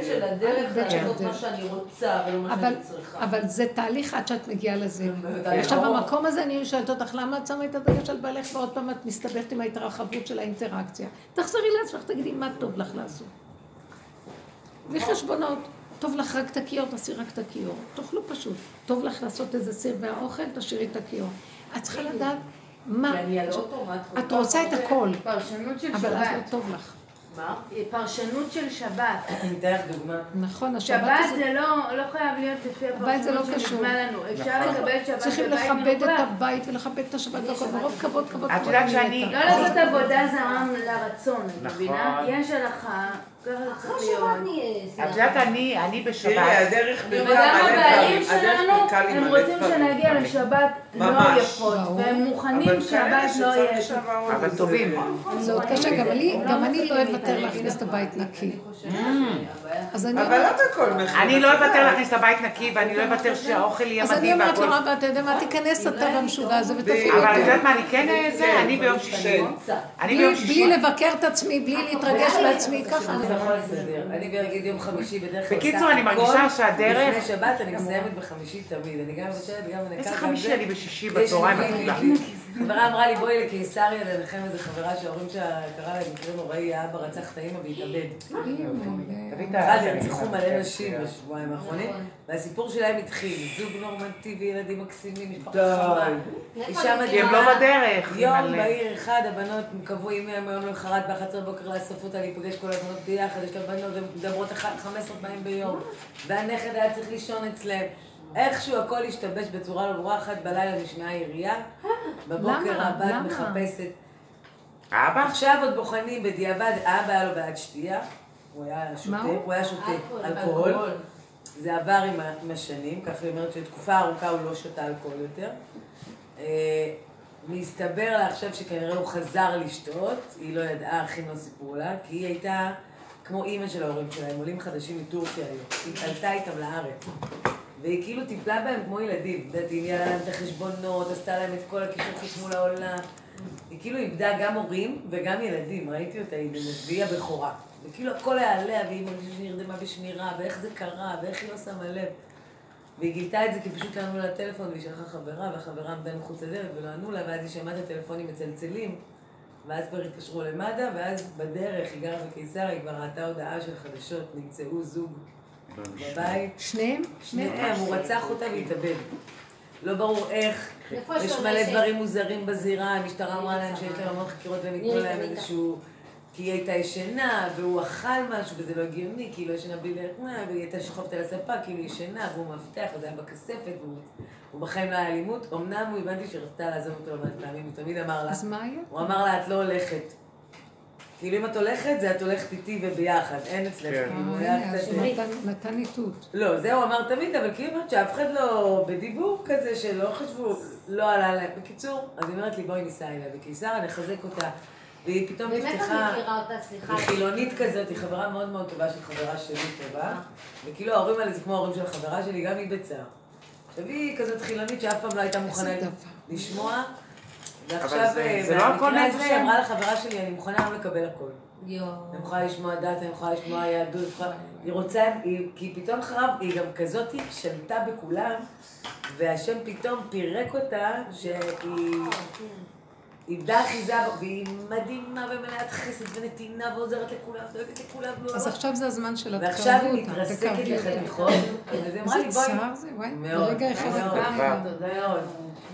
ב' של הדרך לעשות מה. שאני רוצה ולא מה אבל, שאני צריכה. אבל זה תהליך עד שאת מגיעה לזה. עכשיו, ברור. במקום הזה אני שואלת אותך, למה את שמה את הדגש על בעלך ועוד פעם את מסתבכת עם ההתרחבות של האינטראקציה? תחזרי לעצמך, תגידי מה טוב לך לעשות. בלי חשבונות. טוב לך רק את הכיור, תעשי רק את הכיור. תאכלו פשוט. טוב לך לעשות איזה סיר והאוכל, תשאירי את הכיור. את צריכה לדעת מה... את רוצה את הכל, פרשנות של אבל אז לא שבת. טוב לך. מה? פרשנות של שבת. (clears throat) אני אתן לך דוגמה. נכון, השבת שבת. זה לא, לא חייב להיות לפי לא הפרשנות קשור. שנשמע לנו. אפשר לקבל שבת צריכים בבית לכבד את מנוחה. הבית ולכבד את השבת והכל, מרוב כבוד, כבוד, את. יודעת אני שאני-. לא לעשות עבודה זרה לרצון, את נכון. מבינה? יש הלכה, אחרי להיות. שבת נהיה את יודעת, אני אני תראי, בשבת. הדרך פרקה וגם מלא הבעלים שלנו, הם רוצים. שנגיע לשבת לא. יפות. והם מוכנים כאלה לא יהיה. אבל טובים. זה עוד קשה, גם אני, גם אני לא אוותר. להכניס את הבית נקי. אני אבל לא בכל מחיר. אני לא אוותר. להכניס את הבית נקי, ואני לא אוותר שהאוכל יהיה אז אני מדהים אומרת לו. רבא, אתה יודע מה, תיכנס אתה במשוגע הזה ותפעיל אבל את. יודעת מה, אני כן זה, אני ביום שישי. אני ביום בלי- שישי. בלי לבקר את עצמי, בלי להתרגש בעצמי, ככה. יכול להסתדר. אני בגיד יום חמישי בדרך כלל בקיצור, אני מרגישה שהדרך- לפני שבת אני מסיימת בחמישי תמיד. אני גם מבשלת, גם מנקה, איזה חמישי. אני בשישי יש בצהריים. חברה אמרה לי, בואי לקיסריה לנחם איזה חברה שההורים שלה קרה להם מקרה נוראי, האבא רצח את האמא והתאבד. אחד, ה... נרצחו מלא נשים בשבועיים האחרונים, נכון. והסיפור שלהם התחיל, זוג נורמטיבי, ילדים מקסימים, משפחה. חמה. אישה אני כי הם מדהימה. לא בדרך. יום. בהיר אחד, הבנות קבעו עם יום למחרת ב-11 בבוקר לאסוף אותה, להיפגש כל הבנות ביחד, יש לה בנות, הן מדברות אחת- 15 פעמים ביום, והנכד היה צריך לישון אצלם. איכשהו הכל השתבש בצורה לא ברורה, אחת בלילה נשמעה ירייה, (laughs) בבוקר? הבת? מחפשת. אבא? עכשיו עוד בוחנים בדיעבד, האבא היה לו בעד שתייה, הוא היה שותה, מה הוא? הוא היה שותה אלכוהול. זה עבר עם השנים, ככה היא אומרת שתקופה ארוכה הוא לא שתה אלכוהול יותר. אה, מסתבר לה עכשיו שכנראה הוא חזר לשתות, היא לא ידעה, אחים לא סיפרו לה, כי היא הייתה כמו אימא של ההורים שלה, הם עולים חדשים מטורקיה היום. היא עלתה איתם לארץ. והיא כאילו טיפלה בהם כמו ילדים. את יודעת, היא ניהלה להם את החשבונות, עשתה להם את כל הכישור חשמול העולם. היא כאילו איבדה גם הורים וגם ילדים, ראיתי אותה, היא והיא הבכורה. וכאילו הכל היה עליה, והיא מרגישה שהיא נרדמה בשמירה, ואיך זה קרה, ואיך היא לא שמה לב. והיא גילתה את זה כי פשוט לא ענו לה טלפון, והיא שלחה חברה, והחברה עמדה מחוץ לדלת ולא ענו לה, ואז היא שמעה את הטלפונים מצלצלים, ואז כבר התקשרו למד"א, ואז בדרך, היא גרה בקיסר, היא כבר ראתה הודעה של חדשות, נמצאו זוג בבית, שניהם? שניהם, הוא רצח אותה והתאבד. לא ברור איך, יש מלא? דברים מוזרים בזירה, המשטרה אמרה להם שיש להם המון חקירות והם ייתנו להם איזשהו... כי היא הייתה ישנה, והוא אכל משהו, וזה לא הגיוני, כי היא לא ישנה בלי להטמע, והיא הייתה שוכבת על הספה, כאילו היא ישנה, והוא מבטח, אז היה בכספת, והוא הוא בחיים לא היה אלימות. אמנם הוא הבנתי שרצתה לעזוב אותו לא מעט פעמים, הוא תמיד אמר לה, אז מה היה? הוא אמר לה, את לא הולכת. כאילו אם את הולכת, זה את הולכת איתי וביחד, אין אצלך, כן. כאילו, אה, היה קצת... שנתן- נתן איתות. לא, זה הוא אמר תמיד, אבל כאילו אומרת שאף אחד לא, בדיבור כזה שלא חשבו, לא עלה להם. בקיצור, אז היא אומרת לי, בואי ניסע אליה בקיסר, נחזק אותה. והיא פתאום באמת נפתחה, אני מכירה אותה, סליחה. היא חילונית כזאת, היא חברה מאוד מאוד טובה של חברה שלי טובה. וכאילו ההורים האלה זה כמו ההורים של החברה שלי, גם היא בצער. עכשיו היא כזאת חילונית שאף פעם לא הייתה מוכנה. לשמוע. ועכשיו, אה, לא הכל במקרה הזה, השם. היא אמרה לחברה שלי, אני מוכנה היום לקבל הכל. יואו. אני יכולה לשמוע דת, אני יכולה לשמוע יהדות, היא רוצה, היא- כי פתאום חרב, היא גם כזאת שלטה בכולם, והשם פתאום פירק אותה, שהיא איבדה אחיזה, והיא מדהימה ומלאת חסד ונתינה ועוזרת לכולם, דואגת לכולם. אז עכשיו זה הזמן שלה, ועכשיו תקרבו היא אותה, מתרסקת. לחתיכות, אז היא אמרה לי, איזה בואי. צער זה, וואי, מאוד, ברגע אחד מאוד, הכל. מאוד.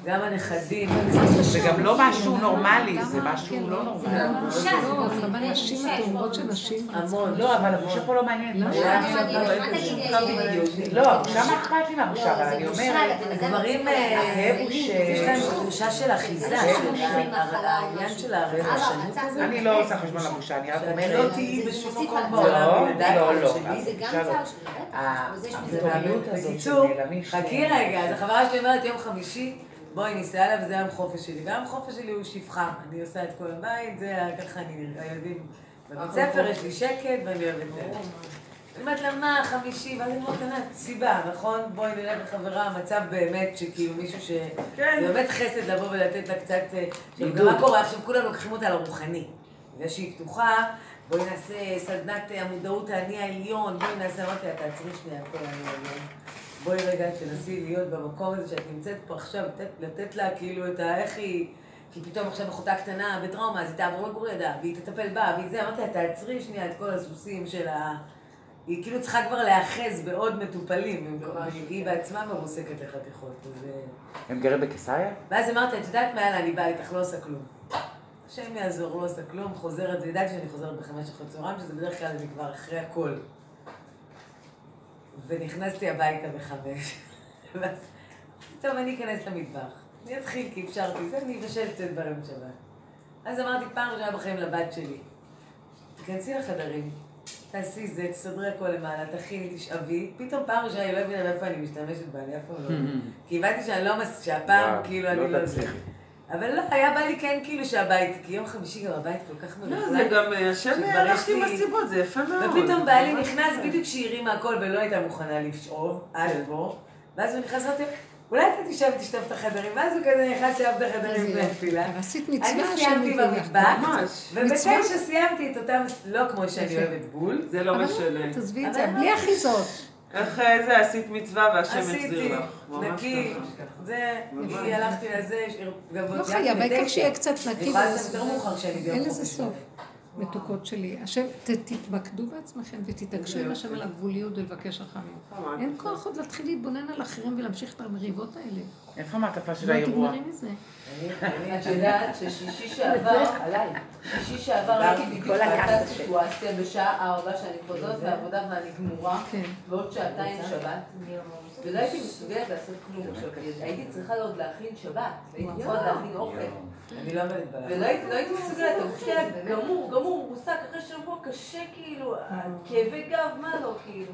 גם הנכדים. זה גם לא משהו נורמלי, זה משהו לא נורמלי. בושה, לא, זה כמה זה נשים, בושה, אתם יש אומרות שנשים... המון. לא, אבל הבושה פה לא מעניינת. לא, לא אה. אה, לא, הבושה מה אכפת לי מהבושה, אבל אני אומרת, אדם גברים, אה, יש להם תחושה של אחיזה, זה של לא העניין משהו. של הרחשנות מצב. הזה. אני לא עושה חשבון לבושה, אני רק אומרת... לא תהיי זה בשום מקום בעולם, לא, לא, לא. מזה הפתאומיות הזאת בקיצור, חכי. רגע, אז החברה שלי אומרת יום חמישי, בואי ניסע אליו, זה היום חופש שלי. גם חופש שלי הוא שפחה. אני עושה את כל הבית, זה ככה אני נראה, הילדים. בבית ספר יש לי שקט ואני אוהבת את זה. אני אומרת לה, מה, חמישי? ואז אני אומרת, ענת, סיבה, נכון? בואי נלך לחברה, המצב באמת שכאילו מישהו ש... כן. זה באמת חסד לבוא ולתת לה קצת... אה, עידוד. מה קורה? עכשיו כולם לוקחים אותה לרוחני. בגלל שהיא פתוחה, בואי נעשה סדנת אה, המודעות האני העליון, בואי נעשה, אמרתי לה, תעצרי שנייה, כל האני העליון. בואי רגע תנסי להיות במקום הזה שאת נמצאת פה עכשיו, לתת, לתת לה כאילו את ה... איך היא... כי פתאום עכשיו אחותה קטנה בטראומה, אז היא תעבור לגור לידה, והיא תטפל בה, והיא זה, אמרתי לה, תעצרי שנייה את כל הסוסים של ה... היא כאילו צריכה כבר להיאחז בעוד מטופלים, במקום- והיא בעצמה מרוסקת לחתיכות. אז, אה, הם גרים בקיסריה? ואז אמרתי, את יודעת מה, יאללה, אני באה איתך, לא עושה כלום. השם יעזור, לא עושה כלום, חוזרת, וידעתי שאני חוזרת בחמש אחרי צהריים, שזה בדרך כלל אני כבר אחרי הכל. ונכנסתי הביתה בחמש. (laughs) ואז, טוב, אני אכנס למטבח. אני אתחיל, כי אפשרתי זה, אני אבשל קצת דברים בשבת. אז אמרתי, פעם ראשונה בחיים לבת שלי, תיכנסי לחדרים, תעשי זה, תסדרי הכל למעלה, תכיני, תשאבי. פתאום פעם ראשונה היא לא הבינה מאיפה אני משתמשת בה, אני אף פעם לא... (laughs) כי הבנתי שאני לא מס... שהפעם, כאילו, לא אני לא... תצליחי. אבל לא, היה בא לי כן כאילו שהבית, כי יום חמישי גם הבית כל כך לא, מלוכלך. זה גם, אה, השם יש עם לי- הסיבות, זה יפה מאוד. ופתאום בעלי נכנס בדיוק כשהיא הרימה הכל ולא הייתה מוכנה לשאוב, עד פה. ואז הוא נכנס ואומר, אולי אתה תשב ותשטוף את החדרים, ואז הוא כזה נכנס שאב את החדרים לתפילה. אבל עשית אני מצווה השם סיימתי. במטבח, ממש. ובתשע סיימתי את אותם, לא כמו שאני. אוהבת בול. זה לא משנה. תעזבי את זה, לא. בלי אחיזות. איך אה, זה, עשית מצווה והשם עשיתי, החזיר לך. ממש נקי. זה, אני הלכתי לזה, גם לא חייב, העיקר. שיהיה קצת אני נקי. יכולה לסיים יותר מאוחר כשאני ביום אין לזה חופש. סוף. מתוקות שלי. השם, תתמקדו בעצמכם ותתעקשו עם השם על הגבוליות ולבקש רחמים. אין כוח עוד להתחיל להתבונן על אחרים ולהמשיך את המריבות האלה. איפה המעטפה של לא האירוע? תגמרי מזה. את יודעת ששישי שעבר, שישי שעבר הייתי בדיוק באותה הזה. סיטואציה בשעה ארבע שאני חוזרת מהעבודה ואני גמורה, כן. ועוד שעתיים שבת, ולא הייתי מסוגלת לעשות כלום. הייתי צריכה עוד להכין שבת, והייתי צריכה להכין אוכל. אני לא בלחץ. ולא הייתי לא הייתי מסוגלת, הגוף שלי היה גמור, גמור, מוסק, אחרי שבוע קשה כאילו, כאבי גב, מה לא כאילו.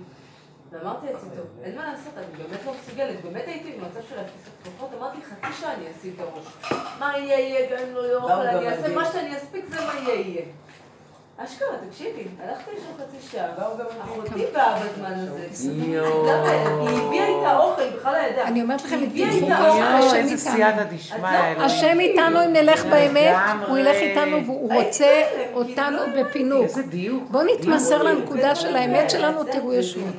ואמרתי לעצמי, טוב, אין מה לעשות, אני באמת לא מסוגלת, באמת הייתי במצב של התפיסת כוחות, אמרתי חצי שעה אני אשים את הראש. מה יהיה יהיה, גם אם לא יהיה אוכל, אני אעשה. מה שאני אספיק, זה מה יהיה יהיה. אשכרה, תקשיבי, הלכתי לישון חצי שעה, אחותי באה בזמן הזה. היא הביאה איתה אוכל, היא בכלל לא ידעה. אני אומרת לכם, היא הביאה תלכו איתה ככה, אוכל. השם איזה איתנו. סייעתא דשמיא. אלוהים. השם איתנו אם נלך באמת. הוא ילך איתנו והוא רוצה בהלם, אותנו כאילו, בפינוק. איזה דיוק. בואו נתמסר לנקודה של האמת שלנו, תראו ישועות.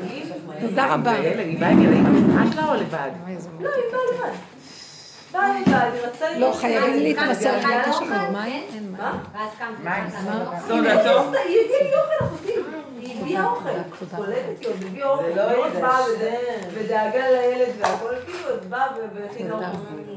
תודה רבה. ואלה, היא באה עם ילדים במשפחה שלה או לבד? לא, היא באה לבד. באה לבד, היא רצתה לא, לראות חייבים סרט. להתמסר היא לנקודה הביאה שלנו. אוכל. מים? אין מה? מים. ואז קמתי. זה? לא- סודה טוב? היא הביאה לי אוכל אחותי, היא הביאה אוכל. קולטת, היא עוד הביאה אוכל. לא היא עוד באה ודאגה לילד והכל, כאילו, את באה והכינה. אוכל.